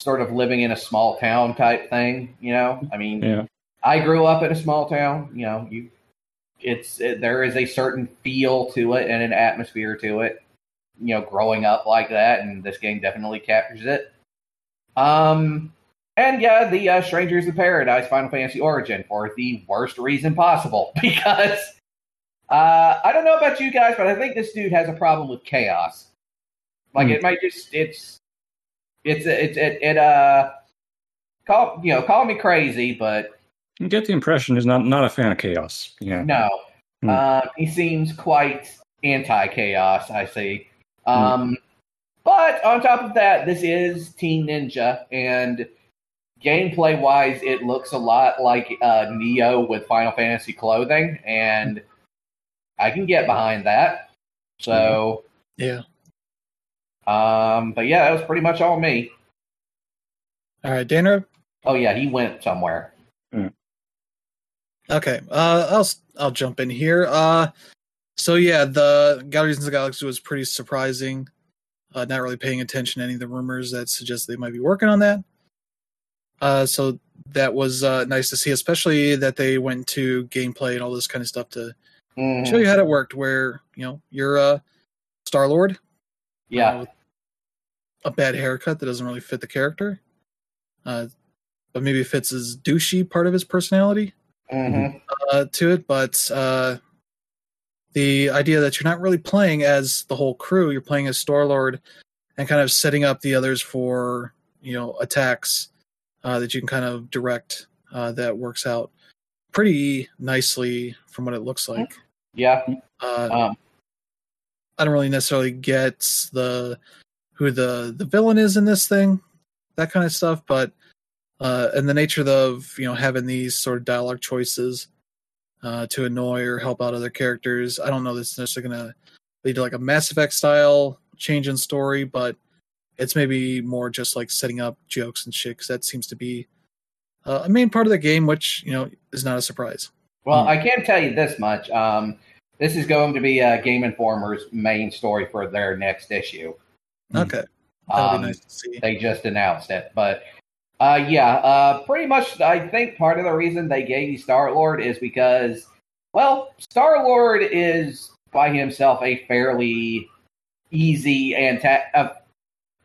sort of living in a small town type thing. You know, I mean, Yeah. I grew up in a small town. You know, you it's it, there is a certain feel to it and an atmosphere to it. You know, growing up like that, and this game definitely captures it. Um, and yeah, the uh, Strangers of Paradise Final Fantasy Origin for the worst reason possible because uh, I don't know about you guys, but I think this dude has a problem with chaos. Like Hmm. it might just it's it's it's it, it uh call you know call me crazy, but You get the impression he's not not a fan of chaos. Yeah. no, Hmm. uh, he seems quite anti chaos. I see. Um, but on top of that, this is Team Ninja, and gameplay wise, it looks a lot like uh, Nioh with Final Fantasy clothing, and I can get behind that. So, Yeah. Um, but yeah, that was pretty much all me. All right, Danner. Oh yeah, he went somewhere. Okay, uh, I'll I'll jump in here. Uh, so yeah, the Guardians of the Galaxy was pretty surprising. Uh, not really paying attention to any of the rumors that suggest they might be working on that. Uh, so that was uh, nice to see, especially that they went to gameplay and all this kind of stuff to Mhm. show you how it worked. Where you know you're uh, Star Lord, Yeah, a bad haircut that doesn't really fit the character, uh, but maybe it fits his douchey part of his personality. hmm uh, to it, but uh, the idea that you're not really playing as the whole crew, you're playing as Star Lord, and kind of setting up the others for you know attacks uh, that you can kind of direct. Uh, that works out pretty nicely from what it looks like. yeah. Uh, Um, I don't really necessarily get the who the the villain is in this thing, that kind of stuff. But uh, and the nature of you know having these sort of dialogue choices uh, to annoy or help out other characters, I don't know that's necessarily going to lead to like a Mass Effect style change in story, but it's maybe more just like setting up jokes and shit because that seems to be uh, a main part of the game, which you know is not a surprise. Well, Hmm. I can't tell you this much. Um, this is going to be uh, Game Informer's main story for their next issue. Hmm. Okay, that'll Um, be nice to see. They just announced it, but uh, yeah, uh, pretty much. I think part of the reason they gave you Star Lord is because, well, Star Lord is by himself a fairly easy and a,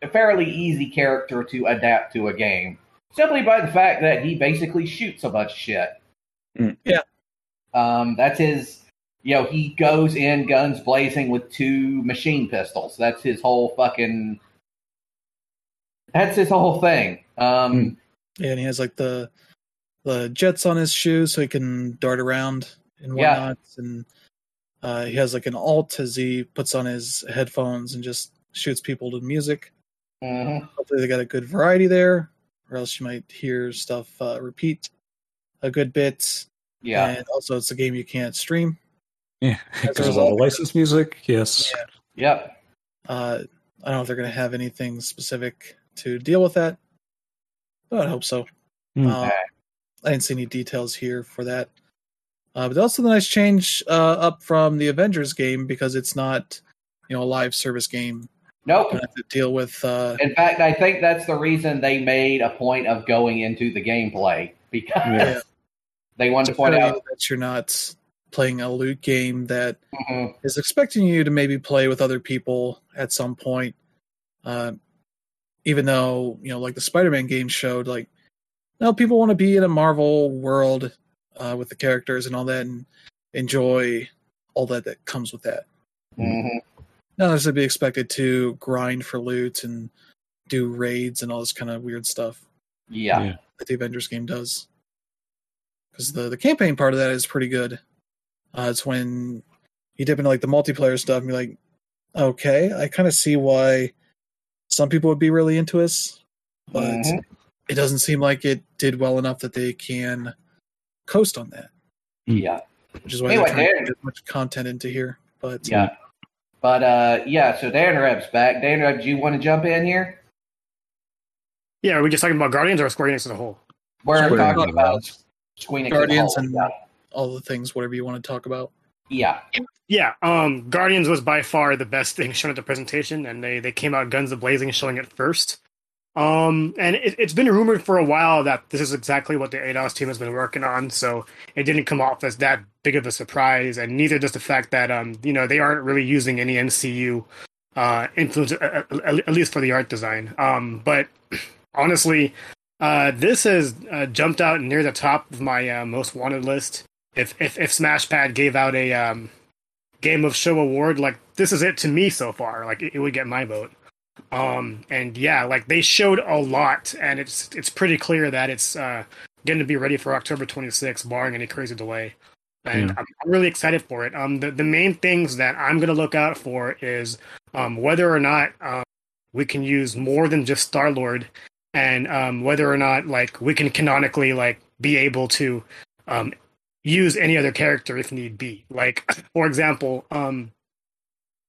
a fairly easy character to adapt to a game, simply by the fact that he basically shoots a bunch of shit. Mm. Yeah. Um, that's his. You know, he goes in guns blazing with two machine pistols. That's his whole fucking. That's his whole thing. Um, Mm. Yeah, and he has like the the jets on his shoes so he can dart around and Yeah. whatnot. And uh, he has like an alt as he puts on his headphones and just shoots people to music. mhm. Hopefully, they got a good variety there, or else you might hear stuff uh, repeat a good bit. Yeah. And also, it's a game you can't stream. Yeah. As a Because of all the licensed music. Yes. Yep. Uh, I don't know if they're going to have anything specific to deal with that, but I hope so. Hmm. Uh, I didn't see any details here for that. Uh, but also the nice change uh, up from the Avengers game because it's not, you know, a live service game. Nope. Have to deal with. Uh, In fact, I think that's the reason they made a point of going into the gameplay because Yeah. they wanted to to point out. that you're not playing a loot game that Mhm. is expecting you to maybe play with other people at some point. Uh, even though you know, like the Spider-Man game showed, like no, people want to be in a Marvel world uh, with the characters and all that, and enjoy all that that comes with that. Mhm. Not necessarily be expected to grind for loot and do raids and all this kind of weird stuff Yeah. Yeah. that the Avengers game does. Because the the campaign part of that is pretty good. Uh, it's when you dip into like the multiplayer stuff and you're like, okay, I kind of see why some people would be really into this, but Mhm. it doesn't seem like it did well enough that they can coast on that. Yeah. Which is why Anyway, they're trying to get as much content into here. But Yeah. But uh, yeah. So Dan Reb's back. Dan Reb, do you want to jump in here? Yeah, are we just talking about Guardians or Square Enix as a whole? We're Square talking Enix. about Squeenix Guardians as a and whole. All the things, whatever you want to talk about. Yeah. Yeah, um, Guardians was by far the best thing shown at the presentation, and they they came out guns a blazing, showing it first. Um, and it, it's been rumored for a while that this is exactly what the Eidos team has been working on, so it didn't come off as that big of a surprise, and neither does the fact that um, you know, they aren't really using any MCU uh influence, uh, at least for the art design. Um, but honestly, uh, this has uh, jumped out near the top of my uh, most wanted list. If if if Smashpad gave out a um game of show award like this is it to me so far. Like it, it, would get my vote. Um and yeah like they showed a lot and it's it's pretty clear that it's uh going to be ready for october 26th barring any crazy delay. And I'm, I'm, really excited for it. Um the, the main things that i'm going to look out for is um whether or not um, we can use more than just star lord and um whether or not like we can canonically like be able to um use any other character if need be. Like, for example, um,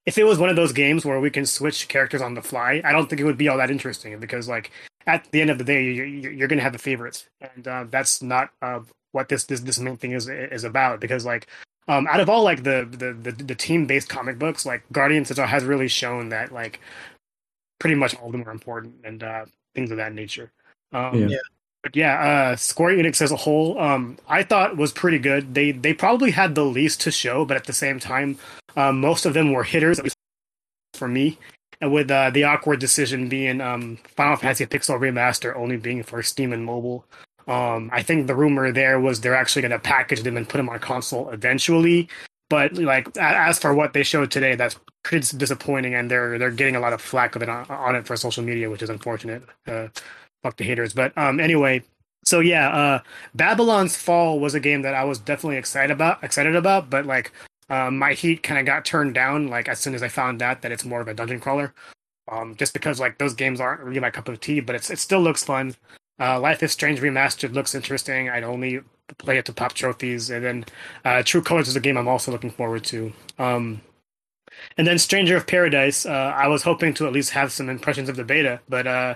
if it was one of those games where we can switch characters on the fly, I don't think it would be all that interesting because, like, at the end of the day, you're, you're going to have the favorites, and uh, that's not uh, what this, this this main thing is is about. Because, like, um, out of all like the the the, the team based comic books, like Guardians has really shown that like pretty much all of them are important and uh, things of that nature. Um, yeah but yeah, uh, Square Enix as a whole, um, I thought was pretty good. They they probably had the least to show, but at the same time, um, most of them were hitters for me. And with uh, the awkward decision being um, Final Fantasy Pixel Remaster only being for Steam and mobile, um, I think the rumor there was they're actually going to package them and put them on console eventually. But like as for what they showed today, that's pretty disappointing, and they're they're getting a lot of flack on, on it for social media, which is unfortunate. Uh, fuck the haters. But um, anyway, so yeah, uh, Babylon's Fall was a game that I was definitely excited about. Excited about, but like uh, my heat kind of got turned down like as soon as I found out that it's more of a dungeon crawler. Um, just because like those games aren't really my cup of tea, but it's it still looks fun. Uh, Life is Strange Remastered looks interesting. I'd only play it to pop trophies, and then uh, True Colors is a game I'm also looking forward to. Um, and then Stranger of Paradise, uh, I was hoping to at least have some impressions of the beta, but uh,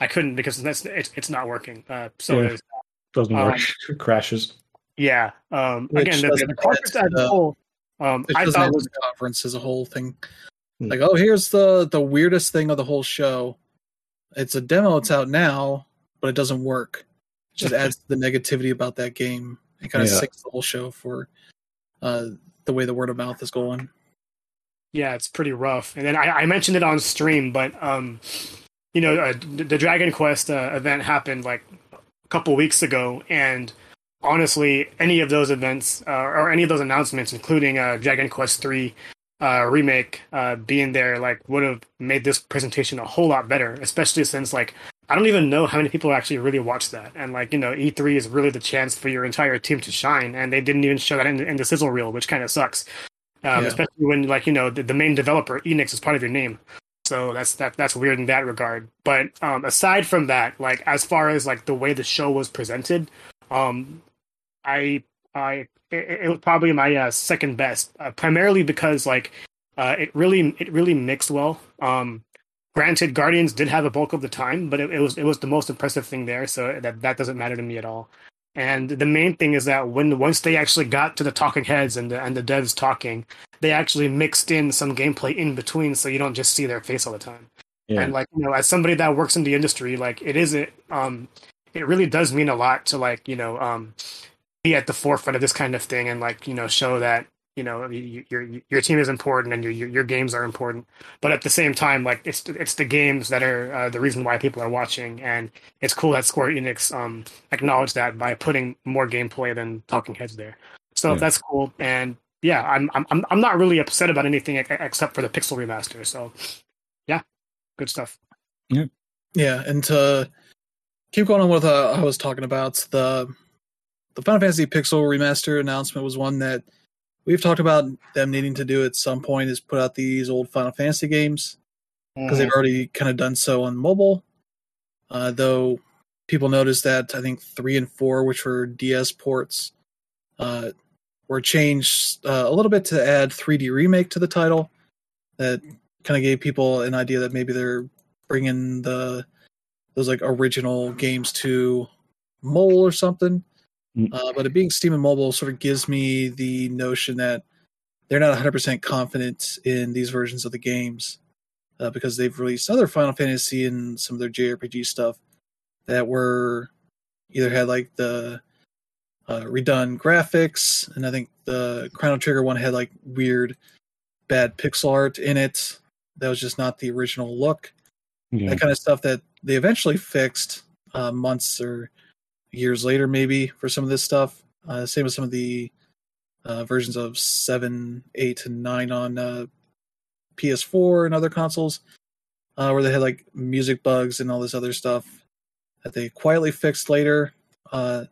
I couldn't because that's it's, it's not working. Uh, so yeah, doesn't um, work. it crashes. Yeah. Um, again, the, the conference as a whole, um, I thought was the conference as a whole thing. Hmm. Like, oh, here's the the weirdest thing of the whole show. It's a demo. It's out now, but it doesn't work. It just adds to the negativity about that game. It kind of yeah. sinks the whole show for uh, the way the word of mouth is going. Yeah, it's pretty rough. And then I, I mentioned it on stream, but um, you know, uh, the Dragon Quest uh, event happened like a couple weeks ago, and honestly, any of those events uh, or any of those announcements, including uh, Dragon Quest three uh, remake uh, being there, like would have made this presentation a whole lot better. Especially since like I don't even know how many people actually really watched that, and like you know, E three is really the chance for your entire team to shine, and they didn't even show that in, in the sizzle reel, which kind of sucks. Um, yeah. Especially when like you know the, the main developer Enix is part of your name so that's that that's weird in that regard. But um, aside from that, like as far as like the way the show was presented, um, I I it, it was probably my uh, second best, uh, primarily because like uh, it really it really mixed well. Um, granted, Guardians did have a bulk of the time, but it, it was it was the most impressive thing there, so that that doesn't matter to me at all. And the main thing is that when once they actually got to the talking heads and the and the devs talking, they actually mixed in some gameplay in between, so you don't just see their face all the time. Yeah. And like you know, as somebody that works in the industry, like it isn't. Um, it really does mean a lot to like you know um, be at the forefront of this kind of thing and like you know show that you know your your team is important and your your games are important. But at the same time like it's it's the games that are uh, the reason why people are watching. And it's cool that Square Enix um acknowledged that by putting more gameplay than talking heads there. So yeah. that's cool. And yeah I'm I'm I'm not really upset about anything except for the pixel remaster. So yeah good stuff. Yeah. Yeah and to keep going on with uh, I was talking about the the Final Fantasy Pixel remaster announcement was one that we've talked about them needing to do at some point is put out these old Final Fantasy games because mm-hmm. they've already kind of done so on mobile. Uh, though people noticed that I think three and four, which were DS ports, uh, were changed uh, a little bit to add 3D remake to the title. That kind of gave people an idea that maybe they're bringing the those like original games to mole or something. Mm. Uh, but it being Steam and mobile sort of gives me the notion that they're not 100% confident in these versions of the games uh, because they've released other Final Fantasy and some of their JRPG stuff that were either had like the uh, redone graphics, and I think the Chrono Trigger one had like weird, bad pixel art in it. That was just not the original look. Yeah. That kind of stuff that they eventually fixed uh, months or years later, maybe for some of this stuff. Uh, same with some of the uh, versions of seven, eight, and nine on uh, PS4 and other consoles, uh, where they had like music bugs and all this other stuff that they quietly fixed later. Uh,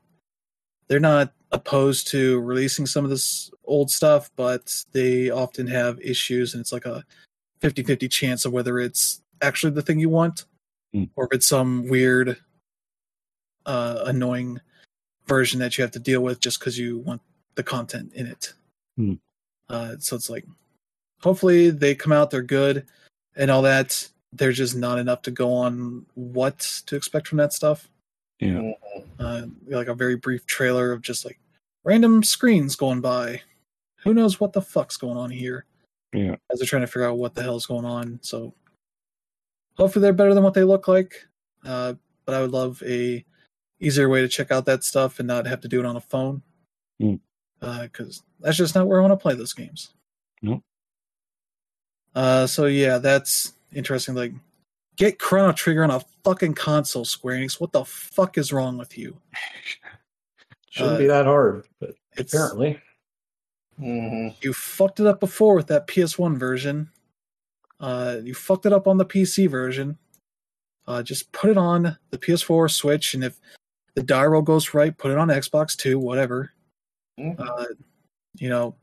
they're not opposed to releasing some of this old stuff, but they often have issues, and it's like a 50 50 chance of whether it's actually the thing you want Hmm. or if it's some weird, uh, annoying version that you have to deal with just because you want the content in it. Hmm. Uh, so it's like, hopefully they come out, they're good, and all that. There's just not enough to go on what to expect from that stuff. Yeah. Uh, like a very brief trailer of just like random screens going by. Who knows what the fuck's going on here? Yeah. As they're trying to figure out what the hell's going on. So hopefully they're better than what they look like. Uh, but I would love a easier way to check out that stuff and not have to do it on a phone. Because that's just not where I want to play those games. Nope. Uh, so yeah, that's interesting. Like, get Chrono Trigger on a fucking console, Square Enix. What the fuck is wrong with you? Shouldn't Uh, be that hard, but It's apparently. hmm you fucked it up before with that PS1 version. Uh, you fucked it up on the PC version. Uh, just put it on the PS4, Switch, and if the die roll goes right, put it on Xbox too, whatever. Mhm. Uh, you know,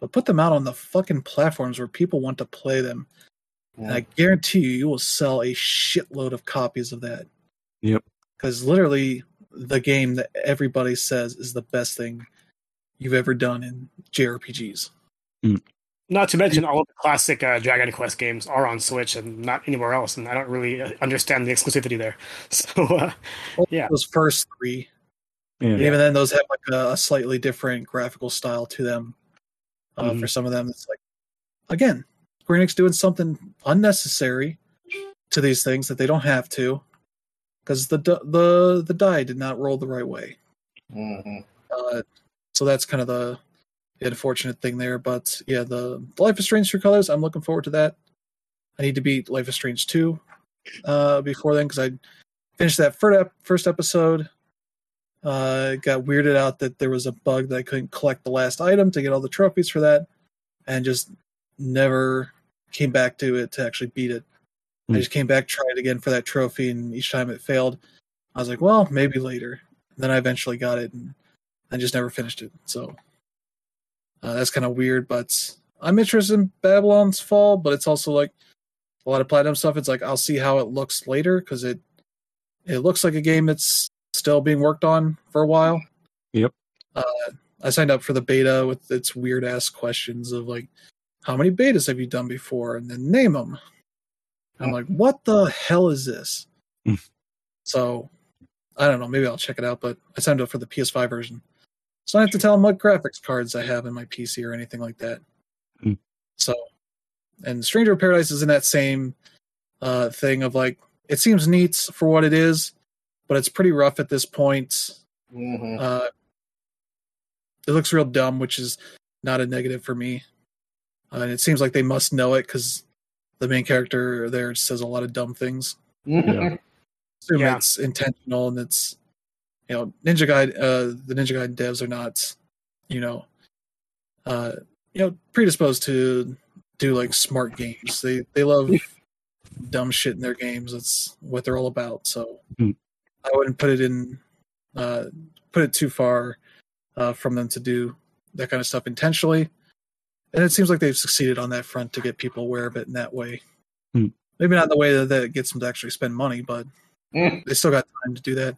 but put them out on the fucking platforms where people want to play them. And I guarantee you, you will sell a shitload of copies of that. Yep. Because literally, the game that everybody says is the best thing you've ever done in JRPGs. Not to mention all of the classic uh, Dragon Quest games are on Switch and not anywhere else, and I don't really uh, understand the exclusivity there. So uh, Yeah. Those first three, Yeah. and even then, those have like a, a slightly different graphical style to them. Uh, Mhm. For some of them, it's like, again, Square Enix doing something unnecessary to these things that they don't have to, because the the the die did not roll the right way. hmm Uh, so that's kind of the unfortunate thing there. But yeah, the, the Life is Strange True Colors, I'm looking forward to that. I need to beat Life is Strange 2 uh, before then because I finished that first, ep- first episode. Uh, got weirded out that there was a bug that I couldn't collect the last item to get all the trophies for that, and just never came back to it to actually beat it. I Hmm. just came back, tried again for that trophy, and each time it failed. I was like, well, maybe later. And then I eventually got it, and I just never finished it. So uh, that's kind of weird, but I'm interested in Babylon's Fall, but it's also like a lot of platinum stuff. It's like I'll see how it looks later because it it looks like a game that's still being worked on for a while. Yep. Uh, I signed up for the beta with its weird ass questions of like, how many betas have you done before, and then name them. I'm like, what the hell is this? Mm. so I don't know. Maybe I'll check it out, but I signed up for the PS5 version. So I don't have to tell them what graphics cards I have in my PC or anything like that. Mm. So, and Stranger of Paradise is in that same uh, thing of like, it seems neat for what it is, but it's pretty rough at this point. hmm Uh, it looks real dumb, which is not a negative for me. Uh, and it seems like they must know it because the main character there says a lot of dumb things. Yeah. assume Yeah. it's intentional and it's you know Ninja Gaiden uh the Ninja Gaiden devs are not you know uh you know predisposed to do like smart games they they love dumb shit in their games that's what they're all about so Hmm. i wouldn't put it in uh put it too far uh from them to do that kind of stuff intentionally and it seems like they've succeeded on that front to get people aware of it in that way Hmm. maybe not in the way that, that gets them to actually spend money but Mm. they still got time to do that.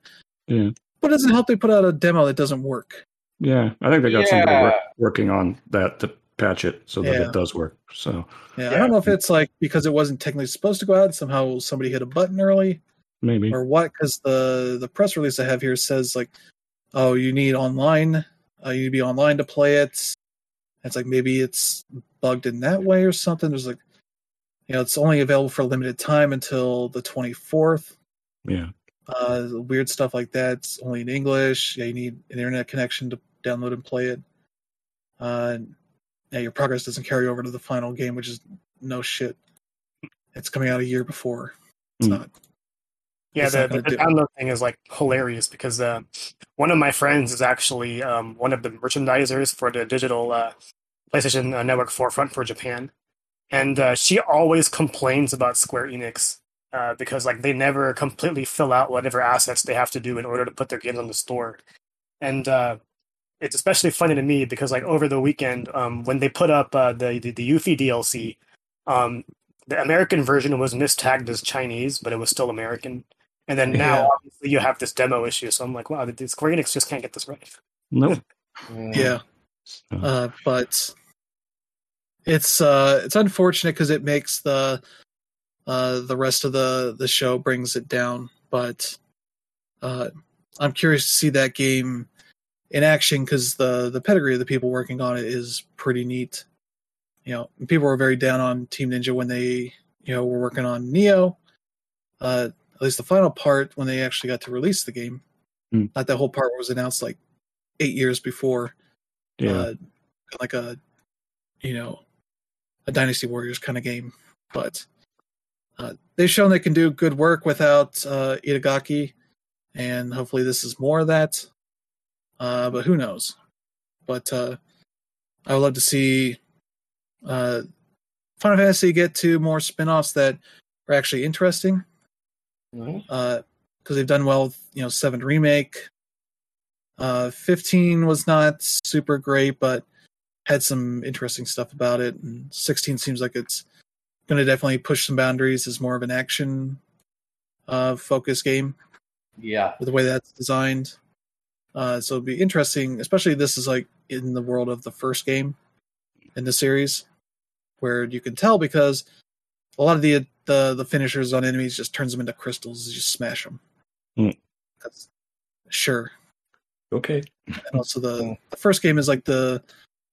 Yeah. But it doesn't help they put out a demo that doesn't work. Yeah. I think they got somebody Yeah. work, working on that to patch it so that Yeah. it does work. So Yeah, I don't know if it's like because it wasn't technically supposed to go out, somehow somebody hit a button early maybe. or what. Because the the press release I have here says like, oh, you need online, uh, you need to be online to play it. It's like maybe it's bugged in that way or something. There's like, you know, it's only available for a limited time until the 24th. Yeah. Uh, weird stuff like that. It's only in English. Yeah, you need an internet connection to download and play it. Uh, yeah, your progress doesn't carry over to the final game, which is no shit. It's coming out a year before. It's Hmm. not. Yeah, the, the, the it. download thing is like hilarious because uh, one of my friends is actually um, one of the merchandisers for the digital uh, PlayStation uh, Network forefront for Japan, and uh, she always complains about Square Enix uh, because like they never completely fill out whatever assets they have to do in order to put their games on the store, and uh, it's especially funny to me because like over the weekend um, when they put up uh, the the, the Yuffie DLC. Um, the American version was mistagged as Chinese, but it was still American. And then now, Yeah. obviously, you have this demo issue. So I'm like, wow, the Square Enix just can't get this right. Nope. Yeah. Uh, but it's uh, it's unfortunate because it makes the uh, the rest of the the show brings it down. But uh, I'm curious to see that game in action because the the pedigree of the people working on it is pretty neat. You know, people were very down on Team Ninja when they you know were working on Nioh. Uh, at least the final part when they actually got to release the game. Hmm. Not that whole part was announced like eight years before Yeah. uh, like a you know a dynasty warriors kind of game but uh, they've shown they can do good work without uh, itagaki and hopefully this is more of that. Uh, but who knows? But uh, i would love to see uh, final fantasy get to more spin-offs that are actually interesting. Because they've done well with you know seven remake. Uh 15 was not super great but had some interesting stuff about it and 16 seems like it's going to definitely push some boundaries as more of an action uh focus game Yeah. with the way that's designed uh so it'd be interesting especially this is like in the world of the first game in the series where you can tell because a lot of the the the finishers on enemies just turns them into crystals you just smash them Hmm. that's sure Okay. and also the Mm. the first game is like the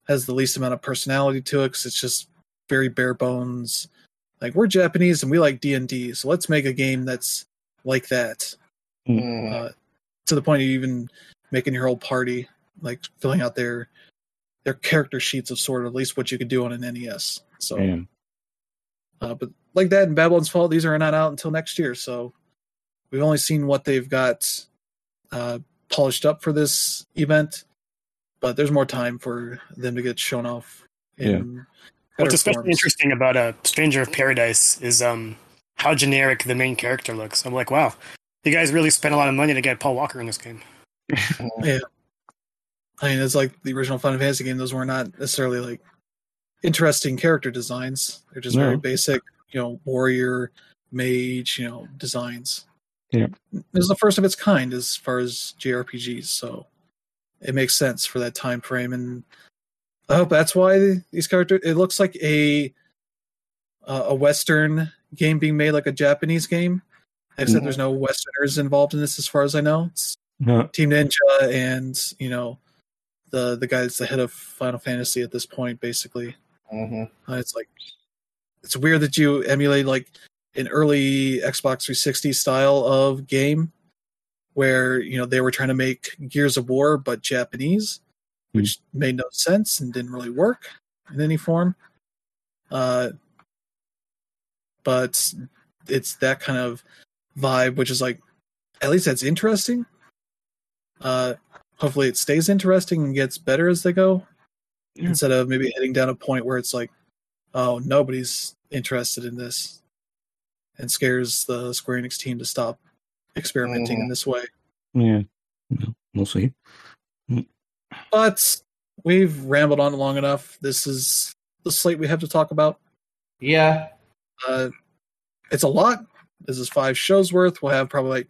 has the least amount of personality to it because it's just very bare bones like we're japanese and we like d&d so let's make a game that's like that. Mhm. uh, to the point of even making your whole party like filling out their their character sheets of sort of at least what you could do on an nes so. Uh, but like that in Babylon's Fall these are not out until next year so we've only seen what they've got uh, polished up for this event but there's more time for them to get shown off in What's especially forms. interesting about a Stranger of Paradise is um, how generic the main character looks. I'm like, wow, you guys really spent a lot of money to get Paul Walker in this game. yeah, I mean, it's like the original Final Fantasy game; those were not necessarily like interesting character designs. They're just very basic, you know, warrior, mage, you know, designs. Yeah. this is the first of its kind as far as JRPGs, so it makes sense for that time frame, and I hope that's why these characters. It looks like a uh, a Western game being made like a Japanese game. Except there's no Westerners involved in this, as far as I know. It's No. Team Ninja and you know the the guy that's the head of Final Fantasy at this point, basically. Mhm. Uh, it's like it's weird that you emulate like an early Xbox 360 style of game where you know they were trying to make Gears of War but Japanese, which made no sense and didn't really work in any form. Uh, but it's that kind of vibe, which is like at least that's interesting. Uh, hopefully it stays interesting and gets better as they go, Yeah. instead of maybe heading down a point where it's like, oh, nobody's interested in this, and scares the Square Enix team to stop experimenting in Mhm. this way. Yeah. We'll see. But we've rambled on long enough. This is the slate we have to talk about. Yeah. Uh, it's a lot. This is five shows worth. We'll have probably like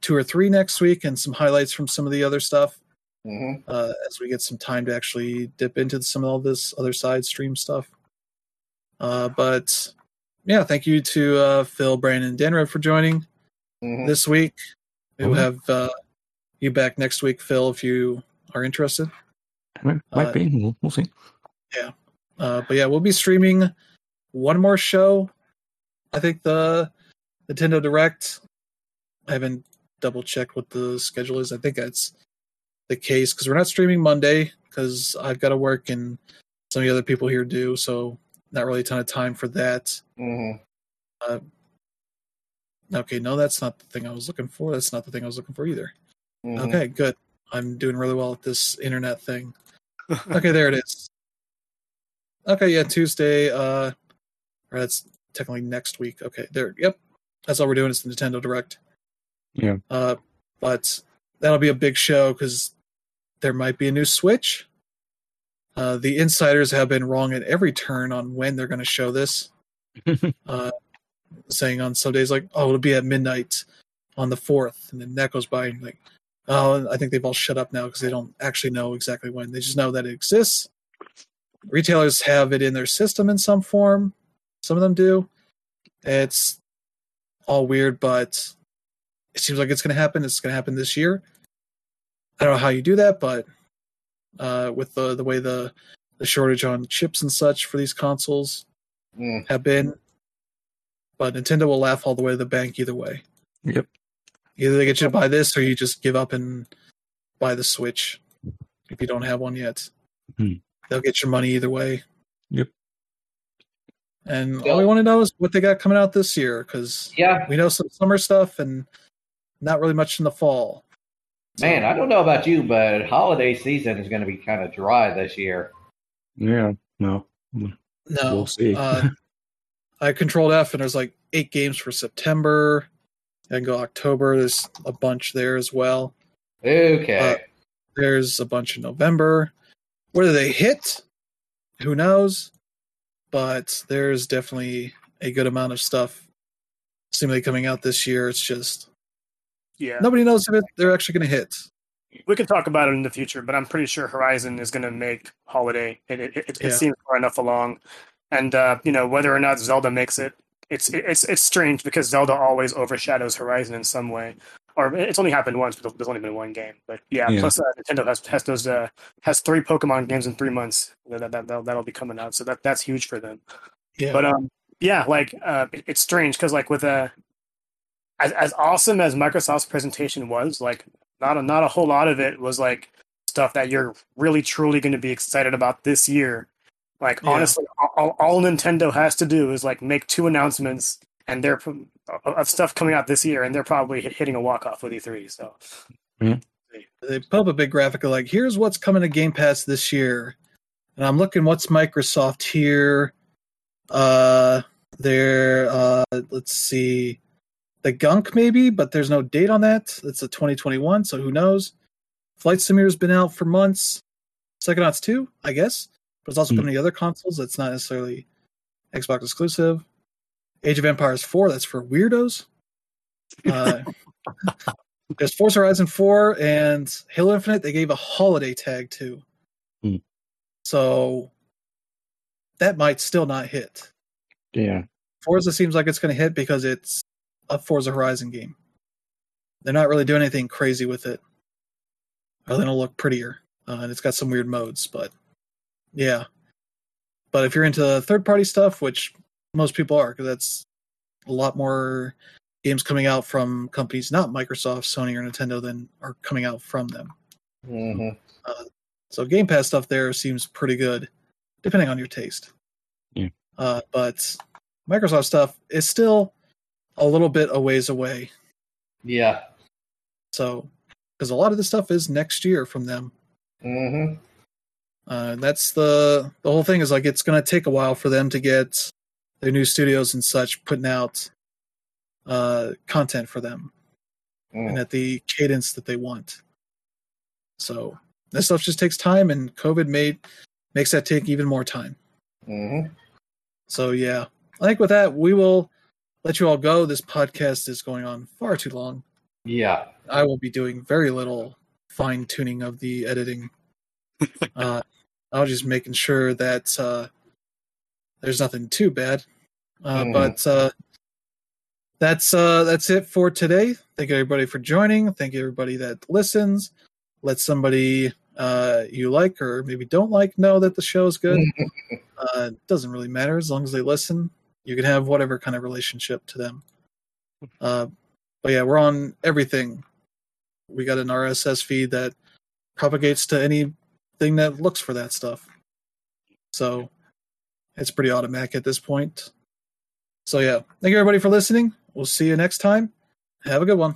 two or three next week and some highlights from some of the other stuff Mhm. uh, as we get some time to actually dip into some of all this other side stream stuff. Uh, but yeah, thank you to uh, Phil, Brandon, and Danred for joining Mhm. this week. We will Mhm. have uh, you back next week, Phil, if you are interested. Might, might Uh, be. We'll, we'll see. Uh, but yeah, we'll be streaming one more show. I think the Nintendo Direct. I haven't double checked what the schedule is. I think that's the case because we're not streaming Monday because I've got to work and some of the other people here do. So not really a ton of time for that. hmm Okay, no, that's not the thing I was looking for. That's not the thing I was looking for either. hmm Okay, good. I'm doing really well at this internet thing. Okay, there it is. Okay, yeah, Tuesday. Uh, or that's technically next week. Okay, there. Yep, that's all we're doing. Is the Nintendo Direct. Yeah. Uh, but that'll be a big show because there might be a new Switch. Uh, the insiders have been wrong at every turn on when they're going to show this. uh, saying on some days like, "Oh, it'll be at midnight on the fourth, and then that goes by, and like, oh, I think they've all shut up now because they don't actually know exactly when. They just know that it exists. Retailers have it in their system in some form. Some of them do. It's all weird, but it seems like it's going to happen. It's going to happen this year. I don't know how you do that, but uh, with the the way the the shortage on chips and such for these consoles Mm. have been, but Nintendo will laugh all the way to the bank either way. Yep. Either they get you to buy this, or you just give up and buy the Switch if you don't have one yet. Hmm. They'll get your money either way. Yep. And Yeah. all we want to know is what they got coming out this year, because Yeah, we know some summer stuff and not really much in the fall. Man, I don't know about you, but holiday season is going to be kind of dry this year. Yeah. No. no, We'll see. uh, I controlled F, and there's like eight games for September. I can go October. There's a bunch there as well. Okay. Uh, There's a bunch in November. Whether they hit, who knows? But there's definitely a good amount of stuff seemingly coming out this year. It's just Yeah. nobody knows if it, they're actually going to hit. We can talk about it in the future, but I'm pretty sure Horizon is going to make Holiday. It it, it, it Yeah. seems far enough along, and uh, you know whether or not Zelda makes it, it's it's it's strange because Zelda always overshadows Horizon in some way. Or it's only happened once, but there's only been one game. But yeah, Yeah. plus uh, Nintendo has has those uh, has three Pokemon games in three months that, that, that that'll be coming out, so that that's huge for them. Yeah. But um, yeah, like uh, it's strange because like with a as as awesome as Microsoft's presentation was, like not a not a whole lot of it was like stuff that you're really truly going to be excited about this year. Like Yeah. honestly, all, all Nintendo has to do is like make two announcements and they're of- of stuff coming out this year, and they're probably hitting a walk off with E3. So they put up a big graphic of like, here's what's coming to Game Pass this year. And I'm looking what's Microsoft here. Uh there uh let's see. The gunk maybe, but there's no date on that. It's a 2021, so who knows? Flight Simulator's been out for months. Psychonauts 2, I guess. But it's also Hmm. coming to other consoles. That's not necessarily Xbox exclusive. Age of Empires 4, that's for weirdos. Uh, there's Forza Horizon 4 and Halo Infinite, they gave a holiday tag to. Hmm. So that might still not hit. Yeah. Forza seems like it's going to hit because it's a Forza Horizon game. They're not really doing anything crazy with it. Other than it'll look prettier. Uh, and it's got some weird modes, but yeah. But if you're into third party stuff, which most people are, because that's a lot more games coming out from companies not Microsoft, Sony, or Nintendo than are coming out from them. hmm So Game Pass stuff there seems pretty good, depending on your taste. Yeah. Uh, but Microsoft stuff is still a little bit a ways away. Yeah. So, because a lot of this stuff is next year from them. hmm Uh, that's the the whole thing is like it's going to take a while for them to get their new studios and such putting out uh, content for them and at the cadence that they want. So this stuff just takes time, and COVID made makes that take even more time. hmm So yeah, I think with that we will let you all go. This podcast is going on far too long. Yeah. I will be doing very little fine tuning of the editing. uh, I was just making sure that uh, there's nothing too bad. Uh, Mm. But uh, that's uh, that's it for today. Thank you everybody for joining. Thank you everybody that listens. Let somebody uh, you like or maybe don't like know that the show is good. uh, it doesn't really matter as long as they listen. You can have whatever kind of relationship to them. Uh, but yeah, we're on everything. We got an RSS feed that propagates to anything that looks for that stuff. So it's pretty automatic at this point. So yeah, thank you everybody for listening. We'll see you next time. Have a good one.